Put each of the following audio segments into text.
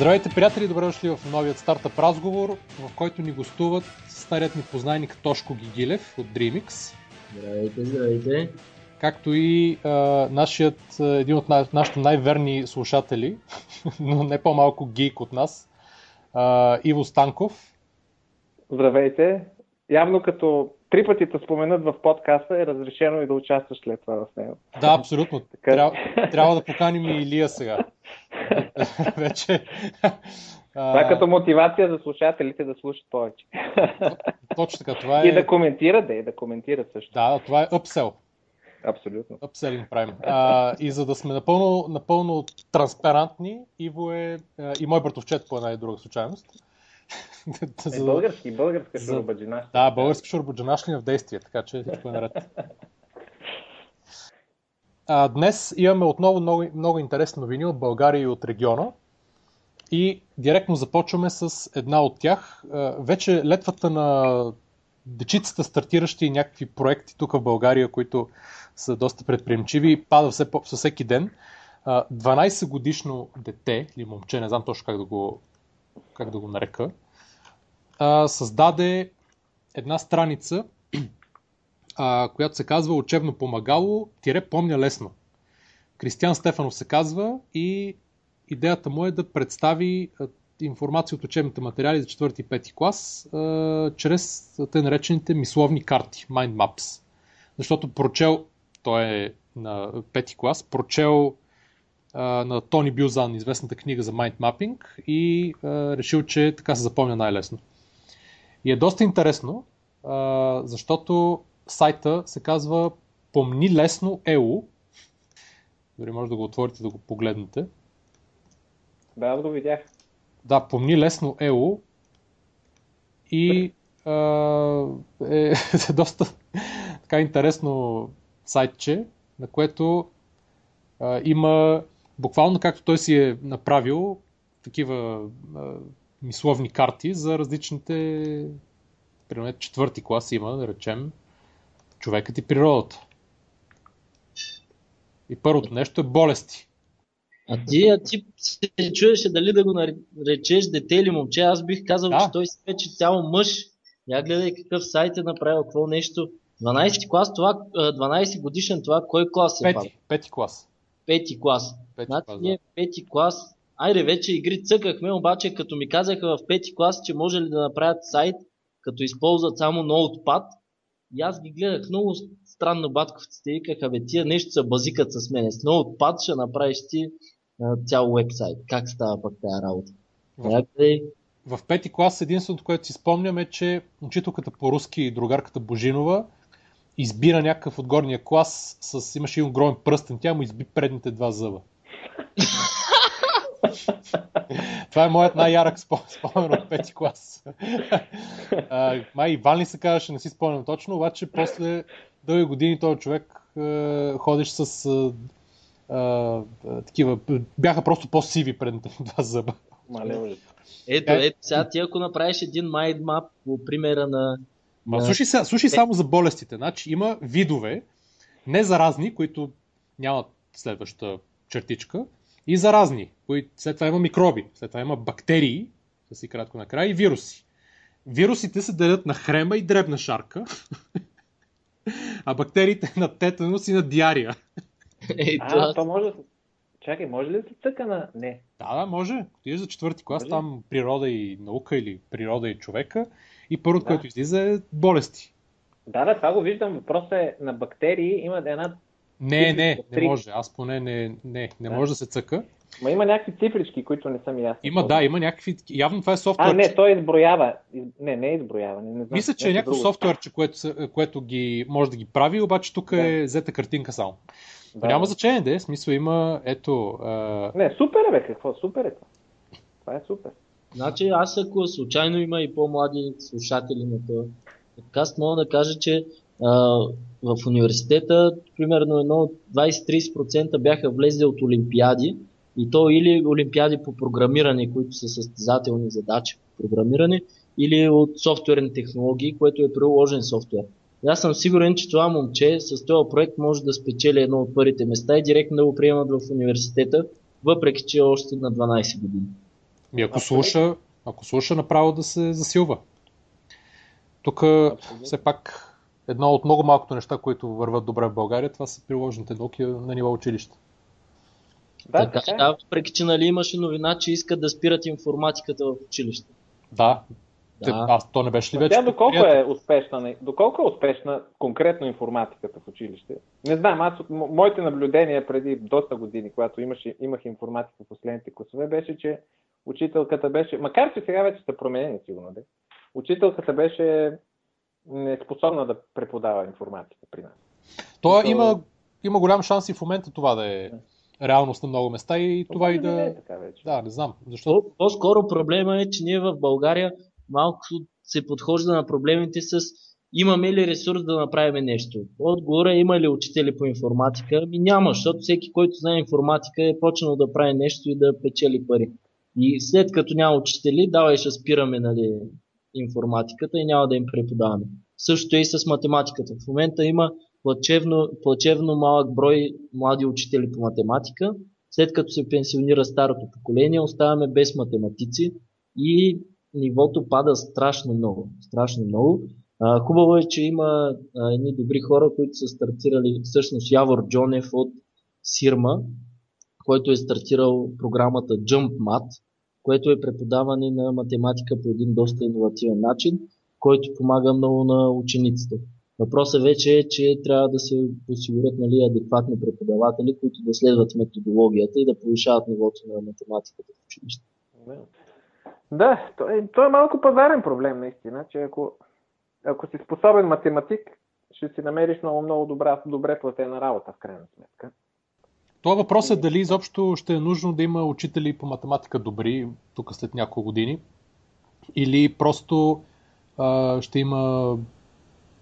Здравейте, приятели! Добре дошли в новият стартъп разговор, в който ни гостуват старият ни познайник Тошко Гигилев от DreamX. Здравейте, здравейте! Както и а, нашият, един от на, нашите най-верни слушатели, но не по-малко гейк от нас, а, Иво Станков. Здравейте! Явно като три пъти те споменат в подкаста е разрешено и да участваш след това в него. Да, абсолютно. Така... Трябва, трябва да поканим и Илия сега. Вече. Това е като мотивация за слушателите да слушат повече. Точно така. Това е... И да коментират, да, и да коментират също. Да, това е upsell. Абсолютно. Upselling правим. А, и за да сме напълно, напълно транспарантни, Иво е и мой братовчет по една и друга случайност. Е, български, българска за... шурбаджинашка. Да, български шурбаджинашки в действие, така че всичко е наред. А, днес имаме отново много, много интересни новини от България и от региона. И директно започваме с една от тях. Вече летвата на дечицата, стартиращи някакви проекти тук в България, които са доста предприемчиви, пада все, все всеки ден. 12 годишно дете или момче, не знам точно как да го, как да го нарека, създаде една страница, която се казва Учебно помагало, тире помня лесно. Кристиан Стефанов се казва и идеята му е да представи информация от учебните материали за 4 и 5 клас а, чрез тъй наречените мисловни карти, mind maps. Защото прочел, той е на 5 клас, прочел а, на Тони Бюзан известната книга за mind mapping и а, решил, че така се запомня най-лесно. И е доста интересно, а, защото сайта се казва Помни лесно ЕУ. Дори може да го отворите да го погледнете. Да, аз го видях. Да, помни лесно ЕО и а, е, е доста така интересно сайтче, на което а, има буквално както той си е направил такива а, мисловни карти за различните примерно четвърти клас има, да речем, човекът и природата. И първото нещо е болести. А ти, а ти се чуеше дали да го наречеш дете или момче. Аз бих казал, да. че той се вече цял мъж. Я гледай какъв сайт е направил, какво нещо. 12 клас, това, 12 годишен, това кой клас е? Пети, пети клас. Пети клас. Пети значи клас, да. пети клас, айде вече игри цъкахме, обаче като ми казаха в пети клас, че може ли да направят сайт, като използват само ноутпад, и аз ги гледах много странно батковците и викаха, бе, тия нещо са базикат с мене. С ноутпад ще направиш ти цял вебсайт. Как става пък тази работа? В, в пети клас единственото, което си спомням е, че учителката по руски и другарката Божинова избира някакъв от горния клас, с, имаше и огромен пръстен, тя му изби предните два зъба. Това е моят най-ярък спомен от пети клас. а, май Иван ли се казваше, не си спомням точно, обаче после дълги години този човек ходиш с а, а, такива, бяха просто по-сиви предните два зъба. Мале, ето, ето, сега ти ако направиш един mind map по примера на... Ма, слушай, слушай е... само за болестите. Значи има видове, не заразни, които нямат следваща чертичка, и заразни, които след това има микроби, след това има бактерии, да си кратко накрая, и вируси. Вирусите се делят на хрема и дребна шарка, а бактериите на тетанус и на диария. Ей, а, то може да Чакай, може ли да се цъка на... Не. Да, да, може. Отидеш за четвърти клас, може? там природа и наука или природа и човека и първото, да. което излиза е болести. Да, да, това го виждам. Въпросът е на бактерии има една не, не, не може. Аз поне не, не, не да. може да се цъка. Ма има някакви цифрички, които не са ми ясни. Има, да, има някакви. Явно това е софтуер. А, не, той изброява. Не, не е изброява. Не, не знам. Мисля, че е някакво софтуерче, което, което ги, може да ги прави, обаче тук да. е взета картинка само. Да. Няма значение, да е. Смисъл има, ето. А... Не, супер е, бе, какво? Супер е това. Това е супер. Значи аз ако случайно има и по-млади слушатели на това подкаст, мога да кажа, че в университета, примерно едно 20-30% бяха влезли от олимпиади и то или олимпиади по програмиране, които са състезателни задачи по програмиране, или от софтуерни технологии, което е приложен софтуер. И аз съм сигурен, че това момче с този проект може да спечели едно от първите места и директно да го приемат в университета, въпреки че е още на 12 години. Ми ако слуша, ако слуша направо да се засилва. Тук все пак едно от много малкото неща, които върват добре в България, това са приложените науки на ниво училище. Да, така, така е. да, въпреки че нали, имаше новина, че искат да спират информатиката в училище. Да, да. Аз, то не беше ли вече? Тя доколко е успешна, доколко е успешна конкретно информатиката в училище? Не знам, аз от моите наблюдения преди доста години, когато имаше, имах информатика в последните класове, беше, че учителката беше, макар че сега вече са променени сигурно, да? учителката беше неспособна да преподава информатика при нас. То, То... има, има голям шанс и в момента това да е реалност на много места и това, това и да... Не е така вече. Да, не знам. Защо? По-скоро проблема е, че ние в България малко се подхожда на проблемите с имаме ли ресурс да направим нещо. Отгоре има ли учители по информатика? Ми няма, защото всеки, който знае информатика е почнал да прави нещо и да печели пари. И след като няма учители, давай ще спираме нали, информатиката и няма да им преподаваме. Също е и с математиката. В момента има плачевно, плачевно малък брой млади учители по математика. След като се пенсионира старото поколение, оставаме без математици и нивото пада страшно много. Страшно много. Хубаво е, че има едни добри хора, които са стартирали, всъщност Явор Джонев от Сирма, който е стартирал програмата JumpMat, което е преподаване на математика по един доста иновативен начин, който помага много на учениците. Въпросът вече е, че трябва да се осигурят нали, адекватни преподаватели, които да следват методологията и да повишават нивото на математиката в училище. Да, то е, то е малко пазарен проблем, наистина, че ако, ако си способен математик, ще си намериш много, много добра, добре платена работа, в крайна сметка. Това въпрос е дали изобщо ще е нужно да има учители по математика добри, тук след няколко години, или просто а, ще има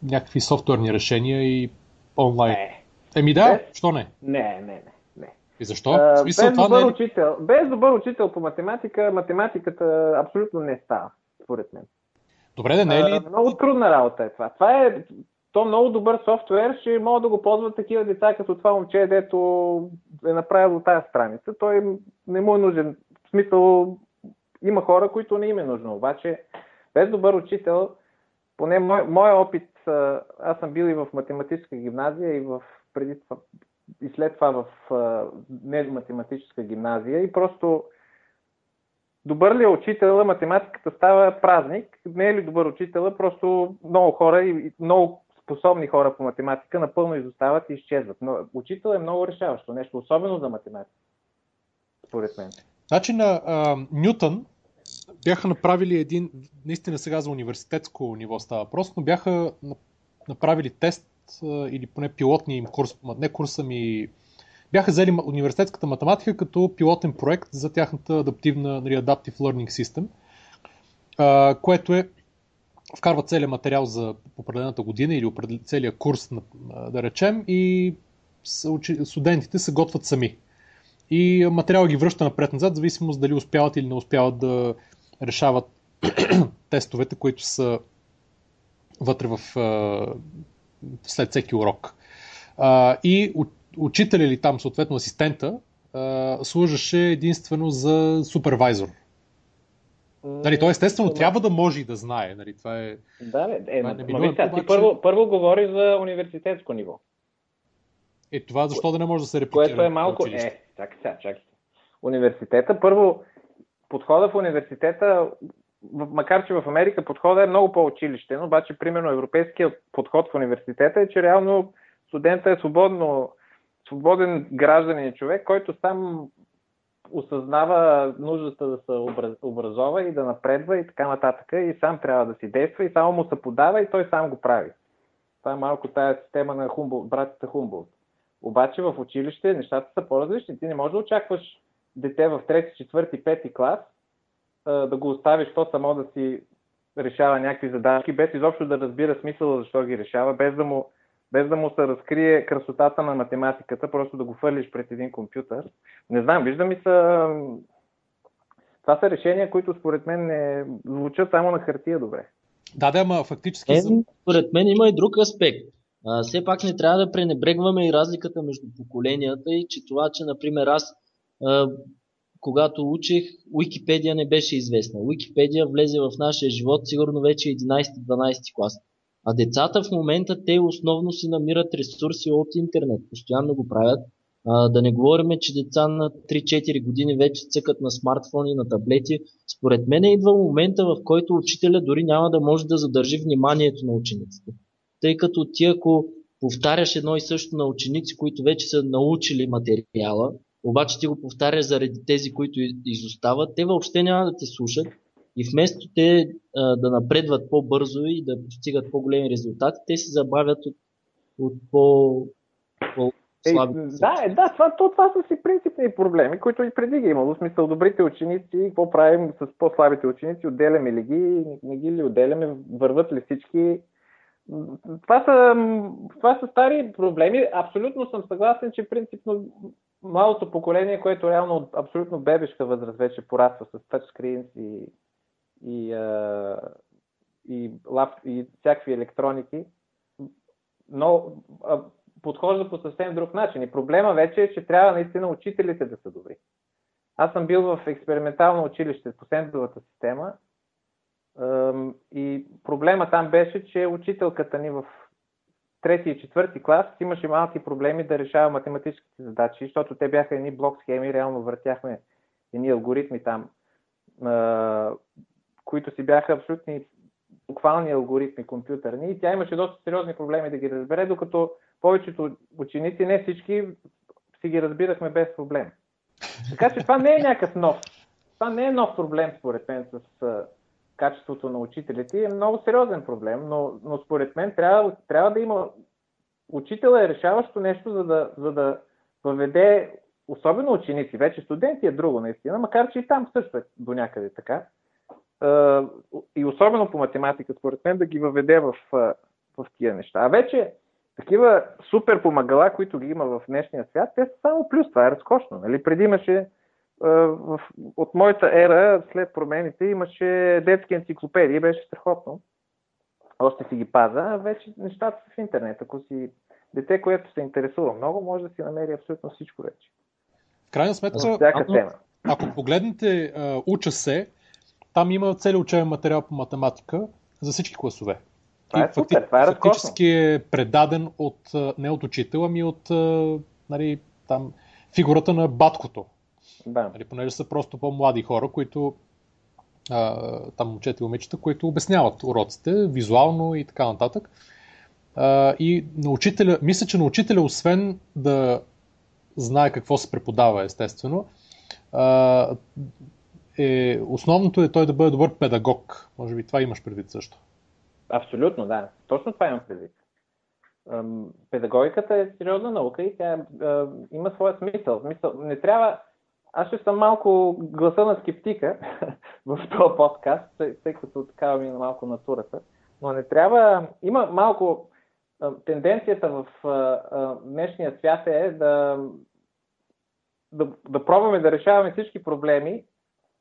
някакви софтуерни решения и онлайн. Не. Еми да, без... що не? Не, не, не. не. И защо? А, смисъл, без, това добър не е... учител, без добър учител по математика, математиката абсолютно не става, според мен. Добре, да не е ли... А, много трудна работа е това. Това е то много добър софтуер, ще могат да го ползват такива деца, като това момче, дето е направило тази страница. Той не му е нужен. В смисъл, има хора, които не им е нужно. Обаче, без добър учител, поне мой, моя опит, аз съм бил и в математическа гимназия и в преди това, и след това в не математическа гимназия и просто добър ли е учител, математиката става празник, не е ли добър учител, просто много хора и много способни хора по математика напълно изостават и изчезват. Но учител е много решаващо нещо, особено за математика. Според мен. Значи на а, Нютън бяха направили един, наистина сега за университетско ниво става въпрос, но бяха направили тест или поне пилотния им курс, не курса ми, бяха взели университетската математика като пилотен проект за тяхната адаптивна нали, Adaptive Learning System, което е вкарва целият материал за определената година или целият курс, да речем, и студентите се готвят сами. И материал ги връща напред-назад, зависимост дали успяват или не успяват да решават тестовете, които са вътре в, след всеки урок. И учителя или там съответно асистента служеше единствено за супервайзор. Нали, то естествено трябва да може и да знае. Нали, това е, да, е, е, това е ма, вижте, ти първо, първо говори за университетско ниво. Е, това защо да не може да се репликира? Което е малко... Е, чакай сега, чакай. Университета, първо, подхода в университета, макар че в Америка подхода е много по-училищен, обаче, примерно, европейският подход в университета е, че реално студента е свободно, свободен гражданин човек, който сам осъзнава нуждата да се образова и да напредва и така нататък и сам трябва да си действа и само му се подава и той сам го прави. Това е малко тая система на Хумбол, братята Хумболт. Обаче в училище нещата са по-различни. Ти не можеш да очакваш дете в 3, 4, 5 клас да го оставиш то само да си решава някакви задачки, без изобщо да разбира смисъла защо ги решава, без да му без да му се разкрие красотата на математиката, просто да го фърлиш пред един компютър. Не знам, виждам и са... Това са решения, които според мен не звучат само на хартия добре. Да, да, ама фактически... Е, според мен има и друг аспект. А, все пак не трябва да пренебрегваме и разликата между поколенията и че това, че, например, аз а, когато учих, Уикипедия не беше известна. Уикипедия влезе в нашия живот сигурно вече 11-12 клас. А децата в момента те основно си намират ресурси от интернет. Постоянно го правят. А, да не говорим, че деца на 3-4 години вече цъкат на смартфони, на таблети. Според мен идва момента, в който учителя дори няма да може да задържи вниманието на учениците. Тъй като ти ако повтаряш едно и също на ученици, които вече са научили материала, обаче ти го повтаряш заради тези, които изостават, те въобще няма да те слушат и вместо те а, да напредват по-бързо и да постигат по-големи резултати, те се забавят от, от по, по Е, да, да това, то, това са си принципни проблеми, които и преди ги е имало. В смисъл, добрите ученици, какво правим с по-слабите ученици, отделяме ли ги, не ги ли отделяме, върват ли всички. Това са, това са стари проблеми. Абсолютно съм съгласен, че принципно малото поколение, което реално от абсолютно бебешка възраст вече пораства с тачскринс и, и, а, и, лап, и всякакви електроники, но а, подхожда по съвсем друг начин. И проблема вече е, че трябва наистина учителите да са добри. Аз съм бил в експериментално училище по сендовата система и проблема там беше, че учителката ни в трети и четвърти клас имаше малки проблеми да решава математическите задачи, защото те бяха едни блок схеми, реално въртяхме едни алгоритми там, които си бяха абсолютни буквални алгоритми компютърни и тя имаше доста сериозни проблеми да ги разбере, докато повечето ученици, не всички, си ги разбирахме без проблем. Така че това не е някакъв нов. Това не е нов проблем, според мен, с качеството на учителите. Е много сериозен проблем, но, но според мен трябва, трябва да има. Учителя е решаващо нещо, за да, за да въведе, особено ученици, вече студенти е друго наистина, макар че и там също е до някъде така. И особено по математика, според мен, да ги въведе в, в тия неща. А вече такива супер помагала, които ги има в днешния свят, те са само плюс. Това е разкошно. Нали? Преди имаше, в, от моята ера, след промените, имаше детски енциклопедии, беше страхотно. Още си ги паза, а вече нещата са в интернет. Ако си дете, което се интересува много, може да си намери абсолютно всичко вече. В крайна сметка, ако, тема. ако погледнете Уча се, там има цели учебен материал по математика за всички класове. Това е супер, това е фактически е предаден от, не от учител, ами от нали, там, фигурата на баткото. Да. Нали, понеже са просто по-млади хора, които а, там момчета и момичета, които обясняват уроците визуално и така нататък. А, и на учителя, мисля, че на учителя, освен да знае какво се преподава, естествено, а, е, основното е той да бъде добър педагог. Може би това имаш предвид също. Абсолютно, да. Точно това имам предвид. Педагогиката е сериозна наука и тя има своя смисъл. смисъл. Не трябва. Аз ще съм малко гласа на скептика в този подкаст, тъй като такава ми е малко натурата. Но не трябва. Има малко. Тенденцията в днешния свят е да, да, да пробваме да решаваме всички проблеми,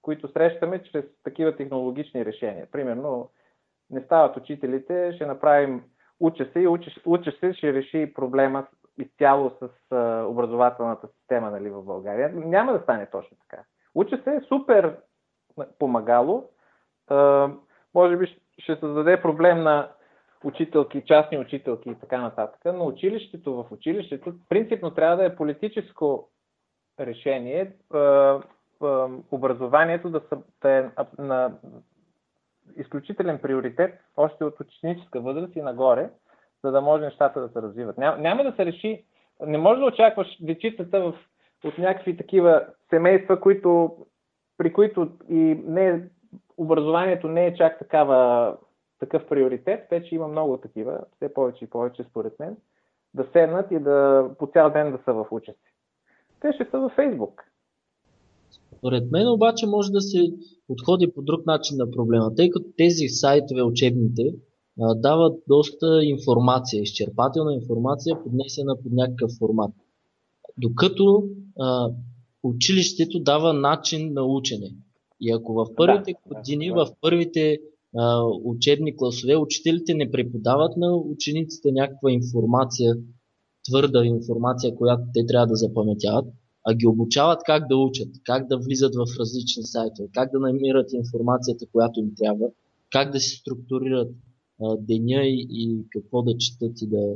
които срещаме чрез такива технологични решения. Примерно, не стават учителите, ще направим уча се и уча, уча се ще реши проблема изцяло с а, образователната система нали, в България. Няма да стане точно така. Уча се е супер помагало. А, може би ще създаде проблем на учителки, частни учителки и така нататък, но училището в училището принципно трябва да е политическо решение а, образованието да, са, да е на изключителен приоритет още от ученическа възраст и нагоре, за да може нещата да се развиват. Няма, няма да се реши, не може да очакваш дечицата в, от някакви такива семейства, които, при които и не, образованието не е чак такава, такъв приоритет, вече има много такива, все повече и повече според мен, да седнат и да по цял ден да са в участи. Те ще са във Фейсбук. Според мен обаче може да се подходи по друг начин на проблема, тъй като тези сайтове, учебните, дават доста информация, изчерпателна информация, поднесена под някакъв формат. Докато а, училището дава начин на учене. И ако в първите да, години, да, в първите а, учебни класове, учителите не преподават на учениците някаква информация, твърда информация, която те трябва да запаметяват, а ги обучават как да учат, как да влизат в различни сайтове, как да намират информацията, която им трябва, как да се структурират а, деня и, и какво да четат и, да,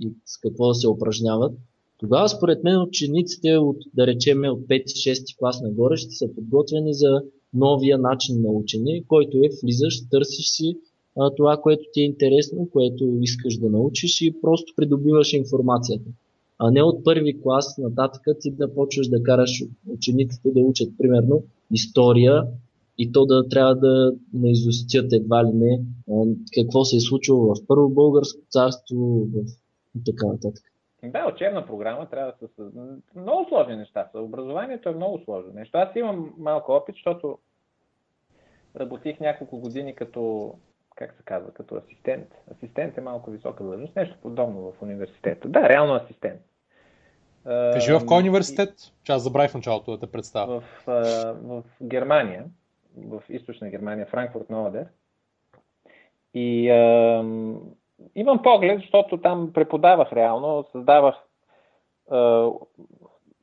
и с какво да се упражняват, тогава според мен учениците от, да речеме, от 5-6 клас нагоре ще са подготвени за новия начин на учене, който е влизаш, търсиш си а, това, което ти е интересно, което искаш да научиш и просто придобиваш информацията. А не от първи клас нататък ти да почваш да караш учениците да учат, примерно, история и то да трябва да наизустят едва ли не какво се е случило в първо българско царство и така нататък. Да, учебна програма трябва да се... Много сложни неща са. Образованието е много сложно нещо. Аз имам малко опит, защото работих няколко години като, как се казва, като асистент. Асистент е малко висока длъжност, нещо подобно в университета. Да, реално асистент. Кажи в кой университет? Че аз забравих в началото да те представя. В, в Германия, в източна Германия, Франкфурт на Одер. И а, имам поглед, защото там преподавах реално, създавах, а,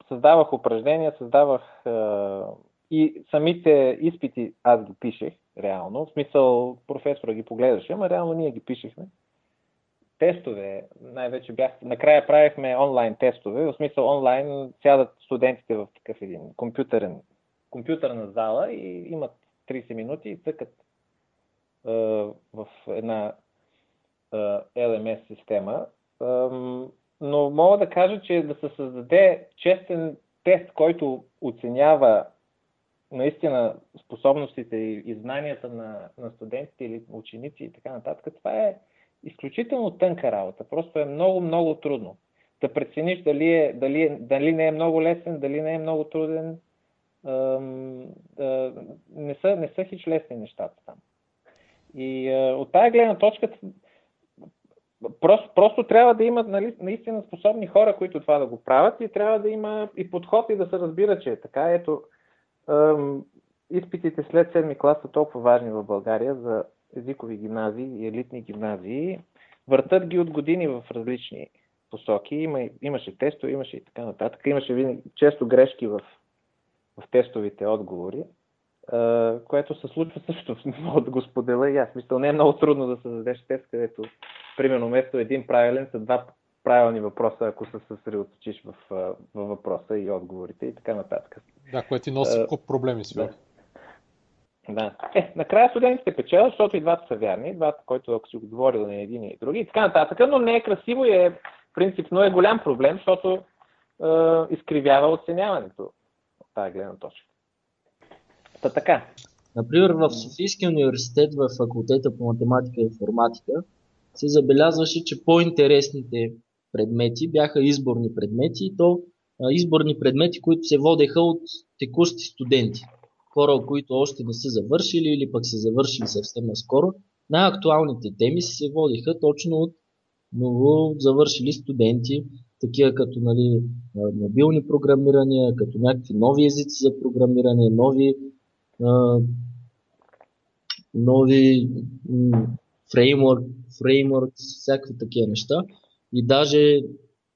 създавах упражнения, създавах а, и самите изпити аз ги пишех реално. В смисъл професора ги погледаше, ама реално ние ги пишехме тестове, най-вече бях, накрая правихме онлайн тестове, в смисъл онлайн сядат студентите в такъв един компютърен, компютърна зала и имат 30 минути и цъкат е, в една е, LMS система. Е, но мога да кажа, че да се създаде честен тест, който оценява наистина способностите и знанията на, на студентите или ученици и така нататък, това е изключително тънка работа. Просто е много, много трудно. Да прецениш дали, е, дали, е, дали не е много лесен, дали не е много труден. не, са, не са хич лесни нещата там. И от тази гледна точка просто, просто трябва да има нали, наистина способни хора, които това да го правят и трябва да има и подход и да се разбира, че е така. Ето, изпитите след 7 клас са толкова важни в България за езикови гимназии и елитни гимназии. Въртат ги от години в различни посоки. Има, имаше тестове, имаше и така нататък. Имаше винаги, често грешки в, в тестовите отговори, което се случва също, мога да го споделя и аз. Мисля, не е много трудно да се зададеш тест, където примерно вместо един правилен са два правилни въпроса, ако се съсредоточиш в, в въпроса и отговорите и така нататък. Да, което ти носи uh, проблеми си. Да. Да. Е, накрая студентите печелят, защото и двата са вярни, двата, който ако си говорил на един и други, и така нататък, но не е красиво и е принципно е голям проблем, защото е, изкривява оценяването от тази гледна точка. Та така. Например, в Софийския университет, в факултета по математика и информатика, се забелязваше, че по-интересните предмети бяха изборни предмети, и то изборни предмети, които се водеха от текущи студенти хора, които още не са завършили или пък са завършили съвсем наскоро, най-актуалните теми се водиха точно от много завършили студенти, такива като нали, мобилни програмирания, като някакви нови езици за програмиране, нови, а, нови фреймворк, фреймворк, всякакви такива неща. И даже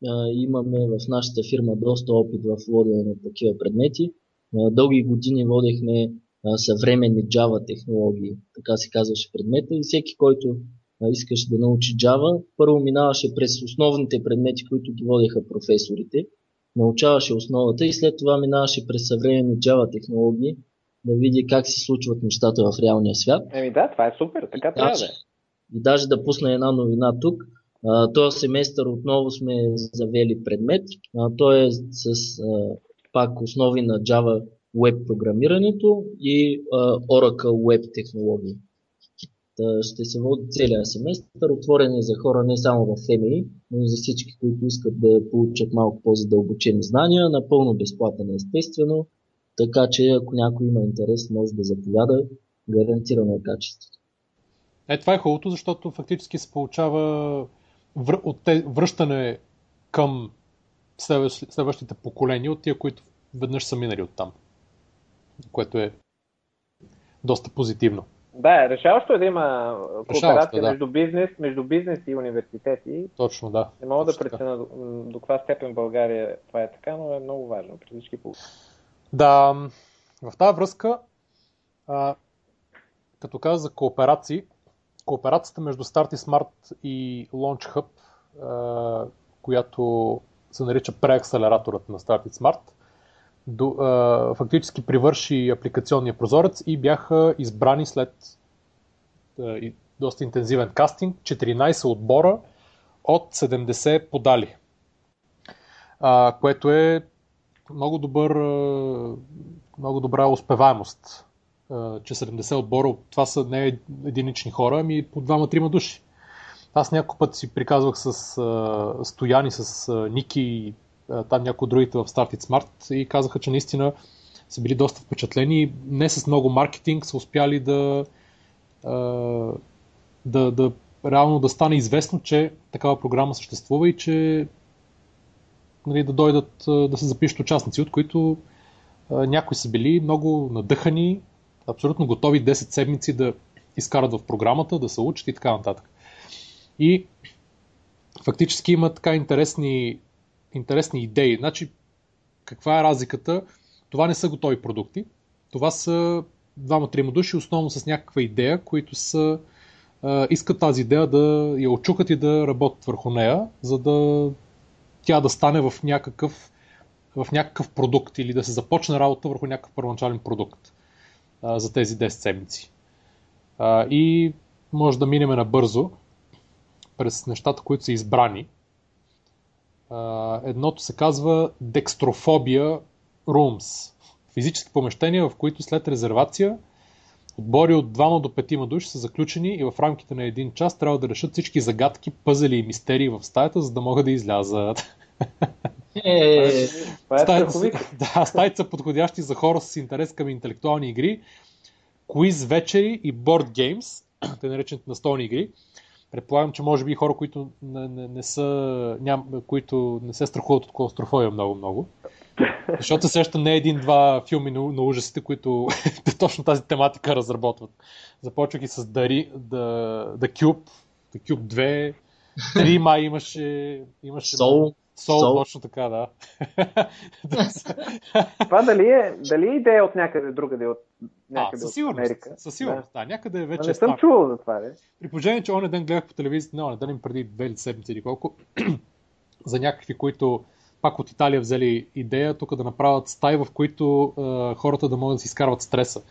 а, имаме в нашата фирма доста опит в водене на такива предмети. Дълги години водехме съвременни Java технологии, така се казваше предмета и всеки, който искаше да научи Java, първо минаваше през основните предмети, които ги водеха професорите, научаваше основата и след това минаваше през съвременни Java технологии, да види как се случват нещата в реалния свят. Еми да, това е супер, така и трябва да е. И даже да пусна една новина тук. този семестър отново сме завели предмет. той е с пак основи на Java Web програмирането и uh, Oracle Web технологии. Та ще се води целият семестър, отворен е за хора не само в FMI, но и за всички, които искат да получат малко по-задълбочени знания, напълно безплатен естествено, така че ако някой има интерес, може да заповяда, гарантирано е качеството. Е, това е хубавото, защото фактически се получава връщане към следващите поколения от тия, които веднъж са минали оттам. Което е доста позитивно. Да, решаващо е да има кооперация да. между, бизнес, между бизнес и университети. Точно, да. Не мога да Точно така. преценя до, до каква степен в България това е така, но е много важно при всички положения. Да, в тази връзка, а, като каза за кооперации, кооперацията между Start и Smart и Launch Hub, а, която се нарича преакселераторът на Start и Smart, до, а, фактически привърши апликационния прозорец и бяха избрани след а, и доста интензивен кастинг 14 отбора от 70 подали, а, което е много добър, много добра успеваемост, а, че 70 отбора, това са не единични хора, ами по двама-трима души. Аз няколко пъти си приказвах с а, Стояни, с а, Ники и там някои другите в Start It Smart и казаха, че наистина са били доста впечатлени не с много маркетинг са успяли да, а, да, да реално да стане известно, че такава програма съществува и че нали, да дойдат да се запишат участници, от които а, някои са били много надъхани, абсолютно готови 10 седмици да изкарат в програмата, да се учат и така нататък. И фактически има така интересни, интересни идеи. Значи, каква е разликата? Това не са готови продукти. Това са двама-трима души, основно с някаква идея, които са, а, искат тази идея да я очукат и да работят върху нея, за да тя да стане в някакъв, в някакъв продукт или да се започне работа върху някакъв първоначален продукт а, за тези 10 седмици. А, и може да минеме набързо през нещата, които са избрани. Едното се казва Dextrophobia Rooms. Физически помещения, в които след резервация отбори от 2 до 5 души са заключени и в рамките на един час трябва да решат всички загадки, пъзели и мистерии в стаята, за да могат да излязат. Е, е страховито. са, да, стаите са подходящи за хора с интерес към интелектуални игри, квиз вечери и борд геймс, те наречените настолни игри. Предполагам, че може би хора, които не, не, не са, ням, които не се страхуват от клаустрофобия много-много. Защото се сеща не един-два филми на, на ужасите, които точно тази тематика разработват. Започвайки с Дари, The, The Cube, The Cube 2, 3 май имаше, имаше Soul. Сол, Soul. точно така, да. Това дали е, дали е идея от някъде другаде, от а, някъде със сигурност. Америка? Със сигурност, да. Някъде Да. вече Не е съм станало. чувал за това, не? При положение, че оня ден гледах по телевизията, не, оня ден преди две седмици или колко, за някакви, които пак от Италия взели идея тук да направят стаи, в които е, хората да могат да си изкарват стреса.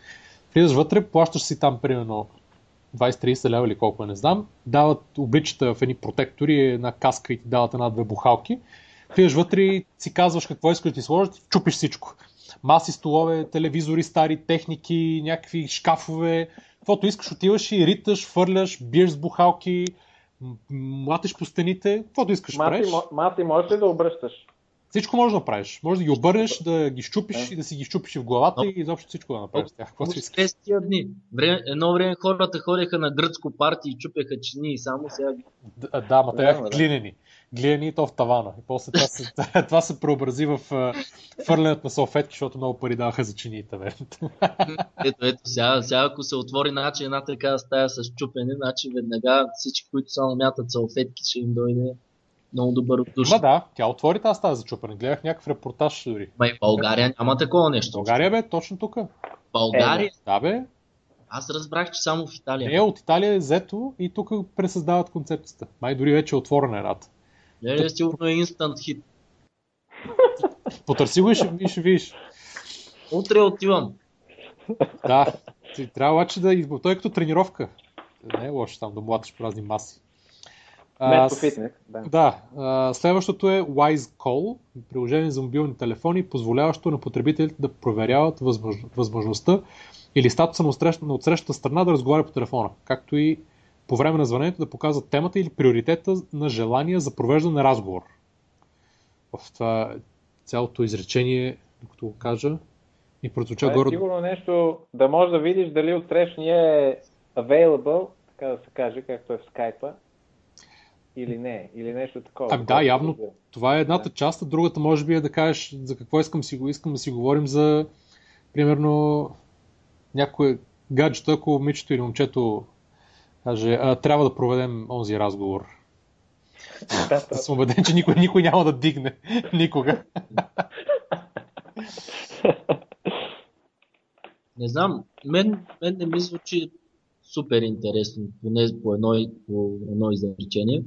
Влизаш вътре, плащаш си там примерно 20-30 лева или колко е, не знам, дават обличата в едни протектори, една каска и ти дават една-две бухалки. Влизаш вътре и си казваш какво искаш да ти сложат, чупиш всичко. Маси, столове, телевизори, стари техники, някакви шкафове, каквото искаш, отиваш и риташ, фърляш, биеш с бухалки, млатиш по стените, каквото искаш Маси, правиш. маси можеш ли да обръщаш? Всичко можеш да направиш. Може да ги обърнеш, да ги щупиш и да си ги щупиш в главата и изобщо всичко да направиш с тях. През тия дни. Време, едно време хората ходеха на гръцко парти и чупеха чини и само сега Да, да, ма те Да, бяха да. глинени. Глинени и то в тавана. И после това се, това се преобрази в фърлянето на салфетки, защото много пари даваха за чиниите. Бе. Ето, ето, сега, сега ако се отвори значи, една такава стая с чупене, значи веднага всички, които само мятат салфетки, ще им дойде много добър от душа. Ма да, тя отвори тази стая за чупане. Гледах някакъв репортаж дори. Ма и България няма такова нещо. България бе, точно тук. България? Да бе, Аз разбрах, че само в Италия. не, от Италия е взето и тук пресъздават концепцията. Май дори вече е отворена едната. Леле, сигурно е инстант хит. Потърси го и ще, и ще видиш. Утре отивам. Да, ти трябва обаче да... Той е като тренировка. Не е лошо там да млатиш по разни маси. Фитнес. Да. Да, а, следващото е Wise Call, приложение за мобилни телефони, позволяващо на потребителите да проверяват възмож... възможността или статуса на, отсрещ... на отсрещата страна да разговаря по телефона, както и по време на звънението да показват темата или приоритета на желание за провеждане на разговор. В това цялото изречение, докато го кажа, ми прозвуча е горе. сигурно нещо да можеш да видиш дали отсрещния е available, така да се каже, както е в скайпа, или не, или нещо такова. Ами да, явно разбирам. това е едната част, а другата може би е да кажеш за какво искам, си го искам да си говорим за примерно някое, гаджето, ако момичето или момчето каже, а, трябва да проведем онзи разговор. Да, да. Съм убеден, че никой, никой няма да дигне. Никога. Не знам, мен, мен не ми звучи супер интересно, поне по едно, по едно изречение.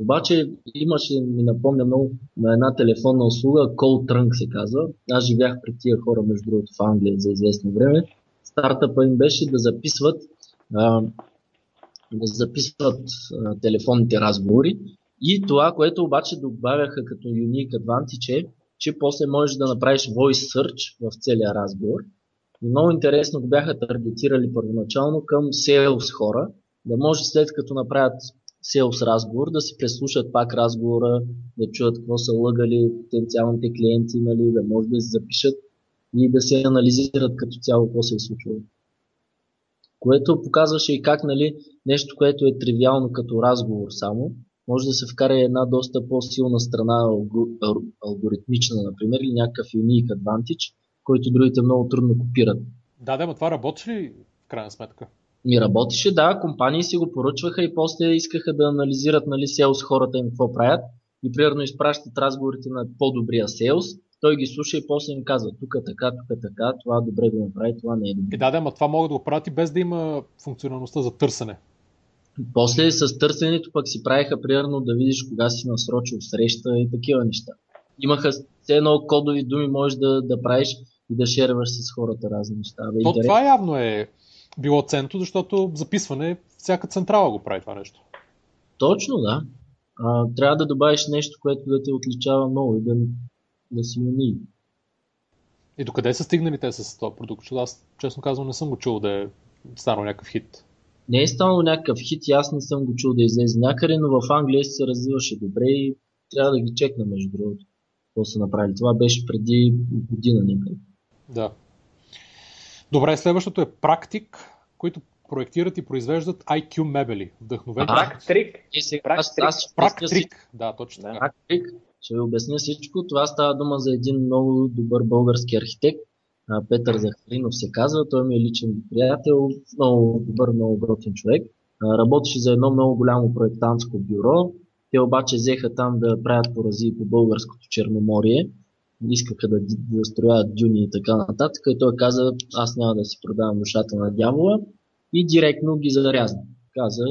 Обаче имаше, ми напомня много, на една телефонна услуга, Call Trunk се казва. Аз живях при тия хора, между другото, в Англия за известно време. Стартъпа им беше да записват а, да записват а, телефонните разговори и това, което обаче добавяха като unique advantage е, че после можеш да направиш voice search в целия разговор. Много интересно го бяха таргетирали първоначално към sales хора, да може след като направят sales разговор, да си преслушат пак разговора, да чуят какво са лъгали потенциалните клиенти, нали, да може да си запишат и да се анализират като цяло какво се е случило. Което показваше и как нали, нещо, което е тривиално като разговор само, може да се вкара една доста по-силна страна, алгоритмична, например, или някакъв unique advantage, който другите много трудно копират. Да, да, но това работи ли в крайна сметка? Ми работеше, да, компании си го поръчваха и после искаха да анализират нали, селс хората им какво правят и примерно изпращат разговорите на по-добрия селс, той ги слуша и после им казва тук е така, тук е така, това добре го направи, това не е добре. И да, да, но това могат да го правят и без да има функционалността за търсене. После с търсенето пък си правиха примерно да видиш кога си насрочил среща и такива неща. Имаха все едно кодови думи, можеш да, да правиш и да шерваш с хората разни неща. Бе, То, това явно е било центо, защото записване всяка централа го прави това нещо. Точно, да. А, трябва да добавиш нещо, което да те отличава много и да, да си уни. И докъде са стигнали те с този продукт? Защото аз, честно казвам, не съм го чул да е станал някакъв хит не е станал някакъв хит и аз не съм го чул да излезе някъде, но в Англия се развиваше добре и трябва да ги чекна между другото. Какво са направили. Това беше преди година някъде. Да. Добре, следващото е практик, които проектират и произвеждат IQ мебели. Вдъхновени. Практик. Практик. Практик. Да, точно така. Практик. Ще ви обясня всичко. Това става дума за един много добър български архитект, Петър Захаринов се казва. Той ми е личен приятел, много добър, много готин човек. Работеше за едно много голямо проектантско бюро. Те обаче взеха там да правят порази по българското Черноморие. Искаха да, да строят дюни и така нататък. И той каза, аз няма да си продавам душата на дявола. И директно ги зарязна. Каза,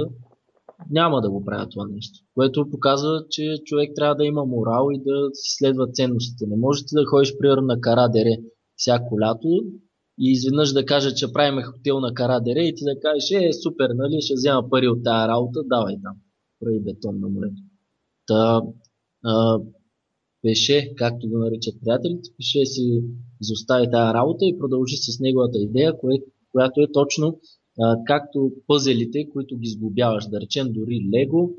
няма да го правя това нещо. Което показва, че човек трябва да има морал и да си следва ценностите. Не можете да ходиш, примерно, на Карадере всяко лято и изведнъж да кажа, че правиме хотел на Карадере и ти да кажеш, е, супер, нали, ще взема пари от тази работа, давай там, прави бетон на морето. Та, а, пеше, както го наричат приятелите, пеше си изостави тази работа и продължи с неговата идея, кое, която е точно а, както пъзелите, които ги сглобяваш, да речем дори Лего,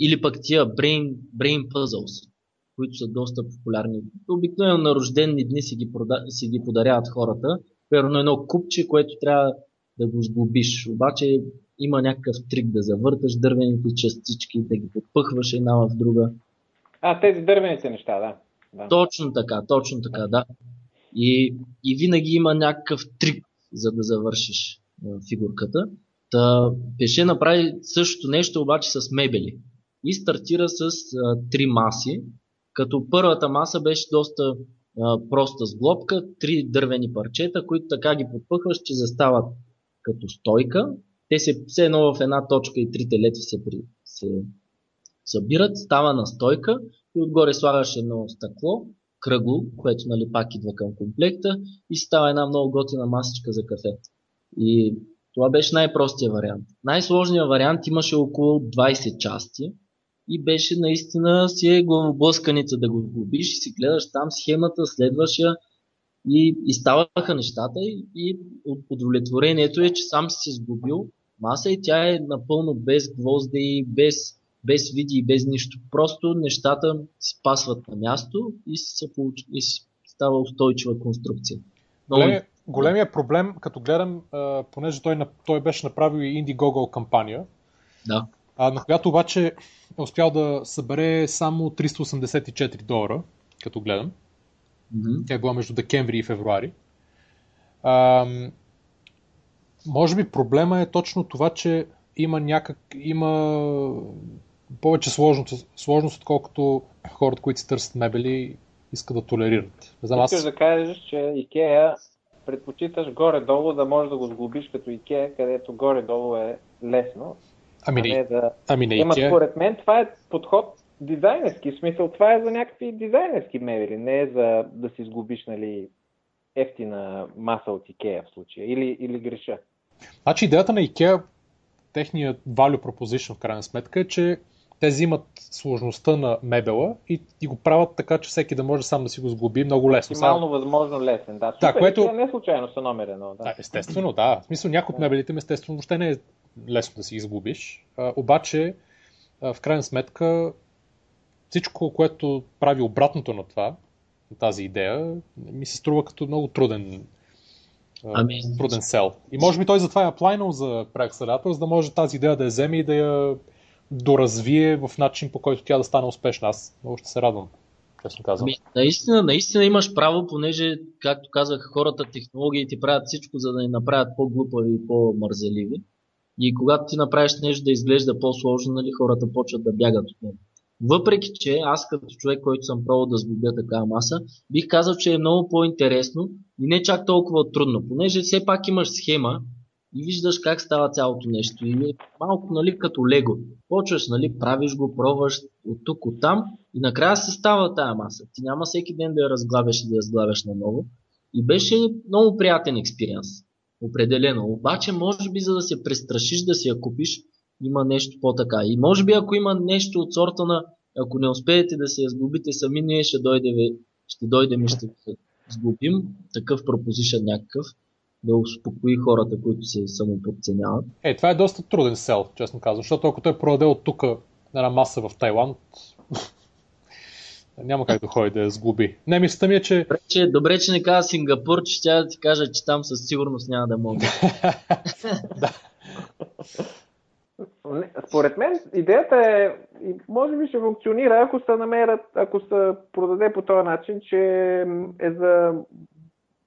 или пък тия brain, brain puzzles, които са доста популярни. Обикновено на рождени дни си ги, прода... си ги подаряват хората. Примерно едно купче, което трябва да го сглобиш. Обаче има някакъв трик да завърташ дървените частички, да ги подпъхваш една в друга. А, тези дървените неща, да. да. Точно така, точно така, да. И, и винаги има някакъв трик, за да завършиш фигурката. Та, Пеше направи същото нещо, обаче с мебели. И стартира с а, три маси, като първата маса беше доста а, проста сглобка, три дървени парчета, които така ги подпъхваш, че застават като стойка. Те се все едно в една точка и трите летви се, при, се събират, става на стойка и отгоре слагаш едно стъкло, кръгло, което нали, пак идва към комплекта и става една много готина масичка за кафе. И това беше най-простия вариант. Най-сложният вариант имаше около 20 части, и беше наистина си е главоблъсканица да го глобиш и си гледаш там схемата, следваш я и, и ставаха нещата и, и удовлетворението е, че сам си се сгубил маса и тя е напълно без гвозди, без, без види и без нищо. Просто нещата се пасват на място и, се получ... и става устойчива конструкция. Големия, големия проблем, като гледам, понеже той, той беше направил и Indiegogo кампания, да а, на която обаче е успял да събере само 384 долара, като гледам. Mm-hmm. Тя е била между декември и февруари. А, Може би проблема е точно това, че има някак, има повече сложност, сложност отколкото хората, които си търсят мебели, искат да толерират. Не знам, аз... Искаш да кажеш, че Икея предпочиташ горе-долу да можеш да го сглобиш като Икея, където горе-долу е лесно. Ами не, да... ами не Има, според мен това е подход дизайнерски. В смисъл, това е за някакви дизайнерски мебели, не е за да си сглобиш, нали, ефтина маса от Икея в случая. Или, или греша. Значи идеята на Икея, техният value proposition в крайна сметка е, че те взимат сложността на мебела и, и го правят така, че всеки да може сам да си го сглоби много лесно. Максимално възможно лесен, да. Супер, да което... Не случайно са номер едно. Да. да, естествено, да. В смисъл някои от мебелите естествено въобще не е лесно да си изглобиш. А, обаче, а, в крайна сметка, всичко, което прави обратното на това, на тази идея, ми се струва като много труден ами... труден сел. И може би той затова е аплайнал за преакселератор, за да може тази идея да я вземе и да я доразвие в начин по който тя да стане успешна. Аз много ще се радвам. Честно казвам. Ами, наистина, наистина имаш право, понеже, както казах, хората, технологиите правят всичко, за да ни направят по-глупави и по-мързеливи. И когато ти направиш нещо да изглежда по-сложно, нали, хората почват да бягат от него. Въпреки, че аз като човек, който съм пробвал да сглобя такава маса, бих казал, че е много по-интересно и не чак толкова трудно, понеже все пак имаш схема и виждаш как става цялото нещо. И е малко нали, като лего. Почваш, нали, правиш го, пробваш от тук, от там и накрая се става тая маса. Ти няма всеки ден да я разглавяш и да я сглавяш наново. И беше много приятен експириенс. Определено. Обаче, може би, за да се престрашиш да си я купиш, има нещо по-така. И може би, ако има нещо от сорта на ако не успеете да се я сглобите сами, ние ще дойдем, ще дойдем и ще сглобим такъв пропозишън някакъв, да успокои хората, които се самоподценяват. Е, това е доста труден сел, честно казвам, защото ако той продаде от тук една маса в Тайланд, няма как да ходи да я сглоби. Не, мисълта ми е, че... Добре, че, добре, че не каза Сингапур, че тя да ти кажа, че там със сигурност няма да мога. да. Според мен идеята е, може би ще функционира, ако се намерят, ако се продаде по този начин, че е за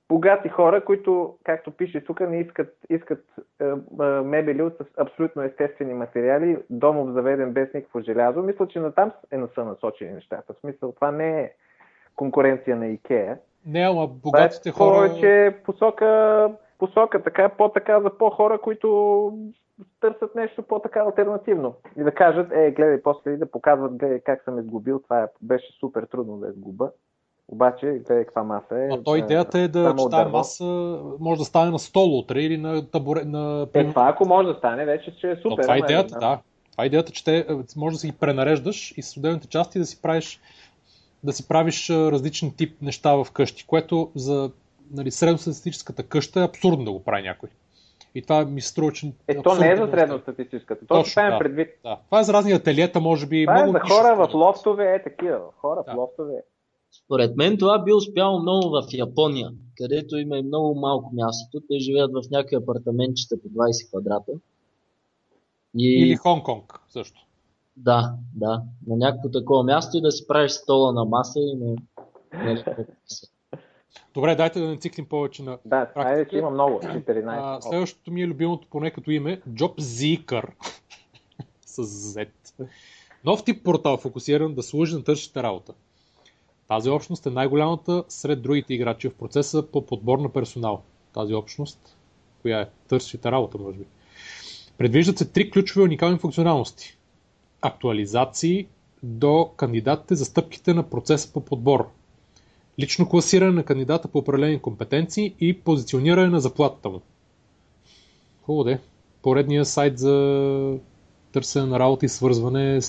богати хора, които, както пише тук, не искат, искат е, е, мебели от абсолютно естествени материали, домов заведен без никакво желязо. Мисля, че на там е са насочени нещата. В смисъл, това не е конкуренция на Икея. Не, ама богатите това е хора... Повече посока, посока така, по-така за по-хора, които търсят нещо по-така альтернативно. И да кажат, е, гледай, после и да показват, гледай как съм изгубил, това е, беше супер трудно да изгуба. Обаче, гледай каква маса е. А то идеята е да че тази маса може да стане на стол утре или на табуре. На... Е, това ако може да стане, вече ще е супер. Но това е идеята, да. Това е идеята, че те, може да си ги пренареждаш и с отделните части да си правиш да си правиш различен тип неща в къщи, което за нали, средностатистическата къща е абсурдно да го прави някой. И това ми се струва, че... Е, то не е за средностатистическата. То Точно, да, предвид. Да. Това е за разни ателиета, може би. Това е много е за хора в лофтове, е такива. Хора да. в лофтове. Според мен това би успяло много в Япония, където има и много малко място. Те живеят в някакви апартаментчета по 20 квадрата. И... Или Хонг-Конг също. Да, да. На някакво такова място и да си правиш стола на маса и на... Добре, дайте да не циклим повече на Да, практика. има много, 14. А, следващото ми е любимото поне като име, Job Zeeker. с Z. Нов тип портал, фокусиран да служи на търсещата работа. Тази общност е най-голямата сред другите играчи в процеса по подбор на персонал. Тази общност, коя е търсещата работа, може би. Предвиждат се три ключови уникални функционалности. Актуализации до кандидатите за стъпките на процеса по подбор, лично класиране на кандидата по определени компетенции и позициониране на заплатата му. Хубаво де. Поредния сайт за търсене на работа и свързване.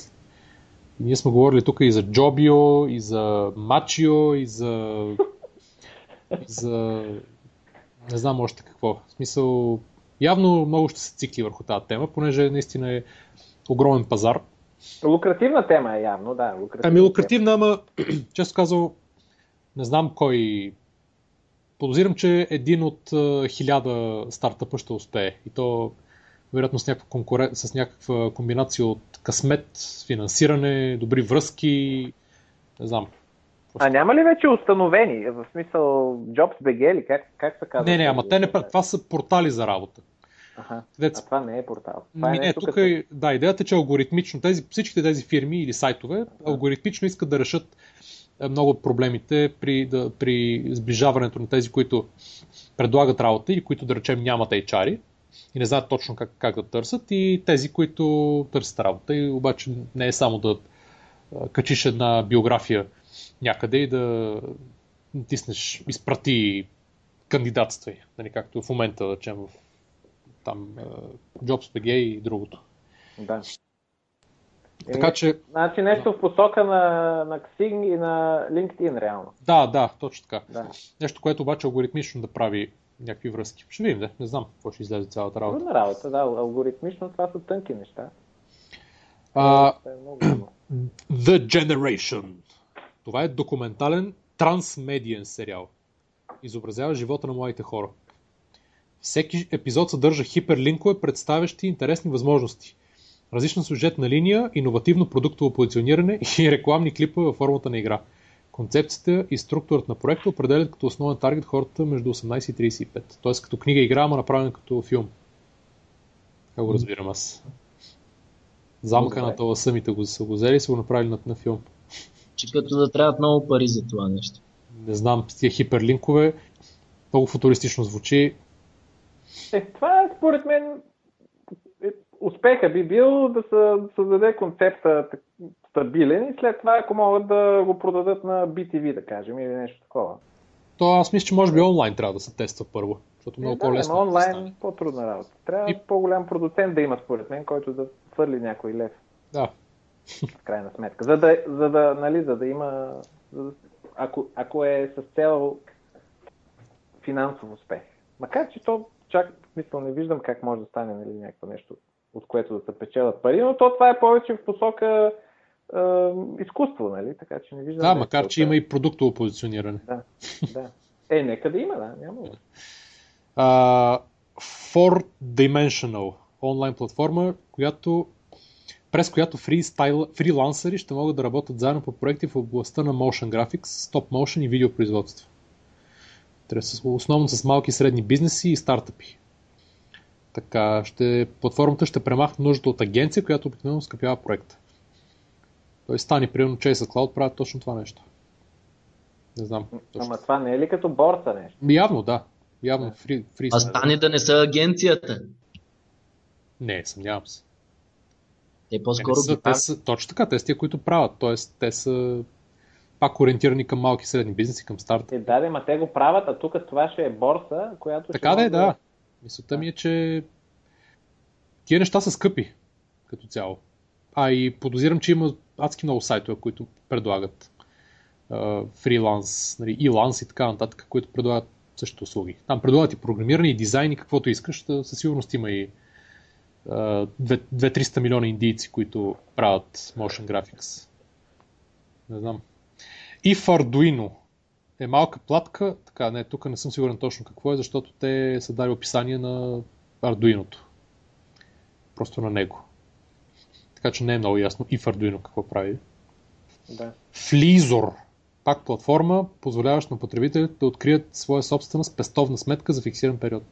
Ние сме говорили тук и за Jobio, и за Machio, и за... и за... Не знам още какво. В смисъл, явно много ще се цикли върху тази тема, понеже наистина е огромен пазар. Лукративна тема е явно, да. Лукративна ами лукративна, ама често казал, не знам кой. Подозирам, че един от хиляда стартъпа ще успее. И то вероятно с някаква, конкурен... с някаква комбинация от късмет, финансиране, добри връзки. Не знам. А няма ли вече установени? В смисъл JobsBG или как, как се казва? Не, не, ама те не това са портали за работа. Аха. където А това не е портал. Това Ми, е не, нещо тук като... е, да, идеята е, че алгоритмично, тези, всичките тези фирми или сайтове, алгоритмично искат да решат е, много проблемите при, да, при сближаването на тези, които предлагат работа или които да речем нямат HR и не знаят точно как, как да търсят и тези, които търсят работа и обаче не е само да качиш една биография някъде и да натиснеш изпрати кандидатствай, нали, както в момента, да речем, в там а, JobsBG и другото. Да. Така Еми, че, Значи нещо в посока на, на Xing и на LinkedIn реално. да, да, точно така. Да. Нещо, което обаче алгоритмично да прави някакви връзки. Ще видим, да. Не знам какво ще излезе цялата работа. Трудна работа, да. Алгоритмично това са тънки неща. А, е много. The Generation. Това е документален трансмедиен сериал. Изобразява живота на младите хора. Всеки епизод съдържа хиперлинкове, представящи интересни възможности. Различна сюжетна линия, иновативно продуктово позициониране и рекламни клипове във формата на игра. Концепцията и структурата на проекта определят като основен таргет хората между 18 и 35. Тоест като книга игра, ама направена като филм. Как го разбирам аз? Замъка на Добре. таласъмите го са го взели и са го направили на, на филм. Че като да трябват много пари за това нещо. Не знам, тия хиперлинкове. Много футуристично звучи. Е, това според мен е, успеха би бил да се създаде концепта стабилен и след това, ако могат да го продадат на BTV, да кажем, или нещо такова. То аз мисля, че може би онлайн трябва да се тества първо. Защото много Е, да, по-лесно. да онлайн стане. по-трудна работа. Трябва И- по-голям продуцент да има, според мен, който да хвърли някой лев, Да. в крайна сметка. За да, за да, нали, за да има... За да, ако, ако е с цел финансов успех. Макар, че то чак, мисля, не виждам как може да стане нали, някакво нещо, от което да се печелят пари, но то това е повече в посока е, изкуство, нали? Така че не виждам. Да, е макар че целта. има и продуктово позициониране. Да, да. Е, нека да има, да, няма. Uh, Four Dimensional онлайн платформа, която, през която фристайл, фрилансъри ще могат да работят заедно по проекти в областта на motion graphics, stop motion и видеопроизводство. Основно с малки и средни бизнеси и стартъпи. Така, ще, платформата ще премахне нуждата от агенция, която обикновено скъпява проекта. Той стане, примерно, Chase Cloud правят точно това нещо. Не знам. Точно. Ама това не е ли като борса нещо? Явно, да. Явно фри, фри А са. стане да не са агенцията. Не, съмнявам се. Те Те, по-скоро не са, ги те са, точно така, те са тия, които правят. Тоест, те са пак ориентирани към малки и средни бизнеси, към старта. Е, да, да, ма те го правят, а тук това ще е борса, която Така ще да е, да. Мисълта ми е, че тия неща са скъпи като цяло. А и подозирам, че има адски много сайтове, които предлагат фриланс, нали, и ланс и така нататък, които предлагат същите услуги. Там предлагат и програмиране, и дизайн, и каквото искаш. Със сигурност има и а, 2-300 милиона индийци, които правят motion graphics. Не знам. И в Arduino е малка платка, така, не, тук не съм сигурен точно какво е, защото те са дали описание на Arduino. Просто на него. Така че не е много ясно и в Arduino какво прави. Да. Fleezor. Пак платформа, позволяваща на потребителите да открият своя собствена спестовна сметка за фиксиран период.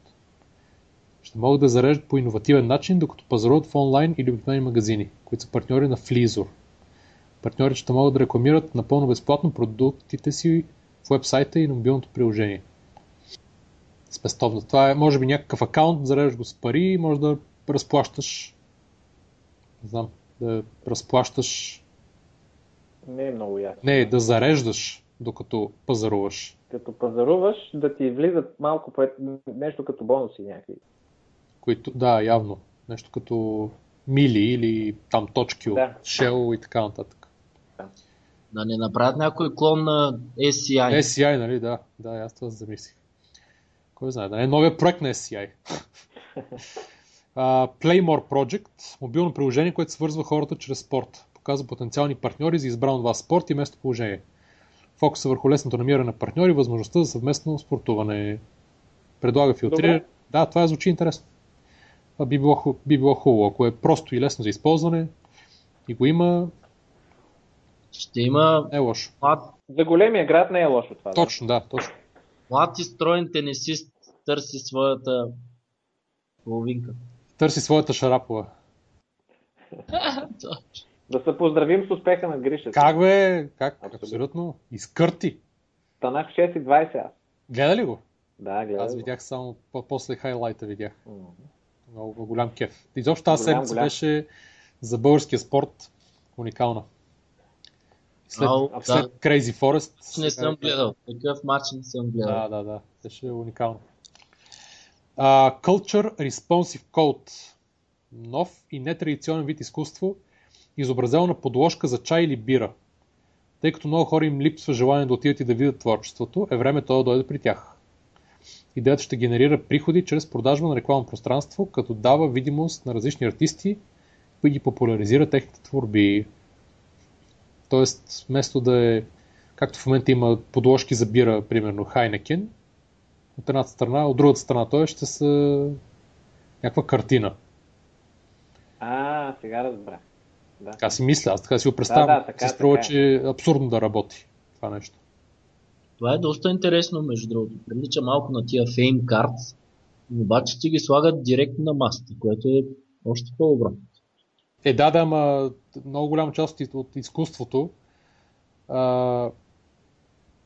Ще могат да зареждат по иновативен начин, докато пазаруват в онлайн или обикновени магазини, които са партньори на Fleezor. Партньорите ще могат да рекламират напълно безплатно продуктите си в вебсайта и на мобилното приложение. Спестовна. Това е, може би, някакъв акаунт, зареждаш го с пари и може да разплащаш. Не знам, да разплащаш. Не е много ясно. Не, да зареждаш, докато пазаруваш. Като пазаруваш, да ти влизат малко по нещо като бонуси някакви. Които, да, явно. Нещо като мили или там точки от Да. Shell и така нататък. Да не направят някой клон на SCI. SCI, нали? Да, да, аз това замислих. Кой знае, да не е новия проект на SCI. Uh, Playmore Project, мобилно приложение, което свързва хората чрез спорт. Показва потенциални партньори за избран от вас спорт и местоположение. Фокуса върху лесното намиране на партньори, възможността за съвместно спортуване. Предлага филтриране. Да, това звучи интересно. Това би било, би било хубаво, ако е просто и лесно за използване и го има, Ще има не е лошо. млад, За големия град не е лошо това. Точно, да, точно. млад и строен тенисист търси своята Половинка. Търси своята шарапова. Да се поздравим с успеха на Гриша. Как бе? Как? Абсолютно. Абсолютно. Изкърти. Станах 6,20 аз. Гледа ли го? Да, гледай. Аз го. видях само по- после хайлайта видях. М. Много голям кеф. Изобщо тази седмица голям. беше за българския спорт уникална. След, Ау, след да. Crazy Forest. Не съм гледал. Такъв матч не съм гледал. Да, да, да. Беше уникално. Uh, Culture Responsive Code. Нов и нетрадиционен вид изкуство, изобразено на подложка за чай или бира. Тъй като много хора им липсва желание да отидат и да видят творчеството, е време то да дойде при тях. Идеята ще генерира приходи чрез продажба на рекламно пространство, като дава видимост на различни артисти и ги популяризира техните творби. Тоест, вместо да е, както в момента има подложки за бира, примерно Heineken, от едната страна, от другата страна той ще са някаква картина. А, сега разбрах. Да. Така си мисля, аз така си го представям. Да, да, така, се струва, така е. че е абсурдно да работи това нещо. Това е доста интересно, между другото. Прилича малко на тия Fame Cards, но обаче ти ги слагат директно на масата, което е още по-добро. Е, да, да, ама много голяма част от- от изкуството а,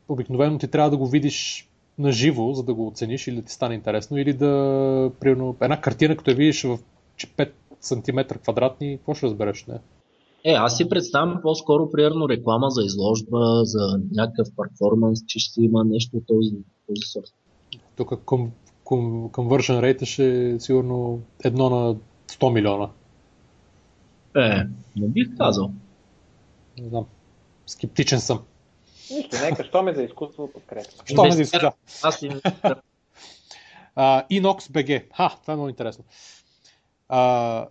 обикновено ти трябва да го видиш на живо, за да го оцениш или да ти стане интересно, или да, примерно, една картина, като я видиш в 5 см квадратни, какво ще разбереш? Не? Е, аз си представям по-скоро, примерно, реклама за изложба, за някакъв перформанс, че ще има нещо от този, този сорт. Тук com, com, conversion rate ще е сигурно едно на 100 милиона. Е, не бих казал. Не знам. Скептичен съм. Нищо, нека, що ме за изкуство подкрепя. Що ме Инвестира- да Аз им... Uh, Inox BG. Ха, това е много интересно. Uh,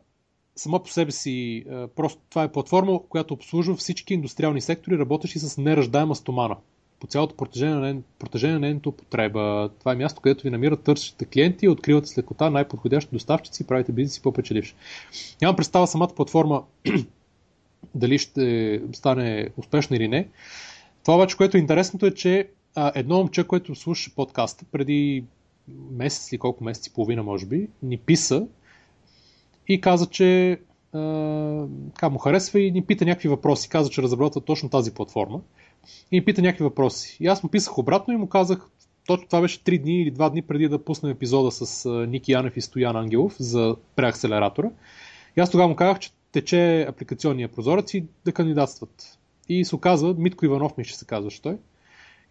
сама по себе си, uh, просто това е платформа, която обслужва всички индустриални сектори, работещи с неръждаема стомана. По цялото протежение на, нейн- протежение на нейната употреба. Това е място, където ви намират търсещите клиенти, откривате с лекота най-подходящи доставчици и правите бизнеси по-печеливш. Нямам представа самата платформа дали ще стане успешна или не. Това обаче, което е интересното е, че а, едно момче, което слуша подкаста преди месец или колко месеци, половина може би, ни писа и каза, че а, така му харесва и ни пита някакви въпроси. Каза, че разработва точно тази платформа и ни пита някакви въпроси. И аз му писах обратно и му казах, точно това беше 3 дни или 2 дни преди да пуснем епизода с Ники Янев и Стоян Ангелов за преакселератора. И аз тогава му казах, че тече апликационния прозорец и да кандидатстват. И се оказва, Митко Иванов ми ще се казваше той,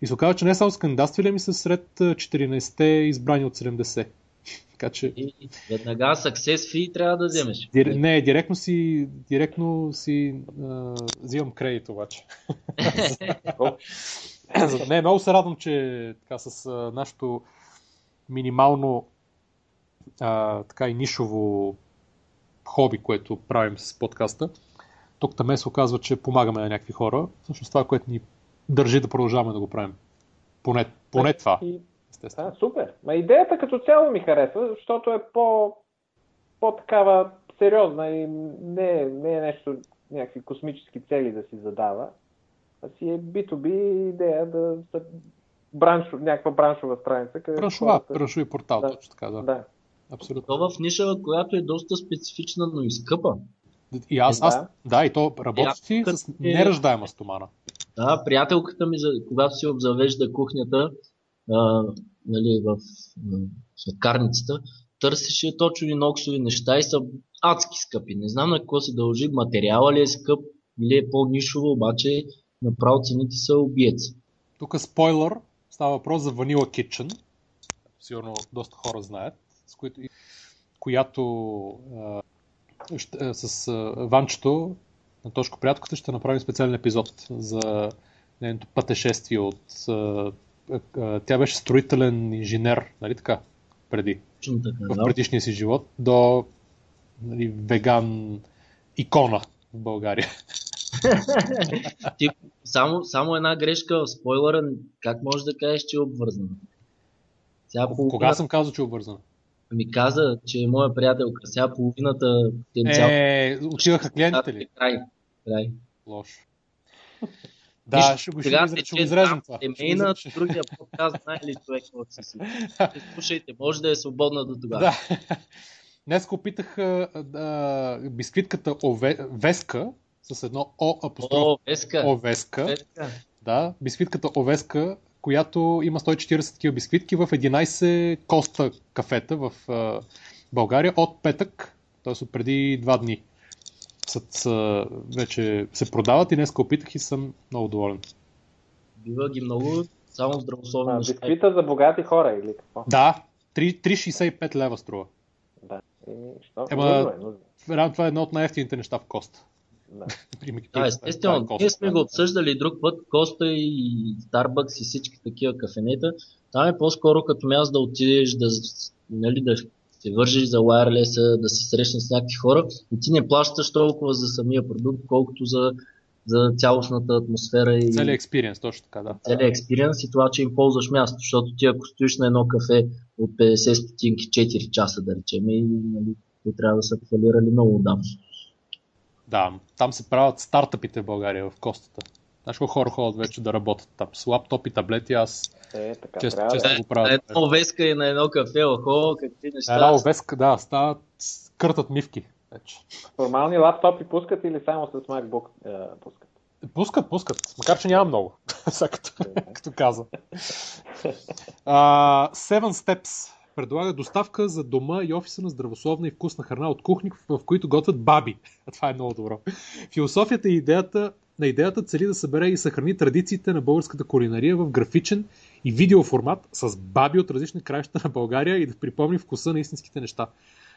и се оказва, че не само с кандидатствали, ами са сред а, 14-те избрани от 70. така че, И веднага success fee трябва да вземеш. дир... не, директно си, директно си а, взимам кредит обаче. Не, много се радвам, че така с а, нашото минимално а, така и нишово хоби, което правим с подкаста, тук там се оказва, че помагаме на някакви хора. Всъщност това, което ни държи да продължаваме да го правим. Поне, поне това, естествено. а, супер. Ма идеята като цяло ми харесва, защото е по, по-такава сериозна и не, е- не е нещо, някакви космически цели да си задава, а си е B2B идея да да бранш, някаква браншова страница. Браншова, хората- браншови портал, Да. точно така, да. Да. Абсолютно. То в ниша, която е доста специфична, но и скъпа. И аз, Е, аз, да. и то работещи Е, с е- неръждаема стомана. Да, приятелката ми, когато си обзавежда кухнята, а, нали, в сладкарницата, търсеше точно иноксови неща и са адски скъпи. Не знам на какво се дължи, материала ли е скъп или е по-нишово, обаче направо цените са убиец. Тук спойлер, става въпрос за Vanilla Kitchen. Сигурно доста хора знаят, с които, която а, ще, а, с а, Ванчето на Точко Приятелката ще направим специален епизод за нейното пътешествие от... А, тя беше строителен инженер, нали така, преди, така, в предишния си живот, до нали, веган икона в България. Ти, само, само една грешка в спойлера, как можеш да кажеш, че е обвързана? Сега Кога половината съм казал, че е обвързана? Ми каза, че моя приятелка. Сега половината потенциал. Е, отиваха клиентите ли? Край. Край. Лошо. Да, Нищо, ще го, сега ще го изрежем това. Семейна, другия подкаст, знае ли човек какво си. Слушайте, може да е свободна до тогава. Да. Днес опитах а, а, бисквитката ове, Веска с едно О апостроф О, Веска. Овеска. Веска. Да, бисквитката Овеска, която има 140 такива бисквитки в 11 коста кафета в България от петък, т.е. от преди два дни. Са, са, вече се продават и днес опитах и съм много доволен. Бива ги много, само здравословни бисквита за богати хора или какво? Да, 3 3,65 лева струва. Да. Ема- е, това е едно от най-ефтините неща в коста. Да. Естествено, ние сме го обсъждали друг път, Коста и Starbucks и всички такива кафенета. Там е по-скоро като място да отидеш, да, нали, да се вържиш за wireless да се срещнеш с някакви хора и ти не плащаш толкова за самия продукт, колкото за, за цялостната атмосфера и Целият експириенс, точно така, да. целият експириенс и това, че им ползваш място, защото ти ако стоиш на едно кафе от 50 стотинки 4 часа, да речем, и нали, те трябва да са фалирали много отдавна. Да, там се правят стартъпите в България, в Костата. Знаеш колко хора ходят вече да работят там с лаптоп и таблети, аз Е, така често, трябва често да. го На правя. едно веска и на едно кафе, охо, какви неща. Една овеска, да, стават, къртат мивки. Вече. Формални лаптопи пускат или само с MacBook е, пускат? Пускат, пускат, макар че няма много, сега като, като каза. Uh, Seven Steps предлага доставка за дома и офиса на здравословна и вкусна храна от кухни, в които готвят баби. Това е много добро. Философията и идеята на идеята цели да събере и съхрани традициите на българската кулинария в графичен и видеоформат с баби от различни краища на България и да припомни вкуса на истинските неща.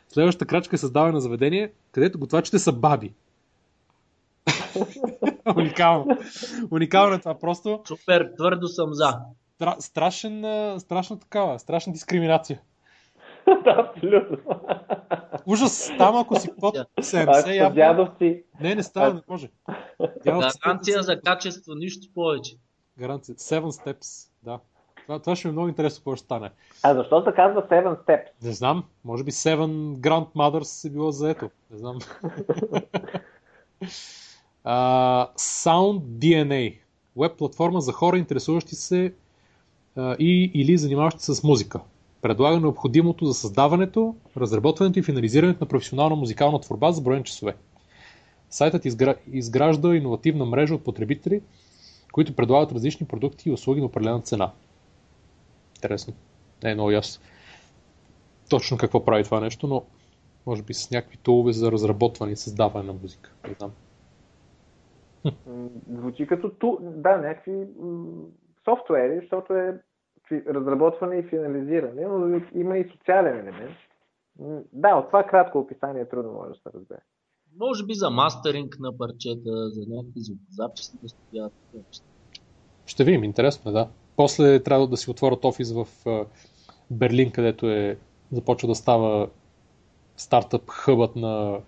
Следващата крачка е създаване на заведение, където готвачите са баби. Уникално. Уникално е това. Просто Супер, твърдо съм за. Стра, страшен, страшна такава, страшна дискриминация. да, абсолютно. Ужас, там ако си под Ако 70, са явно... дядовци, Не, не става, не може. Гаранция за качество, нищо повече. Гаранция. Seven Steps, да. Това, това ще ми е много интересно какво ще стане. а защо се казва Seven Steps? Не знам, може би Seven Grandmothers е било заето. Не знам. uh, Sound DNA. Веб платформа за хора, интересуващи се и или занимаващи се с музика. Предлага необходимото за създаването, разработването и финализирането на професионална музикална творба за броен часове. Сайтът изгра... изгражда иновативна мрежа от потребители, които предлагат различни продукти и услуги на определена цена. Интересно. Не е много ясно точно какво прави това нещо, но може би с някакви тулове за разработване и създаване на музика. Не знам. Звучи като ту, да, някакви софтуери, защото е разработване и финализиране, но има и социален елемент. Да, от това кратко описание трудно може да се разбере. Може би за мастеринг на парчета, за някакви звукозаписи да стоят. Ще видим, интересно е, да. После трябва да си отворят офис в Берлин, където е започва да става стартъп хъбът на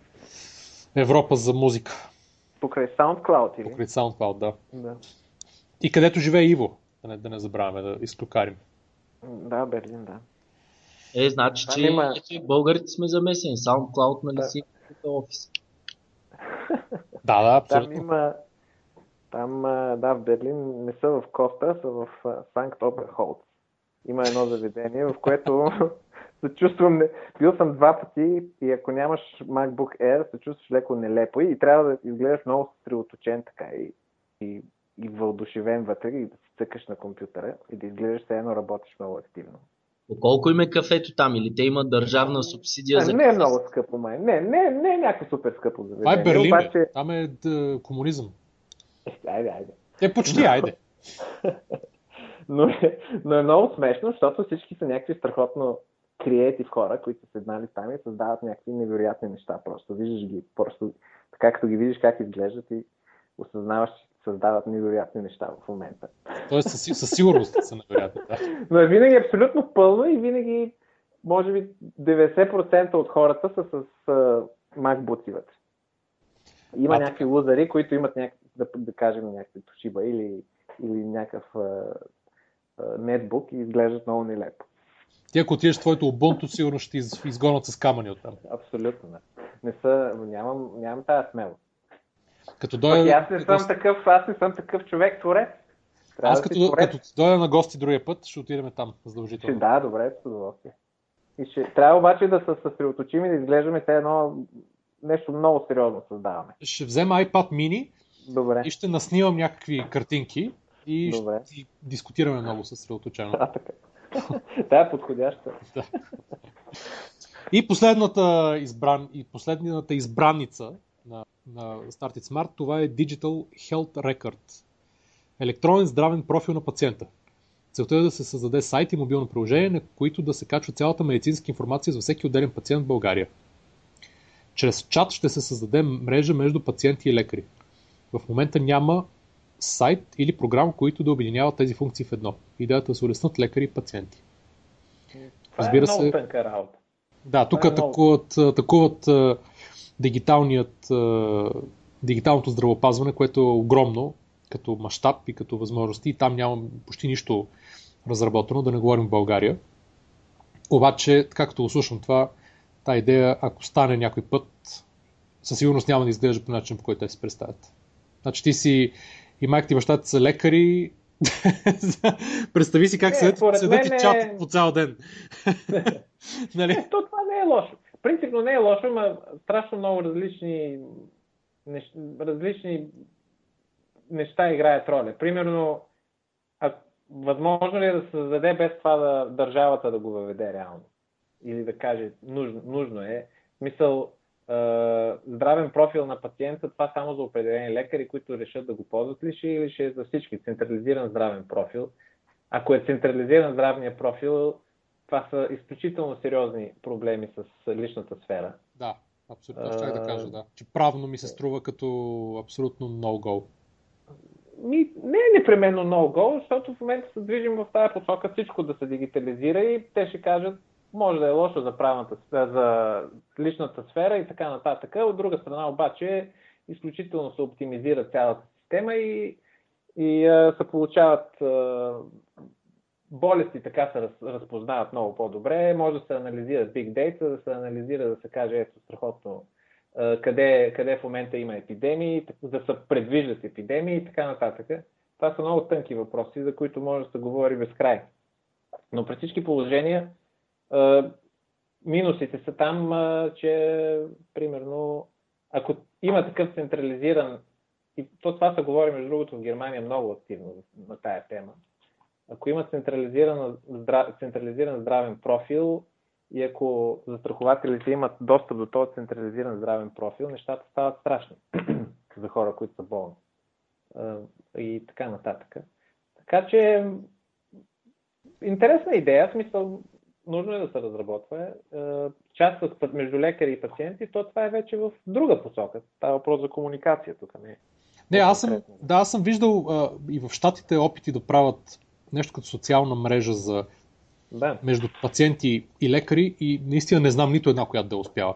Европа за музика. Покрай SoundCloud или? Покрай SoundCloud, да. Да. И където живее Иво. Да не, да не забравяме да изтокарим. Да, Берлин, да. Е, значи, Там че има- българите сме замесени. SoundCloud, нали Да. си офис. Да, да, Там абсолютно. има, там, да, в Берлин не са в Коста, са в Санкт Оберхолц. Има едно заведение, в което се чувствам, не... бил съм два пъти и ако нямаш MacBook Air, се чувстваш леко нелепо и трябва да изгледаш много съсредоточен така и, и, и въодушевен вътре и да си цъкаш на компютъра и да изглеждаш все едно работиш много активно. По колко им е кафето там? Или те имат държавна субсидия А, за не е много скъпо, май. Не, не, не е някакво супер скъпо заведение. Това е Берлин, бе. Обаче... Там е да, комунизъм. Айде, айде. Е, почти, айде. но, е, но е много смешно, защото всички са някакви страхотно креатив хора, които са седнали там и създават някакви невероятни неща. Просто виждаш ги, просто така като ги видиш как изглеждат и осъзнаваш, че създават невероятни неща в момента. Тоест със, със сигурност са невероятни. Да. Но е винаги абсолютно пълно и винаги, може би, 90% от хората са с а, MacBook вътре. Има А, някакви лузари, които имат някакви, да, да кажем, някакви Toshiba или, или някакъв а, а, нетбук и изглеждат много нелепо. Ти ако отидеш твоето Ubuntu, сигурно ще из- изгонят с камъни оттам. Абсолютно не. Не са, нямам, нямам тази смелост. Като Пък дойда, аз не съм такъв, аз не съм такъв човек, творец. Трябва аз да като, творец. като дойда на гости другия път, ще отидем там, Ще, задължително. да, добре, с удоволствие. И ще, трябва обаче да се съсредоточим и да изглеждаме те едно нещо много сериозно създаваме. Ще взема iPad mini Добре. и ще наснимам някакви картинки и Добре. ще дискутираме много съсредоточено. А, така. Да, е подходяща. И последната, избран, и последната избранница на, на Start It Smart, това е Digital Health Record. Електронен здравен профил на пациента. Целта е да се създаде сайт и мобилно приложение, на които да се качва цялата медицинска информация за всеки отделен пациент в България. Чрез чат ще се създаде мрежа между пациенти и лекари. В момента няма сайт или програма, които да обединяват тези функции в едно. Идеята е да се улеснат лекари и пациенти. Това Разбира е много се. тънка работа. Да, тук е атакуват, атакуват дигиталният, дигиталното здравеопазване, което е огромно като мащаб и като възможности. И там няма почти нищо разработено, да не говорим в България. Обаче, както го слушам това, тази идея, ако стане някой път, със сигурност няма да изглежда по начин, по който те си представят. Значи ти си и майка ти и баща ти са лекари, Представи си как Не, седят, седят и мен е- чатат по цял ден. нали? То това не е лошо. Принципно не е лошо, но страшно много различни, нещ... различни неща играят роля. Примерно, а, възможно ли е да се създаде без това да държавата да го въведе реално? Или да каже, нужно, нужно е. Е, здравен профил на пациента, това само за определени лекари, които решат да го ползват ли ще или ще е за всички централизиран здравен профил. Ако е централизиран здравния профил, това са изключително сериозни проблеми с личната сфера. Да, абсолютно. Щях да кажа, да. Че правно ми се струва като абсолютно no-go. Ми, не е непременно гол, защото в момента се движим в тази посока всичко да се дигитализира и те ще кажат, може да е лошо за, правната, сфера, за личната сфера и така нататък. От друга страна обаче изключително се оптимизира цялата система и, и а, се получават а, болести, така се раз, разпознават много по-добре. Може да се анализира Big Data, да се анализира, да се каже, ето страхотно къде, къде в момента има епидемии, да се предвиждат епидемии и така нататък. Това са много тънки въпроси, за които може да се говори безкрай. Но при всички положения минусите са там, че примерно ако има такъв централизиран и то това се говори между другото в Германия много активно на тая тема. Ако има централизиран, здрав, централизиран здравен профил и ако застрахователите имат достъп до този централизиран здравен профил, нещата стават страшни за хора, които са болни. И така нататък. Така че интересна идея, в смисъл нужно е да се разработва. Част от между лекари и пациенти, то това е вече в друга посока. Става въпрос за комуникация тук. Не, не аз съм, да, аз съм виждал а, и в щатите опити да правят нещо като социална мрежа за да. между пациенти и лекари и наистина не знам нито една, която да успява.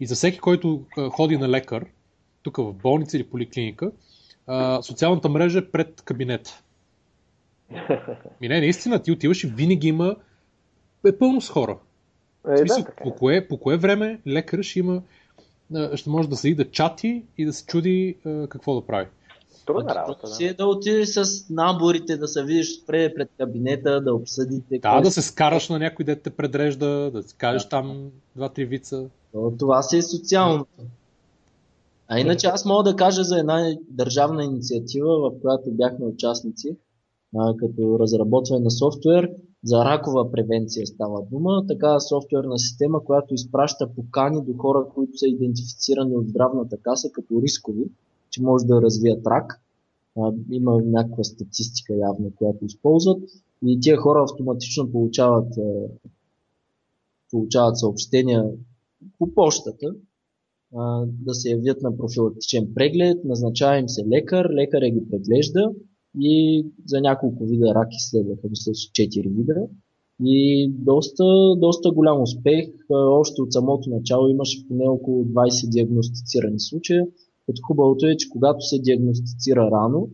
И за всеки, който ходи на лекар, тук в болница или поликлиника, социалната мрежа е пред кабинета. И не, наистина, ти отиваш и винаги има е пълно с хора. Е, смисъл, да, така. по, кое, по кое време лекар ще има ще може да седи да чати и да се чуди какво да прави. Трудна работа, си е да отидеш с наборите, да се видиш пред, пред кабинета, да обсъдите. Да, да се скараш на някой, дете те предрежда, да си кажеш да. там два-три вица. То, това си е социално. А иначе аз мога да кажа за една държавна инициатива, в която бяхме участници, а, като разработване на софтуер, за ракова превенция става дума. Такава софтуерна система, която изпраща покани до хора, които са идентифицирани от здравната каса като рискови, че може да развият рак. Има някаква статистика явно, която използват. И тия хора автоматично получават, получават съобщения по почтата да се явят на профилактичен преглед, назначава им се лекар, лекаря ги преглежда и за няколко вида раки следваха, мисля, 4 вида. И доста, доста голям успех. Още от самото начало имаше поне около 20 диагностицирани случая. Като хубавото е, че когато се диагностицира рано,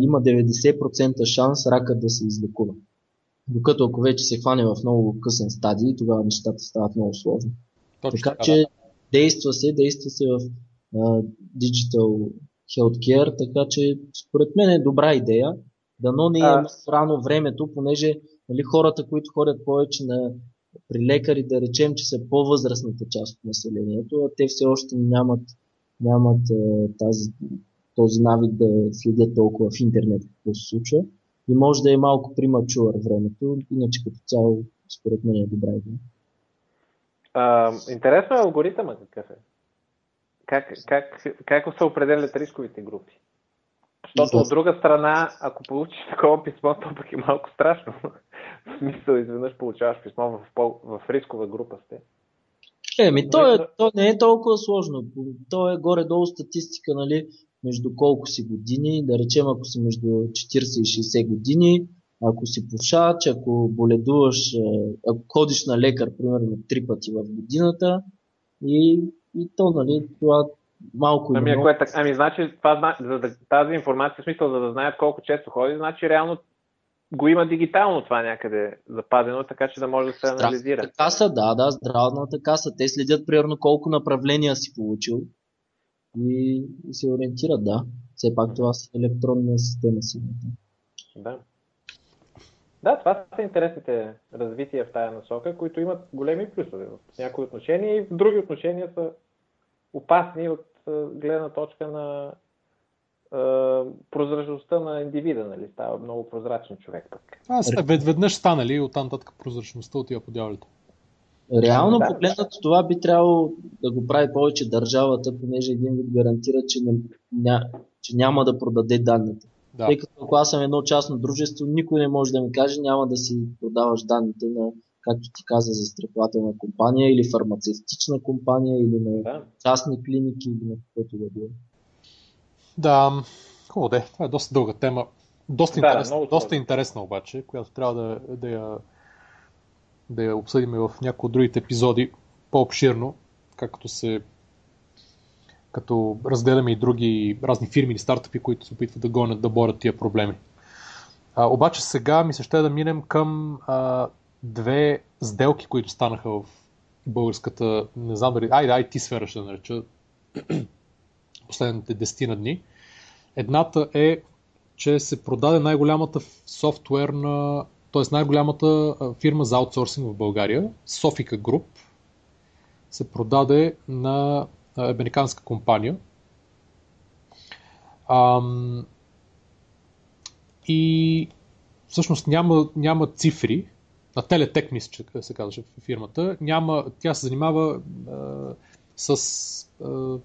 има 90% шанс рака да се излекува. Докато ако вече се хване в много късен стадий, тогава нещата стават много сложни. Точно така че действа се, действа се в Digital Healthcare, така че според мен е добра идея. Дано не е рано времето, понеже нали, хората, които ходят повече на, при лекари, да речем, че са по-възрастната част от населението, а те все още нямат, нямат тази, този навик да следят толкова в интернет какво се случва. И може да е малко примачуър времето, иначе като цяло според мен е добра идея. А, интересно е алгоритъма какъв е. Как, как, как се определят рисковите групи? Защото от друга страна, ако получиш такова писмо, то пък е малко страшно. в смисъл, изведнъж получаваш писмо в, в рискова група сте. Еми, то, е, то не е толкова сложно. То е горе-долу статистика, нали, между колко си години, да речем, ако си между 40 и 60 години, ако си пушач, ако боледуваш, ако ходиш на лекар, примерно, три пъти в годината и, и то, нали, това малко ами, ако е, так, ами значи това, за да, тази информация, в смисъл, за да знаят колко често ходи, значи реално го има дигитално това някъде запазено, така че да може да се анализира. Здравната каса, да, да, здравната каса. Те следят примерно колко направления си получил и, се ориентират, да. Все пак това са електронна система си. Да. Да, това са интересните развития в тая насока, които имат големи плюсове в някои отношения и в други отношения са опасни от гледна точка на прозрачността на индивида, нали? Става много прозрачен човек пък. Аз вед, веднъж станали от там татък прозрачността отива по дяволите. Реално да, погледнато това би трябвало да го прави повече държавата, понеже един вид гарантира, че, не, ня, че няма да продаде данните. Да. Тъй като ако аз съм едно частно дружество, никой не може да ми каже, няма да си продаваш данните на, както ти каза, за застрахователна компания или фармацевтична компания или на да. частни клиники или на каквото да било. Да, хубаво де. Това е доста дълга тема. Доста, да, интересна, доста интересна обаче, която трябва да, да, я, да я обсъдим в някои от другите епизоди по-обширно, както се като разделяме и други разни фирми или стартъпи, които се опитват да гонят да борят тия проблеми. А, обаче сега ми се ще да минем към а, две сделки, които станаха в българската, не знам дали, айде IT сфера ще да нареча, последните десетина дни. Едната е, че се продаде най-голямата софтуерна, т.е. най-голямата фирма за аутсорсинг в България, Sofika Group, се продаде на американска компания. Ам, и всъщност няма, няма цифри, на Телетек, мисля, че се казваше фирмата, няма, тя се занимава а, с а,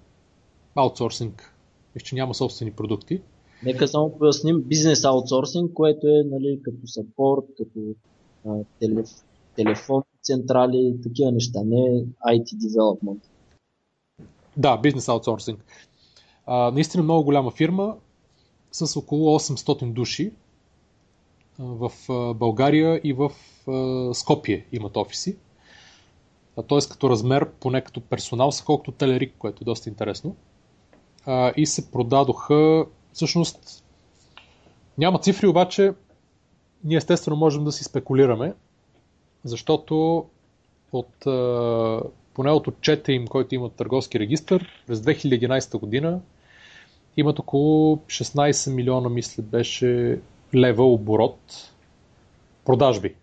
аутсорсинг. Мисля, че няма собствени продукти. Нека само поясним бизнес аутсорсинг, което е нали, като саппорт, като а, телеф, телефон, централи, такива неща, не IT development. Да, бизнес аутсорсинг. А, наистина много голяма фирма с около 800 души в България и в Скопие имат офиси. Т.е. като размер, поне като персонал, са колкото Телерик, което е доста интересно. А, и се продадоха, всъщност, няма цифри, обаче ние естествено можем да си спекулираме, защото от, поне от отчета им, който имат търговски регистр, през 2011 година имат около 16 милиона, мисля, беше лева оборот продажби.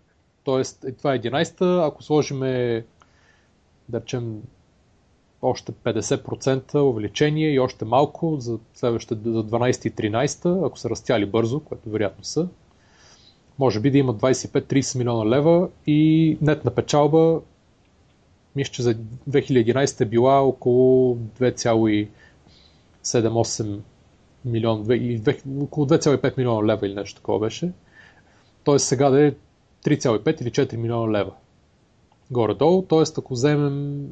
Тоест, това е 11-та, ако сложиме, да речем, още 50% увеличение и още малко за следващите за 12 и 13, ако са растяли бързо, което вероятно са, може би да има 25-30 милиона лева и нетна печалба, мисля, че за 2011 е била около 2,7-8 милион, около 2,5 милиона лева или нещо такова беше. Тоест сега да е 3,5 или 4 милиона лева. Горе-долу, т.е. ако вземем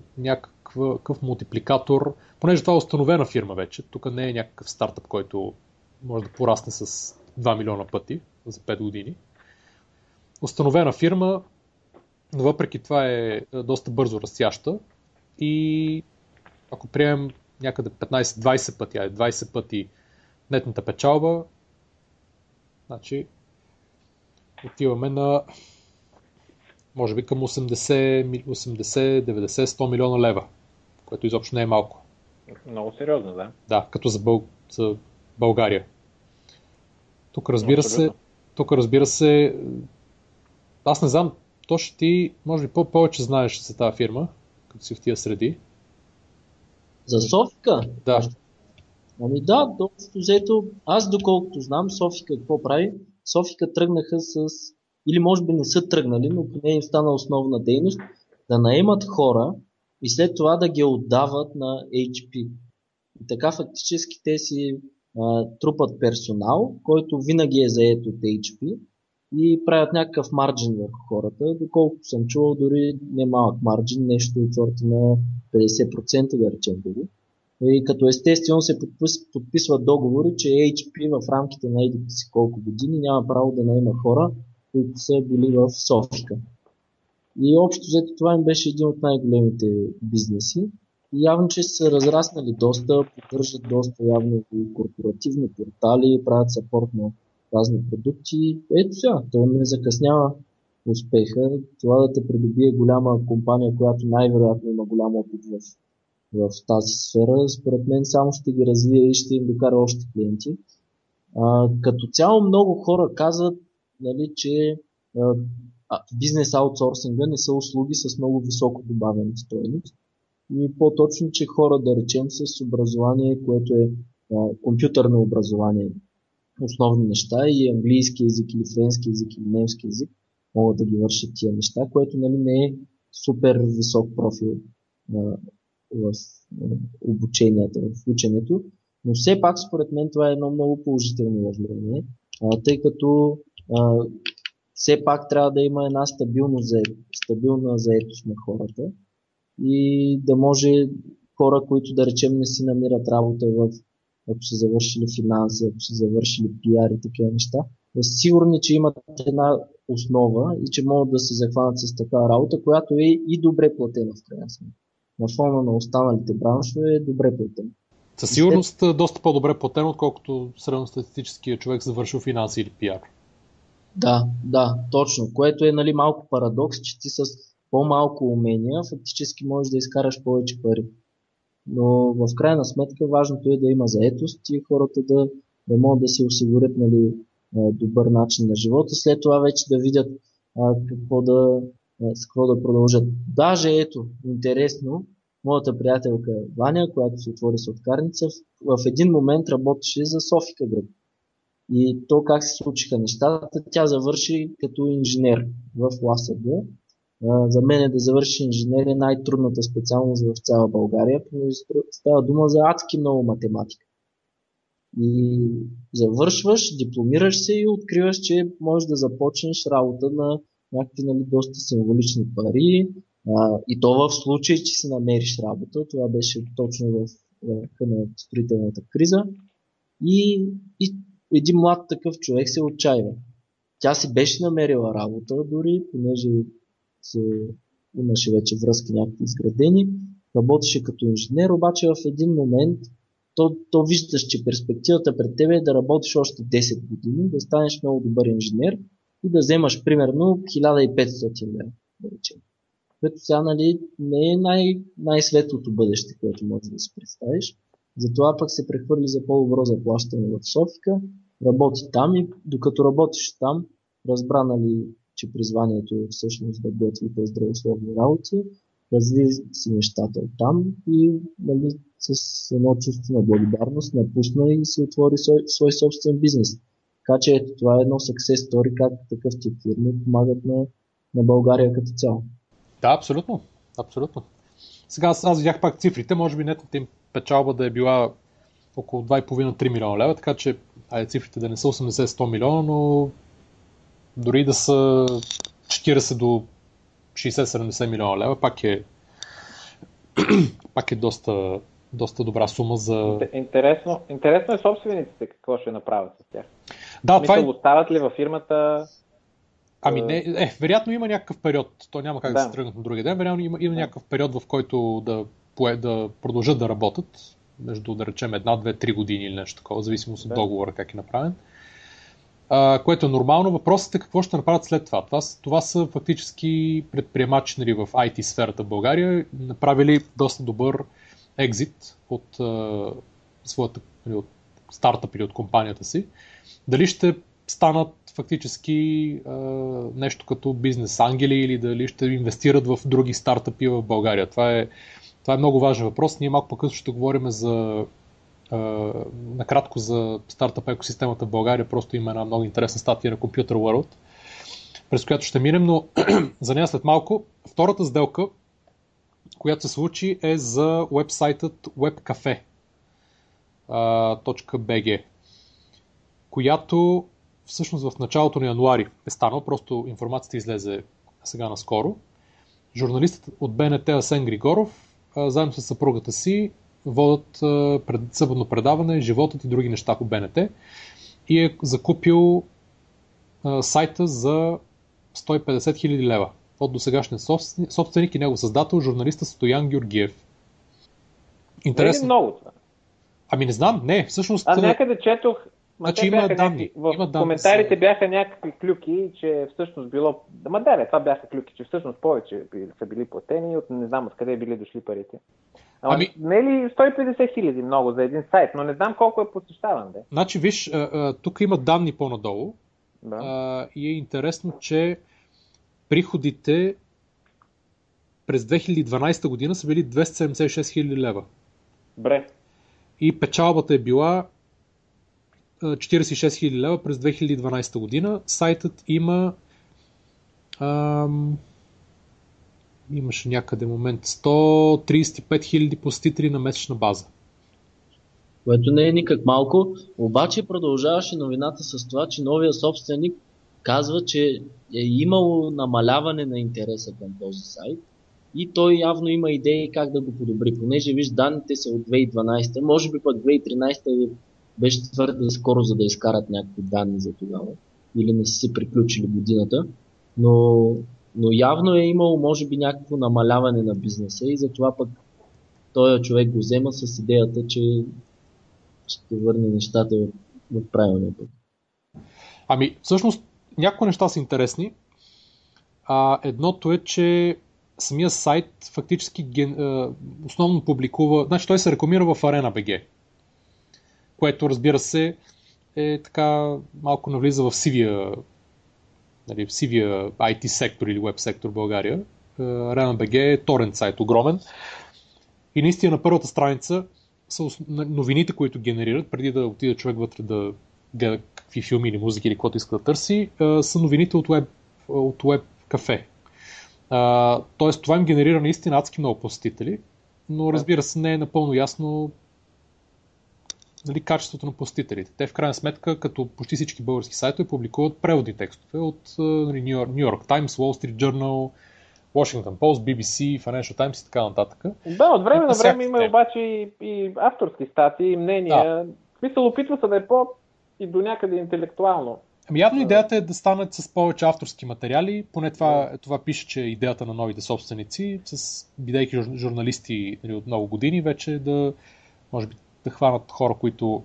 някакъв мултипликатор, понеже това е установена фирма вече, тук не е някакъв стартъп, който може да порасне с 2 милиона пъти за 5 години. Установена фирма, но въпреки това е доста бързо растяща и ако приемем някъде 15-20 пъти, 20 пъти нетната печалба, значи отиваме на може би към 80, 80 90, 100 милиона лева, което изобщо не е малко. Много сериозно, да. Да, като за, Бъл... за България. Тук разбира се, тук разбира се, аз не знам, точно ти, може би по-повече знаеш за тази фирма, като си в тия среди. За Софика? Да. Ами да, общо взето, аз доколкото знам, Софика какво прави? Софика тръгнаха с, или може би не са тръгнали, но поне им стана основна дейност, да наемат хора и след това да ги отдават на HP. И така фактически те си а, трупат персонал, който винаги е заед от HP и правят някакъв марджин върху хората. Доколкото съм чувал, дори не малък марджин, нещо от сорта на 50% да речем дори. И като естествено се подписват договори, че HP в рамките на едите си колко години няма право да наема хора, които са били в Софика. И общо взето това им беше един от най-големите бизнеси. И явно, че са разраснали доста, поддържат доста явно и корпоративни портали, правят сапорт на разни продукти. Ето сега, то не закъснява успеха. Това да те придобие голяма компания, която най-вероятно има голям опит в, в тази сфера, според мен само ще ги развие и ще им докара още клиенти. А, като цяло много хора казват, нали, че бизнес аутсорсинга не са услуги с много високо добавена стоеност. И по-точно, че хора, да речем, с образование, което е а, компютърно образование, основни неща и английски язик или френски язик или немски язик могат да ги вършат тия неща, което нали, не е супер висок профил а, в а, обученията, в ученето, но все пак според мен това е едно много положително явление, а, тъй като а, все пак трябва да има една стабилна, стабилна заетост на хората и да може хора, които да речем не си намират работа в ако са завършили финанси, ако са завършили пиар и такива неща, да са сигурни, че имат една основа и че могат да се захванат с такава работа, която е и добре платена в крайна сметка. На фона на останалите браншове е добре платена. Със сигурност доста по-добре платено, отколкото средностатистическия човек завършил финанси или пиар. Да, да, точно. Което е нали, малко парадокс, че ти с по-малко умения фактически можеш да изкараш повече пари. Но в крайна сметка важното е да има заетост и хората да, да могат да си осигурят нали, добър начин на живота. След това вече да видят а, какво да, с какво да продължат. Даже ето, интересно, моята приятелка Ваня, която се отвори сладкарница, в, в един момент работеше за Софика Груп. И то как се случиха нещата, тя завърши като инженер в ЛАСАГ. За мен е да завърши инженерия най-трудната специалност в цяла България, понеже става дума за адски много математика. И завършваш, дипломираш се и откриваш, че можеш да започнеш работа на някакви нали, доста символични пари. А, и то в случай, че си намериш работа. Това беше точно в върха на строителната криза. И, и един млад такъв човек се отчаива. Тя си беше намерила работа, дори понеже се, имаше вече връзки някакви изградени, работеше като инженер, обаче в един момент то, то виждаш, че перспективата пред тебе е да работиш още 10 години, да станеш много добър инженер и да вземаш примерно 1500 лева, да речем. Което сега нали, не е най- най-светлото бъдеще, което можеш да си представиш. Затова пък се прехвърли за по-добро заплащане в Софика, работи там и докато работиш там, разбра нали, че призванието е всъщност да готви по-здравословни работи, разви си нещата от там и нали, с едно чувство на благодарност напусна и се отвори свой, свой собствен бизнес. Така че ето, това е едно success story, как такъв тип фирми помагат на, на България като цяло. Да, абсолютно. Абсолютно. Сега аз видях пак цифрите, може би нетната им печалба да е била около 2,5-3 милиона лева, така че айде цифрите да не са 80-100 милиона, но дори да са 40 до 60-70 милиона лева, пак е, пак е доста, доста добра сума за... Интересно, интересно е собствениците какво ще направят с тях. Да, това е... остават ли във фирмата? Ами не, е, вероятно има някакъв период, то няма как да, да се тръгнат на другия ден, вероятно има, има някакъв период, в който да, да продължат да работят, между да речем една, две, три години или нещо такова, в зависимост от да. договора как е направен а, което е нормално. Въпросът е какво ще направят след това. Това, това са фактически предприемачи нали, в IT сферата в България, направили доста добър екзит от а, своята, нали, от стартъп или от компанията си, дали ще станат фактически а, нещо като бизнес ангели или дали ще инвестират в други стартъпи в България. Това е, това е много важен въпрос. Ние малко по-късно ще говорим за а, накратко за стартъп екосистемата в България. Просто има една много интересна статия на Computer World, през която ще минем, но за нея след малко. Втората сделка, която се случи е за вебсайтът webcafe.bg, която всъщност в началото на януари е станал, просто информацията излезе сега наскоро. Журналистът от БНТ Асен Григоров, заедно с съпругата си, водят пред, събудно предаване Животът и други неща по БНТ и е закупил сайта за 150 000 лева от досегашния собственик и негов създател, журналиста Стоян Георгиев. Интересно. Не е много това? Ами не знам, не, всъщност... Аз някъде четох, Значи има данни. Някакви, в има данни коментарите бяха някакви клюки, че всъщност било... Ама да, не, това бяха клюки, че всъщност повече са били платени, от не знам откъде били дошли парите. Ама, ами... Не ли 150 хиляди много за един сайт, но не знам колко е посещаван. Де. Значи, виж, тук има данни по-надолу да. и е интересно, че приходите през 2012 година са били 276 хиляди лева. Бре. И печалбата е била 46 000 лева през 2012 година. Сайтът има ам, имаше някъде момент 135 000 посетители на месечна база. Което не е никак малко, обаче продължаваше новината с това, че новия собственик казва, че е имало намаляване на интереса към този сайт и той явно има идеи как да го подобри, понеже виж данните са от 2012, може би пък 2013 беше твърде скоро, за да изкарат някакви данни за тогава. Или не са си приключили годината. Но, но явно е имало, може би, някакво намаляване на бизнеса и затова пък този човек го взема с идеята, че ще върне нещата в, правилния път. Ами, всъщност, някои неща са интересни. А, едното е, че самия сайт фактически ген, основно публикува, значи той се рекламира в Arena BG което разбира се е така малко навлиза в сивия, нали, в сивия IT сектор или веб сектор в България. RenaBG е торент сайт, огромен. И наистина на първата страница са новините, които генерират, преди да отиде човек вътре да гледа какви филми или музики или каквото иска да търси, са новините от Web, от web кафе. Тоест това им генерира наистина адски много посетители, но разбира се не е напълно ясно нали, качеството на посетителите. Те в крайна сметка, като почти всички български сайтове, публикуват преводни текстове от нали, New York Times, Wall Street Journal, Washington Post, BBC, Financial Times и така нататък. Да, от време на време има обаче и, и авторски статии, и мнения. Да. Смисъл, опитва се да е по и до някъде интелектуално. Ами явно идеята е да станат с повече авторски материали, поне това, това пише, че идеята на новите собственици, с бидейки журналисти нали, от много години, вече да, може би, да хванат хора, които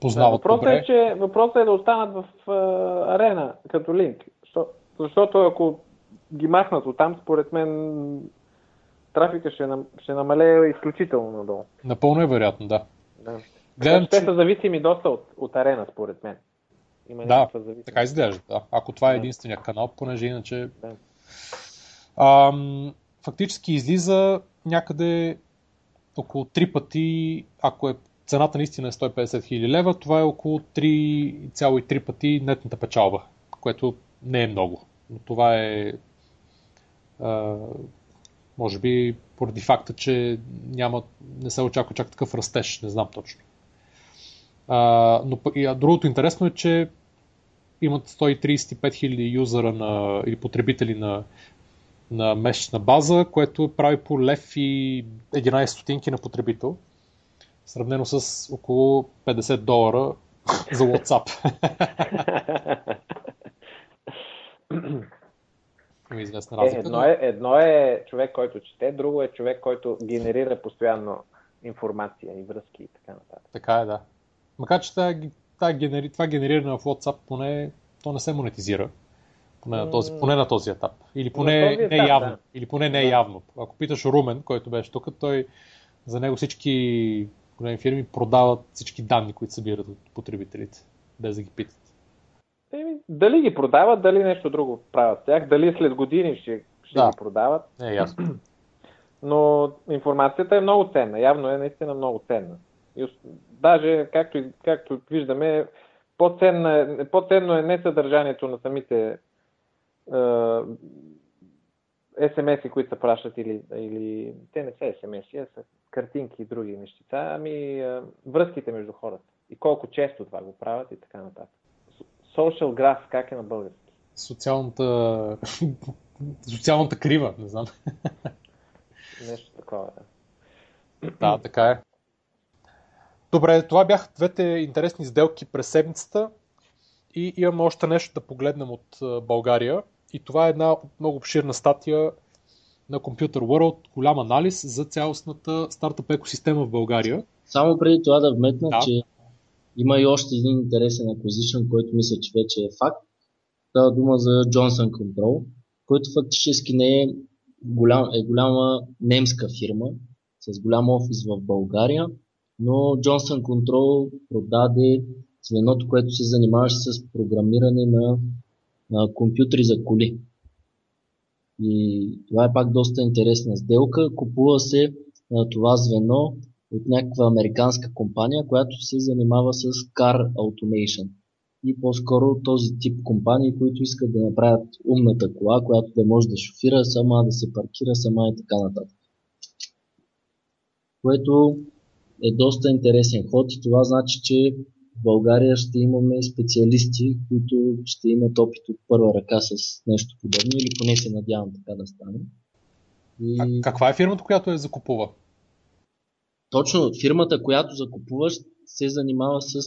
познават да, въпросът добре. Е, че, въпросът е да останат в а, арена като линк. Защо, защото ако ги махнат от там, според мен трафика ще, нам, ще намалее изключително надолу. Напълно е вероятно, да. да. Гледам, Те че... са зависими доста от, от арена, според мен. Има да, така изглежда. Да. Ако това е единствения канал, понеже иначе... Да. Ам, фактически излиза някъде около 3 пъти, ако е цената наистина е 150 000 лева, това е около 3,3 пъти нетната печалба, което не е много. Но това е а, може би поради факта, че няма, не се очаква чак такъв растеж, не знам точно. А, но и, а другото интересно е, че имат 135 000 юзера на, или потребители на на месечна база, което прави по лев и 11 стотинки на потребител, сравнено с около 50 долара за WhatsApp. Има известна разлика. Е, едно, е, едно е човек, който чете, друго е човек, който генерира постоянно информация и връзки и така нататък. Така е, да. Макар, че това, това, генери, това генериране в WhatsApp поне то не се монетизира. Поне на този, поне на този етап. Или поне етап, не явно. Да. Или поне не да. явно. Ако питаш Румен, който беше тук, той За него всички големи фирми продават всички данни, които събират от потребителите, без да ги питат. Еми, дали ги продават, дали нещо друго правят с тях, дали след години ще, ще Да. ги продават. Не е ясно. Но информацията е много ценна. Явно е наистина много ценна. И, даже, както, и- както виждаме, по-ценна, е- по-ценно е не съдържанието на самите SMS-и, които се пращат или, или те не са SMS-и, а са картинки и други нещица, ами е, връзките между хората. И колко често това го правят и така нататък. Social graph, как е на български? Социалната... Социалната крива, не знам. Нещо такова. Да. Да, така е. Добре, това бяха двете интересни сделки през седмицата и имаме още нещо да погледнем от а, България. И това е една много обширна статия на Computer World, голям анализ за цялостната стартъп екосистема в България. Само преди това да вметна, Да. че има и още един интересен acquisition, който мисля, че вече е факт. Става дума за Johnson Control, който фактически не е, голям, е голяма немска фирма с голям офис в България, но Johnson Control продаде звеното, което се занимаваше с програмиране на, компютри за коли. И това е пак доста интересна сделка. Купува се а, това звено от някаква американска компания, която се занимава с Car Automation. И по-скоро този тип компании, които искат да направят умната кола, която да може да шофира сама, да се паркира сама и така нататък. Което е доста интересен ход и това значи, че в България ще имаме специалисти, които ще имат опит от първа ръка с нещо подобно или поне се надявам така да стане. И... А каква е фирмата, която я закупува? Точно фирмата, която закупуваш, се занимава с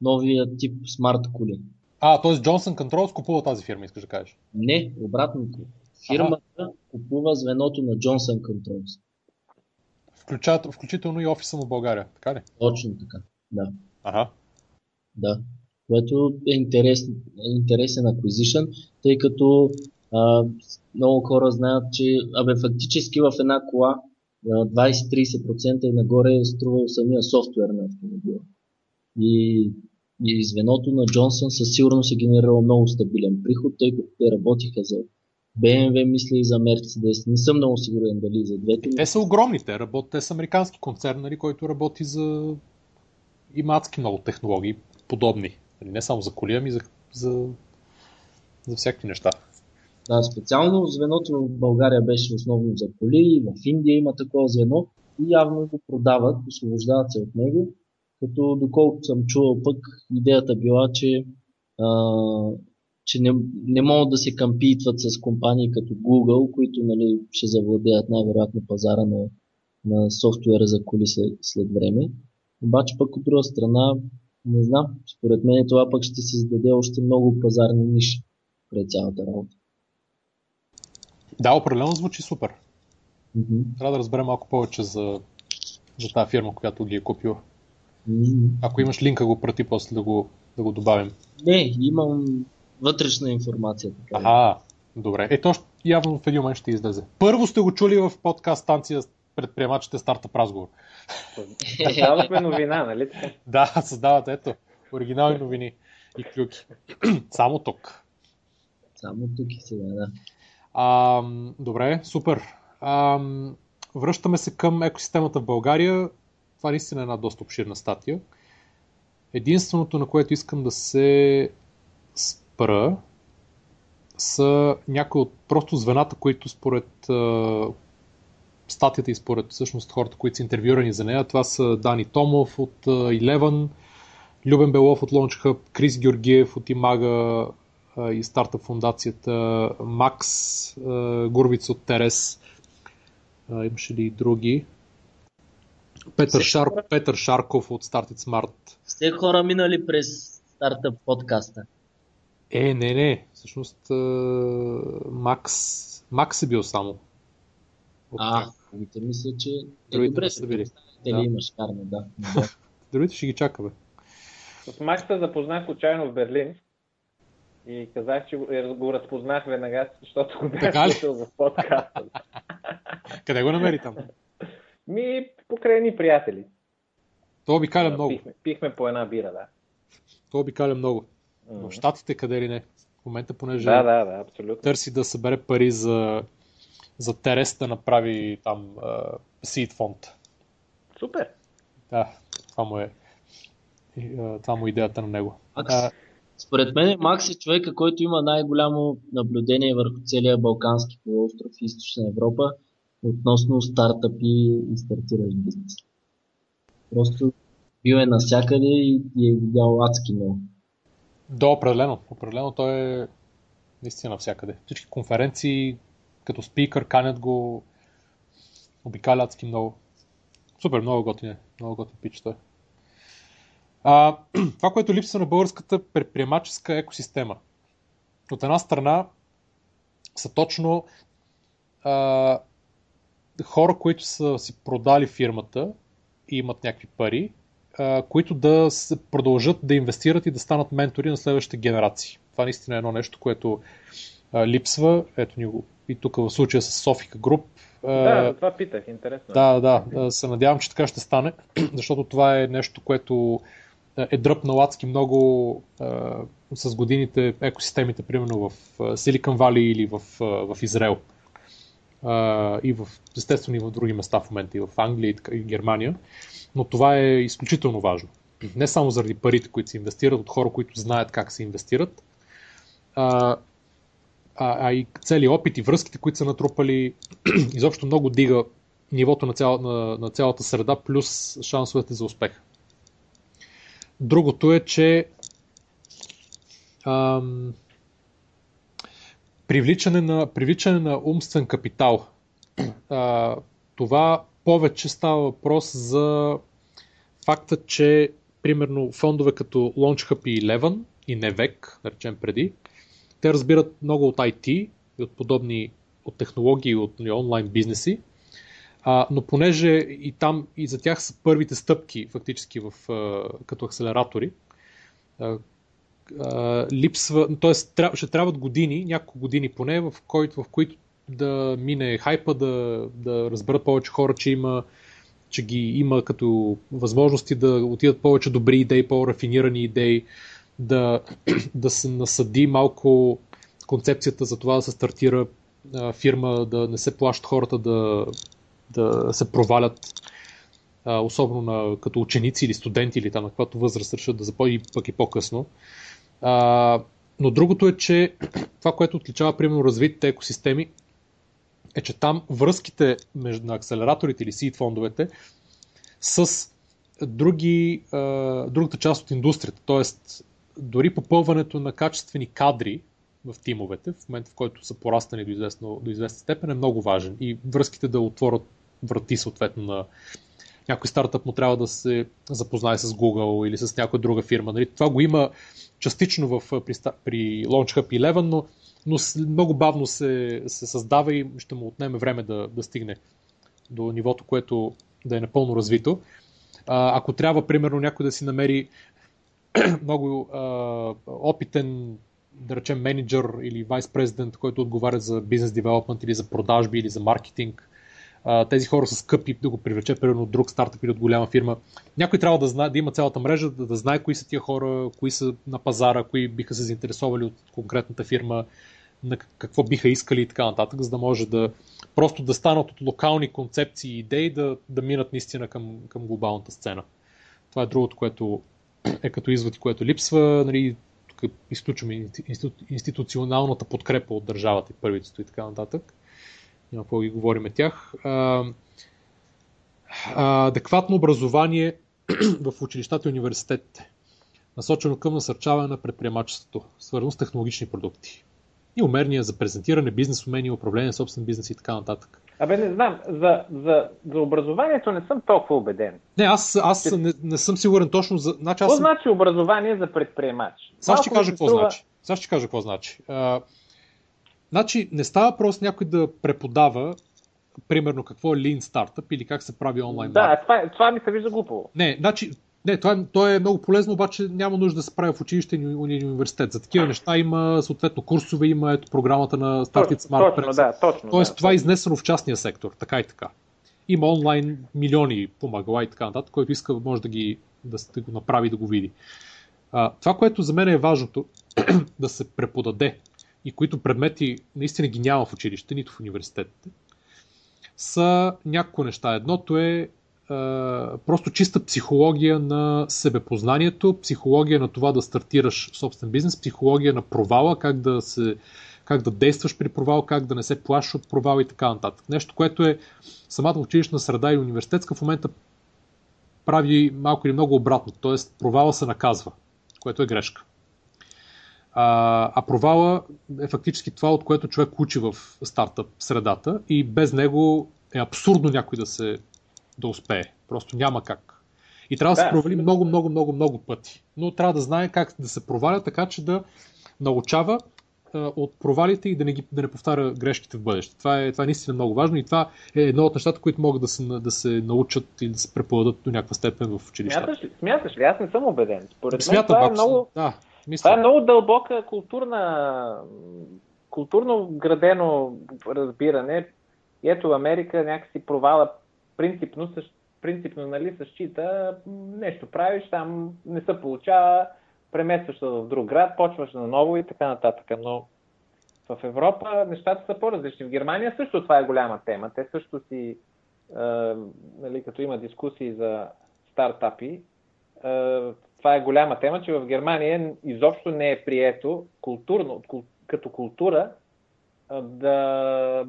новия тип смарт коли. А, т.е. Johnson Controls купува тази фирма, искаш да кажеш. Не, обратното. Фирмата купува звеното на Johnson Controls. Включат, включително и офиса му в България, така ли? Точно така. Да. Ага. Да. Което е интересен, е интересен acquisition, тъй като а, много хора знаят, че абе, фактически в една кола а, 20-30% и нагоре е струвал самия софтуер на автомобила. И, и звеното на Джонсън със сигурност е генерирало много стабилен приход, тъй като те работиха за BMW, мисля и за Mercedes. Не съм много сигурен дали за двете. Те са огромни, те работят, те са американски концерн, нали, който работи за има адски много технологии, подобни. Нали, не само за коли, ами за, за, за всякакви неща. Да, специално звеното в България беше основно за коли, в Индия има такова звено и явно го продават, освобождават се от него, като доколкото съм чувал пък, идеята била, че, а, че не, не могат да се кампитват с компании като Google, които нали, ще завладеят най-вероятно пазара на, на софтуера за коли след, след време. Обаче пък от друга страна, не знам, според мен това пък ще създаде още много пазарни ниши пред цялата работа. Да, определено звучи супер. Мгм. Трябва да разберем малко повече за, за тази фирма, която ги е купила. М, Ако имаш линка, го прати после да го, да го добавим. Не, имам вътрешна информация. Така. да. Ага, добре. Е, то явно в един момент ще излезе. Първо сте го чули в подкаст станция предприемачите стартъп разговор. Създадохме новина, нали така? Да, създават, ето, оригинални новини и клюки. Само тук. Само тук и сега, да. А, добре, супер. А, връщаме се към екосистемата в България. Това наистина е една доста обширна статия. Единственото, на което искам да се спра, са някои от просто звената, които според статията и според всъщност хората, които са интервюрани за нея, това са Дани Томов от Eleven, Любен Белов от Launch Hub, Крис Георгиев от Имага и стартъп фундацията, Макс Гурвиц от Терес, имаше ли и други? Петър, Шар, хора- Петър Шарков от Start It Smart. Все хора минали през стартъп подкаста. Е, не, не. Всъщност Макс, Макс е бил само. От А. другите мисля, че... Е, Другите добре, не са били. Да. имаш карна, да. Другите ще ги чакаме. С Макс се запознах случайно в Берлин и казах, че го, е, разпознах веднага, защото го бях слушал в подкаста. Къде го намери там? Ми, по покрай едни приятели. То обикаля много. Пихме, пихме по една бира, да. То обикаля много. В Штатите къде ли не. В момента, понеже Да, да, да, абсолютно. търси да събере пари за, за Терес да направи там uh, seed фонд. Супер. Да, това му е, това му е идеята на него. Макс. А, Според мен Макс е човека, който има най-голямо наблюдение върху целия Балкански полуостров и Източна Европа относно стартъпи и стартиращ бизнес. Просто бил е навсякъде и, и е видял адски много. Да, определено. Определено той е наистина навсякъде. Всички конференции, като спикър, канят го, обикалят адски много. Супер, много готин е. Много готин пич той. А, това, което липсва на българската предприемаческа екосистема. От една страна са точно а, хора, които са си продали фирмата и имат някакви пари, а, които да се продължат да инвестират и да станат ментори на следващите генерации. Това наистина е едно нещо, което а, липсва. Ето ни го и тук в случая с Софика Груп. Да, за това питах, интересно. Да, да, се надявам, че така ще стане, защото това е нещо, което е дръпнал адски много а, с годините екосистемите, примерно в Silicon Valley или в, в Израел. А, и в, естествено и в други места в момента, и в Англия и Германия. Но това е изключително важно. Не само заради парите, които се инвестират от хора, които знаят как се инвестират, а, а, а и целият опит и връзките, които са натрупали, изобщо много дига нивото на, цял, на, на цялата среда, плюс шансовете за успех. Другото е, че ам, привличане, на, привличане на умствен капитал. А, това повече става въпрос за факта, че примерно фондове като LaunchHub и Eleven и Nevec, да речем преди, те разбират много от IT и от подобни от технологии, от онлайн бизнеси, а, но понеже и там и за тях са първите стъпки фактически в, а, като акселератори, а, а, липсва, т.е. Ще трябват години, няколко години поне, в, който, в които да мине хайпа, да, да разберат повече хора, че има че ги има като възможности да отидат повече добри идеи, по-рафинирани идеи, да, да се насъди малко концепцията за това да се стартира а, фирма, да не се плащат хората да, да се провалят, а, особено на, като ученици или студенти или там на каквато възраст решат да започнат пък и по-късно. А, но другото е, че това, което отличава примерно развитите екосистеми, е, че там връзките между на акселераторите или seed фондовете с други, а, другата част от индустрията, т.е. дори попълването на качествени кадри в тимовете, в момента в който са пораснали до, известно, до известна степен е много важен и връзките да отворят врати съответно на някой стартъп му трябва да се запознае с Google или с някоя друга фирма. Нали? Това го има частично в, при, при LaunchHub 11, но, но много бавно се, се създава и ще му отнеме време да, да стигне до нивото, което да е напълно развито. Ако трябва, примерно, някой да си намери много а, опитен да речем менеджер или вайс президент, който отговаря за бизнес девелопмент или за продажби или за маркетинг. Тези хора са скъпи да го привлече, примерно от друг стартъп или от голяма фирма. Някой трябва да, знае, да има цялата мрежа, да, да знае кои са тия хора, кои са на пазара, кои биха се заинтересовали от конкретната фирма, на какво биха искали и така нататък, за да може да просто да станат от локални концепции и идеи да, да минат наистина към, към глобалната сцена. Това е другото, което е като извод, което липсва. Нали, изключваме институционалната подкрепа от държавата и правителство и така нататък. Няма какво ги говорим тях. А, а, адекватно образование в училищата и университетите, насочено към насърчаване на предприемачеството, свързано с технологични продукти. И умерния за презентиране, бизнес умения, управление собствен бизнес и така нататък. Абе, не знам, за, за, за образованието не съм толкова убеден. Не, аз, аз че... не, не съм сигурен точно за... Значи, какво аз съм... значи образование за предприемач? Сега ще кажа какво струва... значи. Сега ще кажа какво значи. А, значи, не става просто някой да преподава примерно какво е Lean Startup или как се прави онлайн Да, това, това ми се вижда глупо. Не, значи, не, това, е, това е много полезно, обаче няма нужда да се прави в училище или университет. За такива неща има съответно курсове, има ето програмата на Start It Smart. Точно, да, точно. Тоест да, това е изнесено в частния сектор, така и така. има онлайн милиони помагала и така нататък, който иска може да, ги, да, да го направи да го види. А, това, което за мен е важното да се преподаде и които предмети наистина ги няма в училище, нито в университетите, са няколко неща. Едното е просто чиста психология на себепознанието, психология на това да стартираш собствен бизнес, психология на провала, как да, се, как да действаш при провал, как да не се плашиш от провал и така нататък. Нещо, което е самата училищна среда и университетска в момента прави малко или много обратно, т.е. провала се наказва, което е грешка. А, а провала е фактически това, от което човек учи в стартъп средата и без него е абсурдно някой да се да успее. Просто няма как. И трябва да, да се провали много, много, много, много пъти. Но трябва да знае как да се проваля, така че да научава а, от провалите и да не, ги, да не повтаря грешките в бъдеще. Това е, това е наистина много важно и това е едно от нещата, които могат да се, да се научат и да се преподадат до някаква степен в училищата. Смяташ ли? Смяташ ли? Аз не съм убеден. Според мен това е много... Да, мисля. Това е много дълбока културна, културно градено разбиране. И ето Америка някакси провала принципно, принципно нали, се нещо правиш, там не се получава, преместваш се в друг град, почваш на ново и така нататък. Но в Европа нещата са по-различни. В Германия също това е голяма тема. Те също си, е, нали, като има дискусии за стартапи, е, това е голяма тема, че в Германия изобщо не е прието културно, като култура да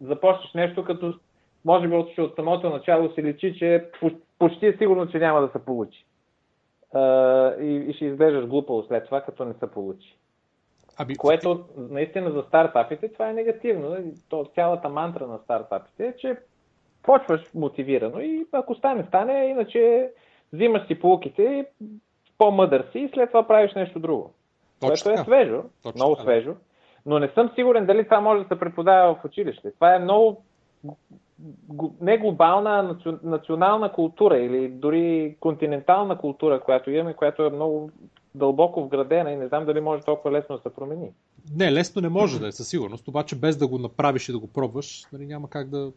започнеш нещо като може би от, от самото начало се личи, че почти е сигурно, че няма да се получи. И, и ще изглеждаш глупаво след това, като не се получи. Аби... Което наистина за стартапите това е негативно. То, цялата мантра на стартапите е, че почваш мотивирано и ако стане, стане, иначе взимаш си полуките и по-мъдър си и след това правиш нещо друго. Точно което е свежо, Точно много свежо, но не съм сигурен дали това може да се преподава в училище. Това е много не глобална, национална култура или дори континентална култура, която имаме, която е много дълбоко вградена и не знам дали може толкова лесно да се промени. Не, лесно не може да е, със сигурност, обаче без да го направиш и да го пробваш, нали, няма как да,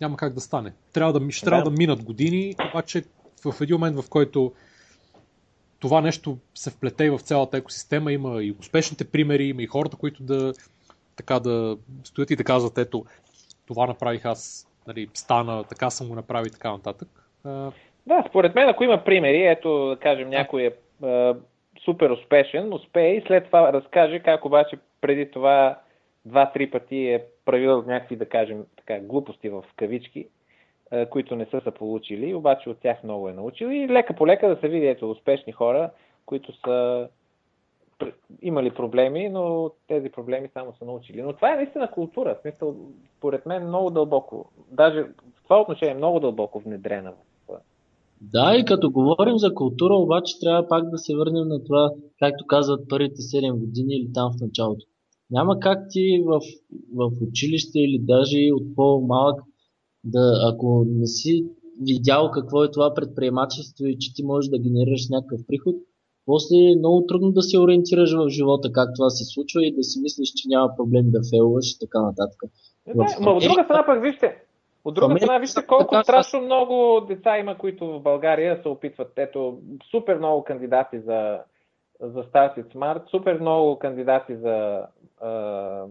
няма как да стане. Трябва да, ще трябва да. да минат години, обаче в един момент, в който това нещо се вплете и в цялата екосистема, има и успешните примери, има и хората, които да, така да стоят и да казват, ето, това направих аз, нали, стана, така съм го направил и така нататък. Да, според мен, ако има примери, ето да кажем някой е супер успешен, успее и след това разкаже как обаче преди това два-три пъти е правил някакви, да кажем, така, глупости в кавички, които не са се получили, обаче от тях много е научил и лека по лека да се види ето успешни хора, които са имали проблеми, но тези проблеми само са научили. Но това е наистина култура. В смисъл, според мен, много дълбоко. Даже в това отношение много дълбоко внедрена. Да, и като говорим за култура, обаче трябва пак да се върнем на това, както казват първите 7 години или там в началото. Няма как ти в, в училище или даже от по-малък да, ако не си видял какво е това предприемачество и че ти можеш да генерираш някакъв приход, после е много трудно да се ориентираш в живота как това се случва и да си мислиш, че няма проблем да фейлваш и така нататък. Не, в... но от друга страна пък вижте, от друга страна, вижте колко страшно много деца има, които в България се опитват. Ето, супер много кандидати за, за Started Smart, супер много кандидати за uh,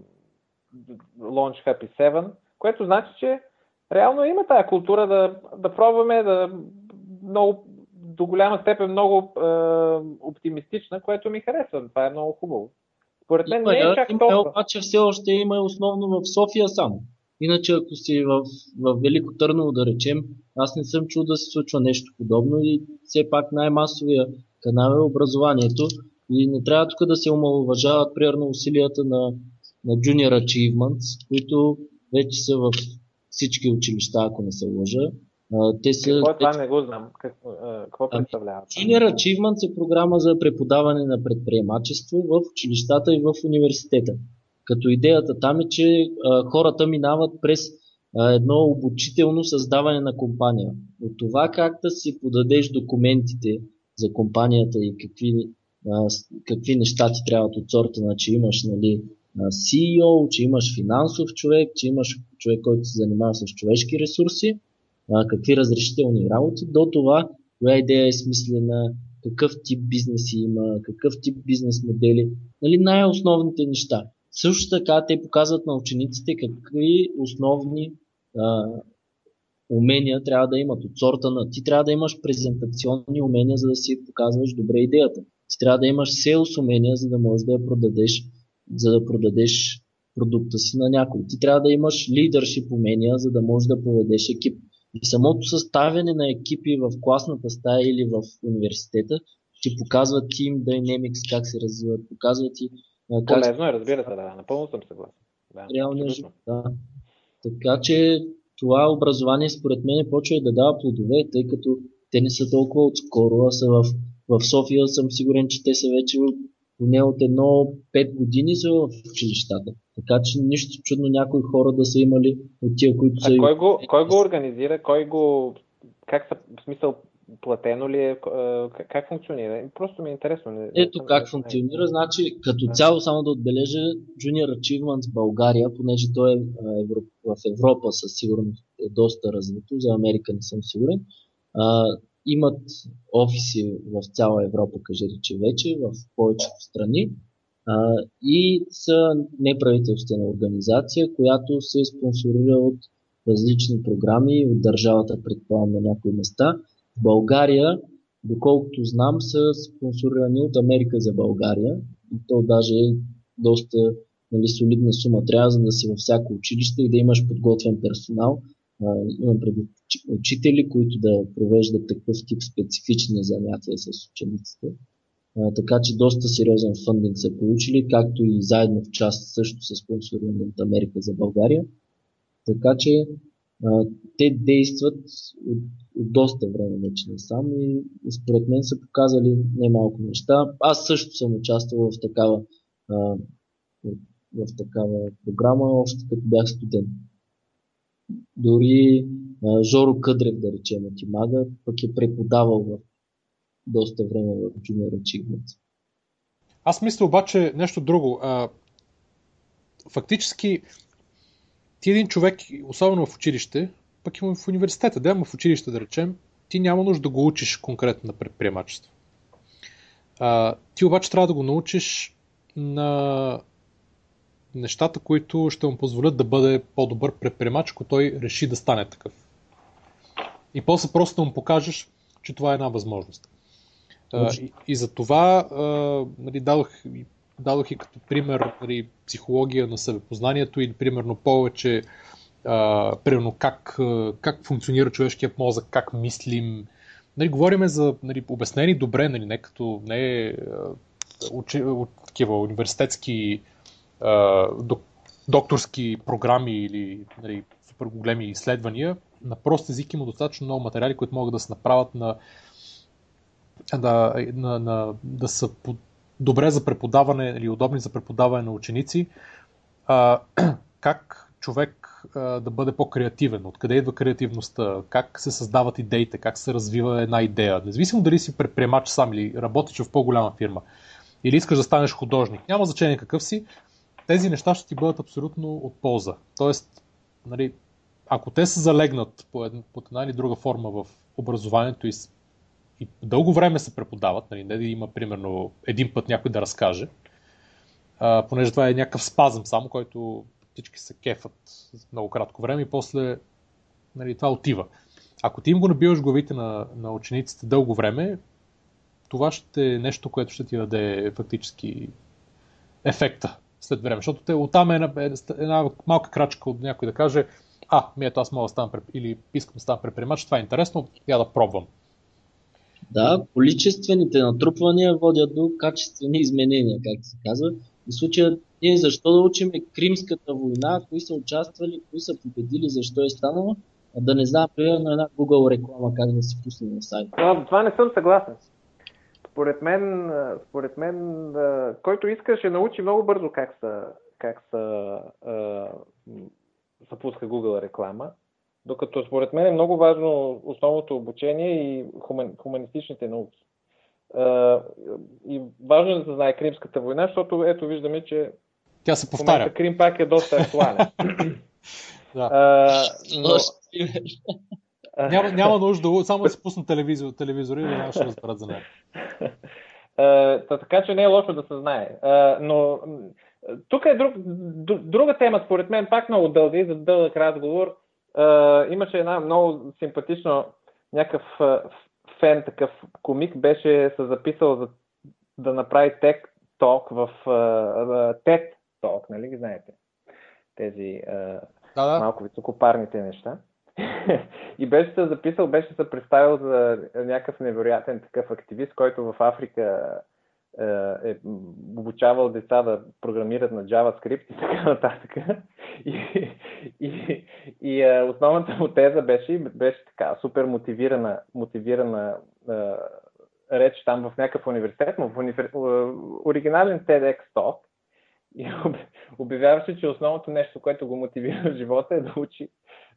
Launch Happy 7, което значи, че реално има тази култура да, да пробваме да много до голяма степен много е, оптимистична, което ми харесва. Това е много хубаво. Според мен има, не е чак толкова. Обаче все още има основно в София само. Иначе ако си в, в Велико Търново, да речем, аз не съм чул да се случва нещо подобно и все пак най-масовия канал е образованието и не трябва тук да се омалуважават примерно усилията на, на Junior Achievements, които вече са в всички училища, ако не се лъжа. Те са, Какво е това? Не го знам. Какво, какво представлява? Senior Achievements е програма за преподаване на предприемачество в училищата и в университета. Като идеята там е, че а, хората минават през а, едно обучително създаване на компания. От това как да си подадеш документите за компанията и какви, а, какви неща ти трябват от сорта, значи имаш нали, CEO, че имаш финансов човек, че имаш човек, който се занимава с човешки ресурси, какви разрешителни работи, до това коя идея е смислена, какъв тип бизнеси има, какъв тип бизнес модели, нали, най-основните неща. Също така те показват на учениците какви основни а, умения трябва да имат от сорта на ти трябва да имаш презентационни умения, за да си показваш добре идеята. Ти трябва да имаш селс умения, за да можеш да я продадеш, за да продадеш продукта си на някой. Ти трябва да имаш лидършип умения, за да можеш да поведеш екип. И самото съставяне на екипи в класната стая или в университета ти показва Team Dynamics как се развиват, показва ти как... Полезно е, разбира се, да, напълно съм съгласен. Да, Реално да. Така че това образование според мен почва да дава плодове, тъй като те не са толкова отскоро, а са в, в София съм сигурен, че те са вече поне от едно 5 години са в училищата. Така че нищо чудно някои хора да са имали от тия, които а са... Кой го, кой го организира? Кой го... Как са, в смисъл, платено ли е? Как функционира? Просто ми е интересно. Не, Ето не как функционира. Значи, като цяло, само да отбележа Junior Achievements България, понеже той е в Европа със сигурност е доста развито, за Америка не съм сигурен. А, имат офиси в цяла Европа, кажи речи вече, в повечето страни. И са неправителствена организация, която се спонсорира от различни програми от държавата, предполагам на някои места. В България, доколкото знам, са спонсорирани от Америка за България. И то даже е доста нали, солидна сума. Трябва за да си във всяко училище и да имаш подготвен персонал. А, имам преди учители, които да провеждат такъв тип специфични занятия с учениците. А, така че доста сериозен фандинг са получили, както и заедно в част също са спонсорирани от Америка за България. Така че а, те действат от, от доста време вече не сам и, и според мен са показали немалко неща. Аз също съм участвал в такава, а, в, в такава програма, още като бях студент. Дори а, Жоро Къдрев, да речем, ти мага, пък е преподавал в доста време в Junior Achievements. Аз мисля обаче нещо друго. Фактически, ти един човек, особено в училище, пък и в университета, да, в училище да речем, ти няма нужда да го учиш конкретно на предприемачество. Ти обаче трябва да го научиш на нещата, които ще му позволят да бъде по-добър предприемач, ако той реши да стане такъв. И после просто му покажеш, че това е една възможност. А, и, и за това а, нали, дадох, дадох и като пример нали, психология на събепознанието или примерно повече а, примерно как, как функционира човешкият мозък, как мислим. Нали, говориме за нали, обяснени добре, нали, не като не учи, от такива университетски а, док, докторски програми или нали, супер големи изследвания. На прост език има достатъчно много материали, които могат да се направят на да, на, на, да са по, добре за преподаване или удобни за преподаване на ученици. А, как човек а, да бъде по-креативен, откъде идва креативността, как се създават идеите, как се развива една идея. Независимо дали си предприемач сам или работиш в по-голяма фирма, или искаш да станеш художник, няма значение какъв си, тези неща ще ти бъдат абсолютно от полза. Тоест, нали, ако те се залегнат по една, по една или друга форма в образованието и, и дълго време се преподават, нали, не да има примерно един път някой да разкаже, а, понеже това е някакъв спазъм само, който всички се кефат много кратко време и после нали, това отива. Ако ти им го набиваш главите на, на учениците дълго време, това ще е нещо, което ще ти даде фактически ефекта след време. Защото те, оттам е една, е една малка крачка от някой да каже, а, ми ето аз мога да стана или искам да стана предприемач, това е интересно, я да пробвам. Да, количествените натрупвания водят до качествени изменения, както се казва. В случая ние защо да учим Кримската война, кои са участвали, кои са победили, защо е станало, а да не знам, примерно една Google реклама как да си пусне на сайта. Това, това не съм съгласен. Според мен, според мен който иска, ще научи много бързо как са, как са, запуска Google реклама. Докато според мен е много важно основното обучение и хуманистичните науки. И важно е да се знае Кримската война, защото ето виждаме, че Тя се повтаря. Крим пак е доста актуален. да. а, но, няма, няма нужда, само да си пусна телевизор, телевизори и нямаше да разберат за нея. Uh, така че не е лошо да се знае. Uh, но тук е друг, друга тема, според мен, пак много дълга и за дълъг разговор. Имаше една много симпатично някакъв фен, такъв комик, беше се записал за да направи тек ток в TED Talk, нали ги знаете? Тези да, да. малко високопарните неща. и беше се записал, беше се представил за някакъв невероятен такъв активист, който в Африка е, е обучавал деца да програмират на JavaScript и така нататък. И, и, и е, основната му теза беше, беше така супер мотивирана, мотивирана е, реч там в някакъв университет, но в универ... оригинален TEDx Talk и обявяваше, че основното нещо, което го мотивира в живота е да учи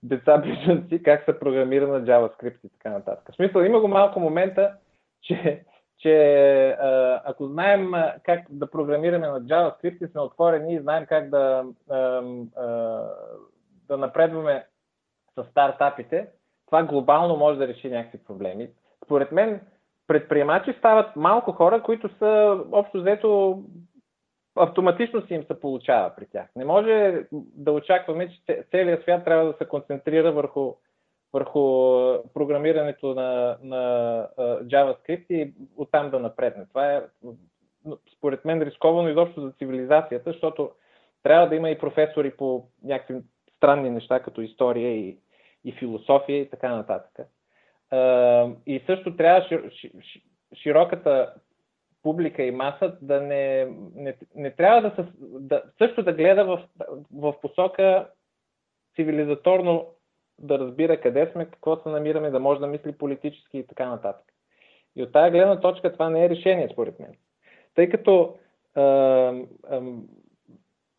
деца бежанци как се програмира на JavaScript и така нататък. В смисъл, има го малко момента, че, че ако знаем как да програмираме на JavaScript и сме отворени и знаем как да, а, да напредваме с стартапите, това глобално може да реши някакви проблеми. Според мен, предприемачи стават малко хора, които са общо взето автоматично си им се получава при тях. Не може да очакваме, че целият свят трябва да се концентрира върху, върху програмирането на, на JavaScript и оттам да напредне. Това е, според мен, рисковано изобщо за цивилизацията, защото трябва да има и професори по някакви странни неща, като история и, и философия и така нататък. И също трябва широката публика и маса да не, не, не трябва да, се, да също да гледа в, в посока цивилизаторно да разбира къде сме, какво се намираме, да може да мисли политически и така нататък. И от тази гледна точка това не е решение, според мен. Тъй като а, а,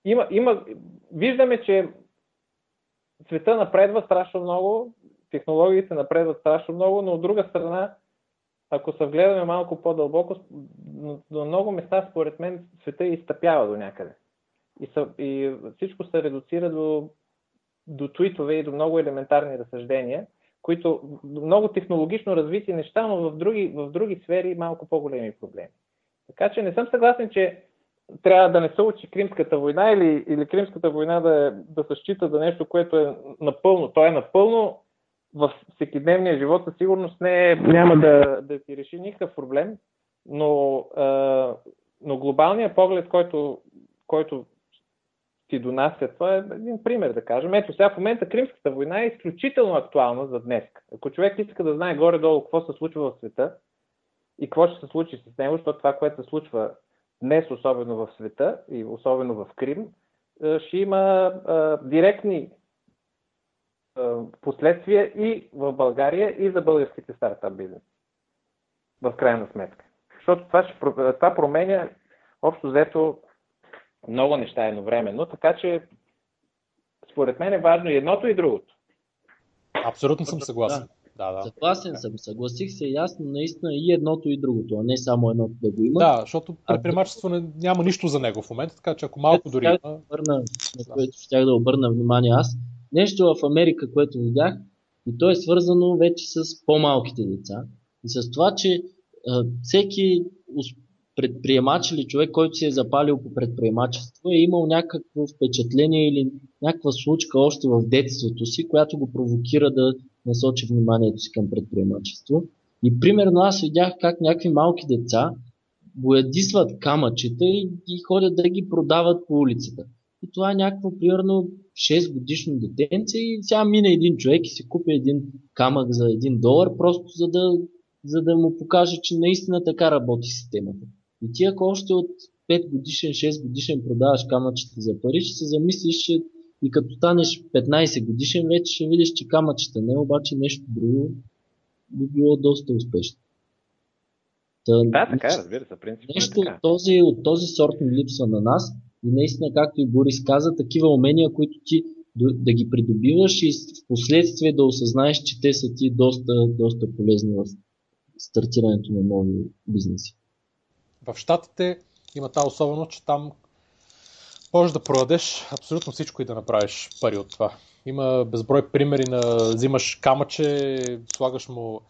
има, има, виждаме, че света напредва страшно много, технологиите напредват страшно много, но от друга страна ако се вгледаме малко по-дълбоко, на много места, според мен, света изтъпява до някъде. И, са, и всичко се редуцира до, до твитове и до много елементарни разсъждения, които много технологично развити неща, но в други, в други сфери малко по-големи проблеми. Така че не съм съгласен, че трябва да не се учи Кримската война или, или Кримската война да, е, да се счита за нещо, което е напълно. То е напълно в всекидневния живот със сигурност не е, няма да, да ти реши никакъв проблем, но, а, но глобалният поглед, който, който ти донася, това е един пример да кажем. Ето сега в момента Кримската война е изключително актуална за днес. Ако човек иска да знае горе-долу какво се случва в света и какво ще се случи с него, защото това, което се случва днес, особено в света и особено в Крим, ще има а, директни последствия и в България, и за българските стартап бизнес. В крайна сметка. Защото това, ще, това променя общо взето много неща едновременно, така че според мен е важно и едното и другото. Абсолютно съм съгласен. Да, да. Съгласен съм, съгласих се ясно, наистина и едното и другото, а не само едното да го има. Да, защото предприемачество не, няма нищо за него в момента, така че ако малко дори има... Да обърна, на което щях да обърна внимание аз, нещо в Америка, което видях, и то е свързано вече с по-малките деца и с това, че а, всеки предприемач или човек, който се е запалил по предприемачество, е имал някакво впечатление или някаква случка още в детството си, която го провокира да насочи вниманието си към предприемачество. И примерно аз видях как някакви малки деца боядисват камъчета и, и ходят да ги продават по улицата. И това е някакво, примерно, 6 годишно детенце и сега мине един човек и си купи един камък за 1 долар, просто за да, за да му покаже, че наистина така работи системата. И ти ако още от 5 годишен, 6 годишен продаваш камъчета за пари, ще се замислиш, че и като станеш 15 годишен, вече ще видиш, че камъчета не, обаче нещо друго би било доста успешно. Та, да, така е, разбира се, принцип. Нещо от този, от този сорт ми липсва на нас и наистина, както и Борис каза, такива умения, които ти да ги придобиваш и в последствие да осъзнаеш, че те са ти доста, доста полезни в стартирането на нови бизнеси. В Штатите има тази особеност, че там Можеш да продадеш абсолютно всичко и да направиш пари от това. Има безброй примери на взимаш камъче, слагаш му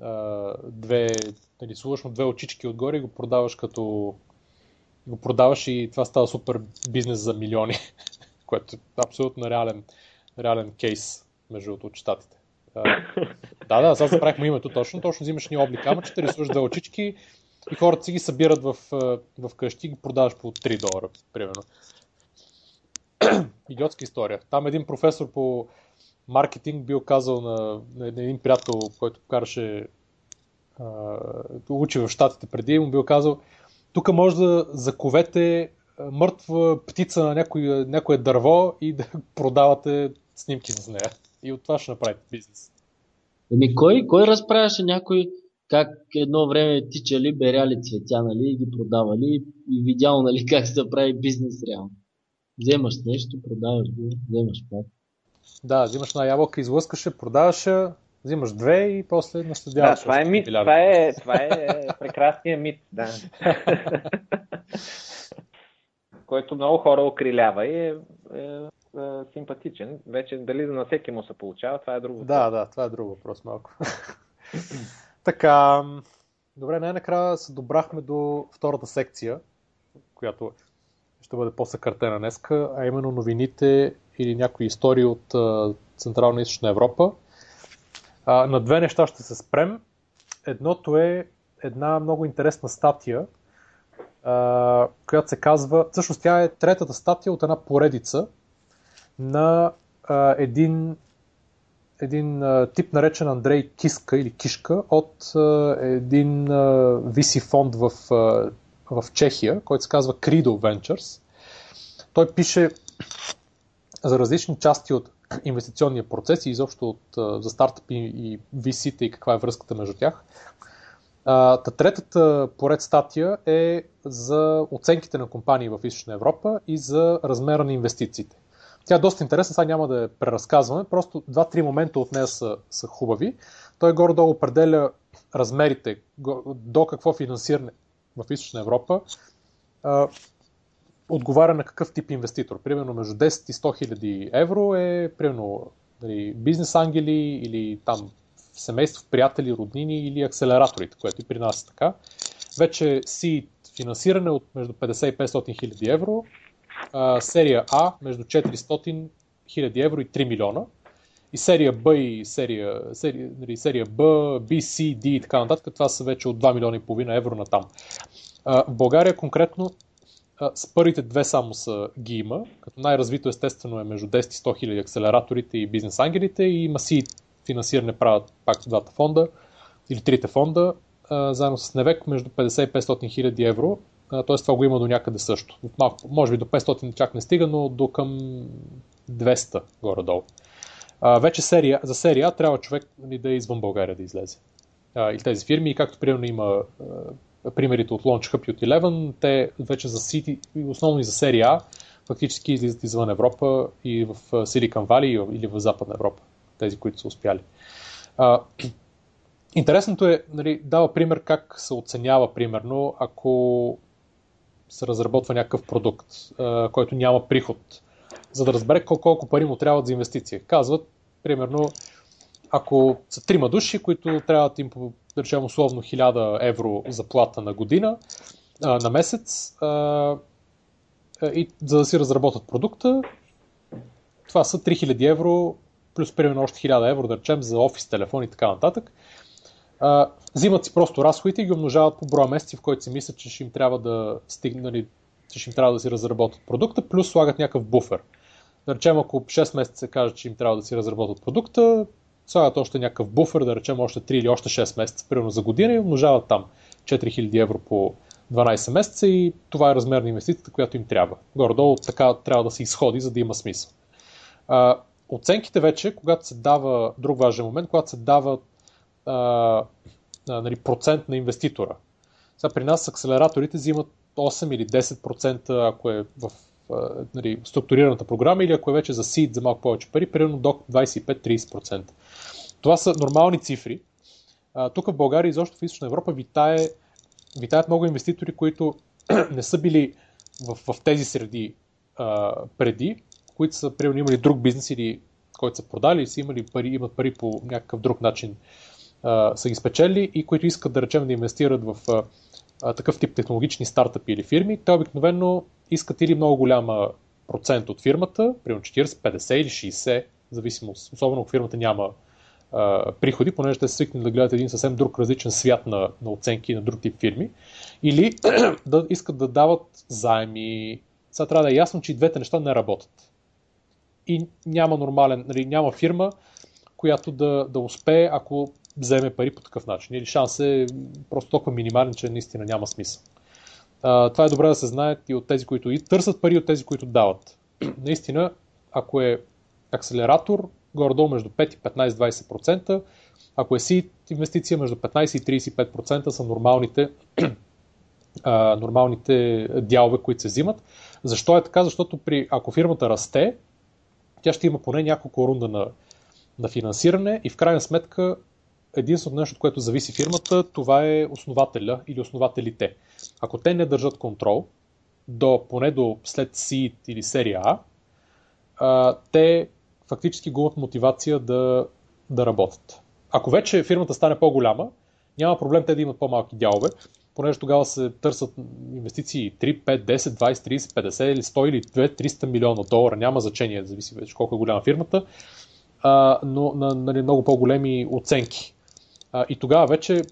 а, две, нали, слагаш му две очички отгоре и го продаваш като го продаваш и това става супер бизнес за милиони, което е абсолютно реален, реален кейс между от щатите. да, да, сега забравихме името точно. Точно взимаш ни обли камъчета, рисуваш две очички и хората си ги събират в, в къщи и ги продаваш по 3 долара, примерно. Идиотска история. Там един професор по маркетинг бил казал на, на един приятел, който караше учи в Штатите преди, му бил казал, тук може да заковете мъртва птица на някое, някое дърво и да продавате снимки с нея. И от това ще направите бизнес. Еми кой, кой разправяше някой как едно време тичали, беряли цветя, нали, и ги продавали и видял, нали, как се прави бизнес реално. Вземаш нещо, продаваш го, вземаш пак. Да, взимаш една ябълка, излъскаше, продаваш я, взимаш две и после наследяваш. Да, това е мит. Това е, това е прекрасният мит, да. Който много хора окрилява и е, е, е, симпатичен. Вече дали на всеки му се получава, това е друго. Да, да, това е друг въпрос малко. така, добре, най-накрая се добрахме до втората секция, която ще бъде по-съкратена днеска, а именно новините или някои истории от Централна и Източна Европа. На две неща ще се спрем. Едното е една много интересна статия, която се казва, всъщност тя е третата статия от една поредица на един, един а, тип наречен Андрей Киска или Кишка от а, един а, VC фонд в, а, в Чехия, който се казва Credo Ventures. Той пише за различни части от инвестиционния процес и изобщо от, за стартъпи и VC-те и каква е връзката между тях. Та третата поред статия е за оценките на компании в Източна Европа и за размера на инвестициите. Тя е доста интересна, сега няма да я преразказваме, просто два-три момента от нея са, са хубави. Той горе-долу определя размерите, до какво финансиране в Източна Европа отговаря на какъв тип инвеститор. Примерно между 10 и 100 хиляди евро е примерно нали, бизнес ангели или там семейство, приятели, роднини или акселераторите, което и при нас е така. Вече си финансиране от между 50 и 500 хиляди евро, серия А между 400 хиляди евро и 3 милиона, и серия Б и серия, серия, нали, серия Б, B, C, D и така нататък, това са вече от 2 милиона и половина евро на там. в България конкретно с първите две само са, ги има, като най-развито естествено е между 10 и 100 хиляди акселераторите и бизнес ангелите и има си финансиране правят пак двата фонда или трите фонда, заедно с Невек между 50 и 500 хиляди евро, т.е. това го има до някъде също. Малко, може би до 500 чак не стига, но до към 200 горе-долу. Вече серия, за серия трябва човек нали, да е извън България да излезе. И тези фирми, и както примерно има примерите от Launch Hub и от Eleven, те вече за City, основно и за серия А, фактически излизат извън Европа и в Silicon Valley или в Западна Европа, тези, които са успяли. Интересното е, нали, дава пример как се оценява, примерно, ако се разработва някакъв продукт, който няма приход, за да разбере колко, пари му трябват за инвестиция. Казват, примерно, ако са трима души, които трябва да им да речем условно 1000 евро заплата на година, на месец, и за да си разработят продукта, това са 3000 евро, плюс примерно още 1000 евро, да речем, за офис, телефон и така нататък. А, взимат си просто разходите и ги умножават по броя месеци, в който си мислят, че ще им трябва да стигнали, нали, че ще им трябва да си разработят продукта, плюс слагат някакъв буфер. Да речем, ако 6 месеца се каже, че им трябва да си разработят продукта, слагат още някакъв буфер, да речем още 3 или още 6 месеца, примерно за година и умножават там 4000 евро по 12 месеца и това е размер на инвестицията, която им трябва. Горе-долу така трябва да се изходи, за да има смисъл. А, оценките вече, когато се дава, друг важен момент, когато се дава а, а, нали, процент на инвеститора. Сега при нас акселераторите взимат 8 или 10%, ако е в нали, структурираната програма или ако е вече за seed за малко повече пари, примерно до 25-30%. Това са нормални цифри. А, тук в България, изобщо в Източна Европа, витае, витаят много инвеститори, които не са били в, в тези среди а, преди, които са примерно имали друг бизнес или който са продали и са имали пари, имат пари по някакъв друг начин, са ги спечели и които искат да речем да инвестират в а, такъв тип технологични стартъпи или фирми, те обикновено искат или много голяма процент от фирмата, примерно 40, 50 или 60, зависимост, особено ако фирмата няма а, приходи, понеже те са свикнали да гледат един съвсем друг различен свят на, на оценки на друг тип фирми, или да искат да дават заеми. Сега трябва да е ясно, че и двете неща не работят. И няма нормален, нали, няма фирма, която да, да успее, ако вземе пари по такъв начин. Или шанс е просто толкова минимален, че наистина няма смисъл. А, това е добре да се знаят и от тези, които и търсят пари, от тези, които дават. наистина, ако е акселератор, горе-долу между 5 и 15-20%, ако е си инвестиция между 15 и 35% са нормалните, а, нормалните дялове, които се взимат. Защо е така? Защото при, ако фирмата расте, тя ще има поне няколко рунда на, на финансиране и в крайна сметка единственото нещо, от което зависи фирмата, това е основателя или основателите. Ако те не държат контрол, до, поне до след Seed или серия А, а те фактически губят мотивация да, да работят. Ако вече фирмата стане по-голяма, няма проблем те да имат по-малки дялове, понеже тогава се търсят инвестиции 3, 5, 10, 20, 30, 50 или 100 или 2, 300 милиона долара, няма значение, зависи вече колко е голяма фирмата, а, но на нали, много по-големи оценки. А, и тогава вече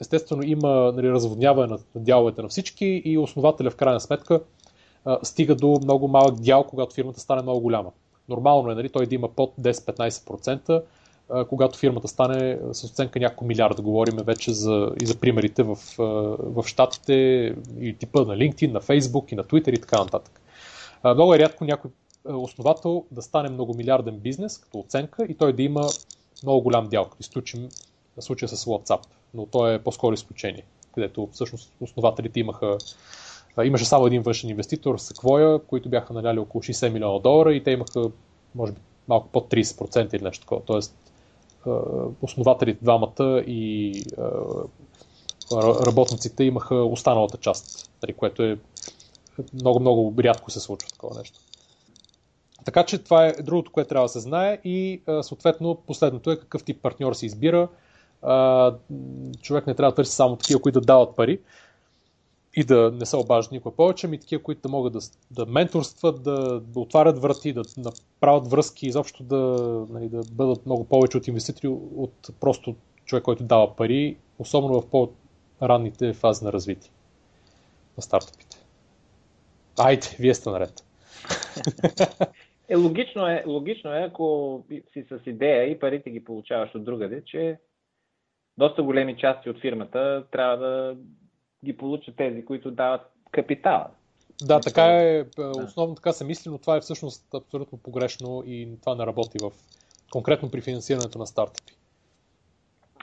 естествено има нали, разводняване на дяловете на всички и основателя в крайна сметка а, стига до много малък дял, когато фирмата стане много голяма. Нормално е нали, той да има под 10-15%, когато фирмата стане с оценка няколко милиарда. Говорим вече за, и за примерите в, в Штатите и типа на LinkedIn, на Facebook и на Twitter и така нататък. Много е рядко някой основател да стане многомилиарден бизнес като оценка и той да има много голям дял, като изключим случая с WhatsApp, но то е по-скоро изключение, където всъщност основателите имаха Имаше само един външен инвеститор, Sequoia, които бяха наляли около 60 милиона долара и те имаха, може би, малко под 30% или нещо такова. Тоест, основателите двамата и работниците имаха останалата част, нали, което е много-много рядко се случва такова нещо. Така че това е другото, което трябва да се знае и съответно последното е какъв тип партньор се избира. Човек не трябва да търси само такива, които да дават пари, и да не са обаждани никога повече, ами такива, които да могат да, да менторстват, да, да отварят врати, да направят връзки, изобщо да, нали, да бъдат много повече от инвеститори, от просто човек, който дава пари, особено в по-ранните фази на развитие на стартъпите. Айде, вие сте наред. Е, логично е, логично е, ако си с идея и парите ги получаваш от другаде, че доста големи части от фирмата трябва да ги получат тези, които дават капитала. Да, така е. Основно така се мисли, но това е всъщност абсолютно погрешно и това не работи в конкретно при финансирането на стартъпи.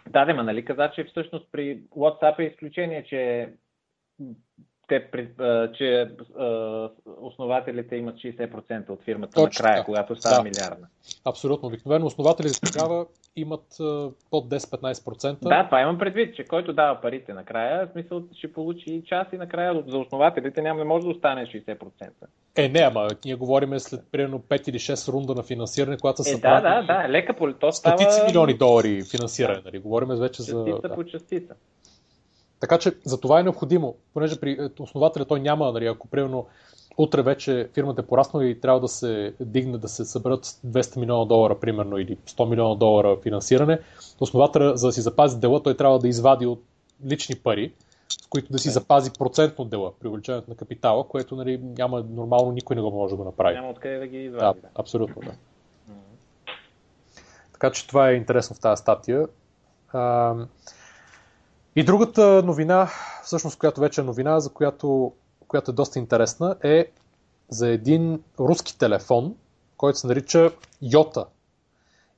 Да, да, нали каза, че всъщност при WhatsApp е изключение, че те, че основателите имат 60% от фирмата Точно, накрая, да. когато става да. милиарда. Абсолютно. Обикновено основателите тогава имат под 10-15%. Да, това имам предвид, че който дава парите накрая, в смисъл ще получи и част и накрая за основателите няма не може да остане 60%. Е, не, ама ние говорим след примерно 5 или 6 рунда на финансиране, когато са е, да, да, да, лека по то става... Стотици милиони долари финансиране, нали? Говорим вече частица за... Частица по частица. Така че за това е необходимо, понеже при е, основателя той няма, нали, ако примерно утре вече фирмата е пораснала и трябва да се дигне, да се съберат 200 милиона долара, примерно, или 100 милиона долара финансиране, основателя, за да си запази дела, той трябва да извади от лични пари, с които да си запази процент от дела при увеличението на капитала, което нали, няма нормално, никой не го може да го направи. Няма откъде да ги извади. Да, абсолютно, да. Така че това е интересно в тази статия. И другата новина, всъщност, която вече е новина, за която, която е доста интересна, е за един руски телефон, който се нарича Йота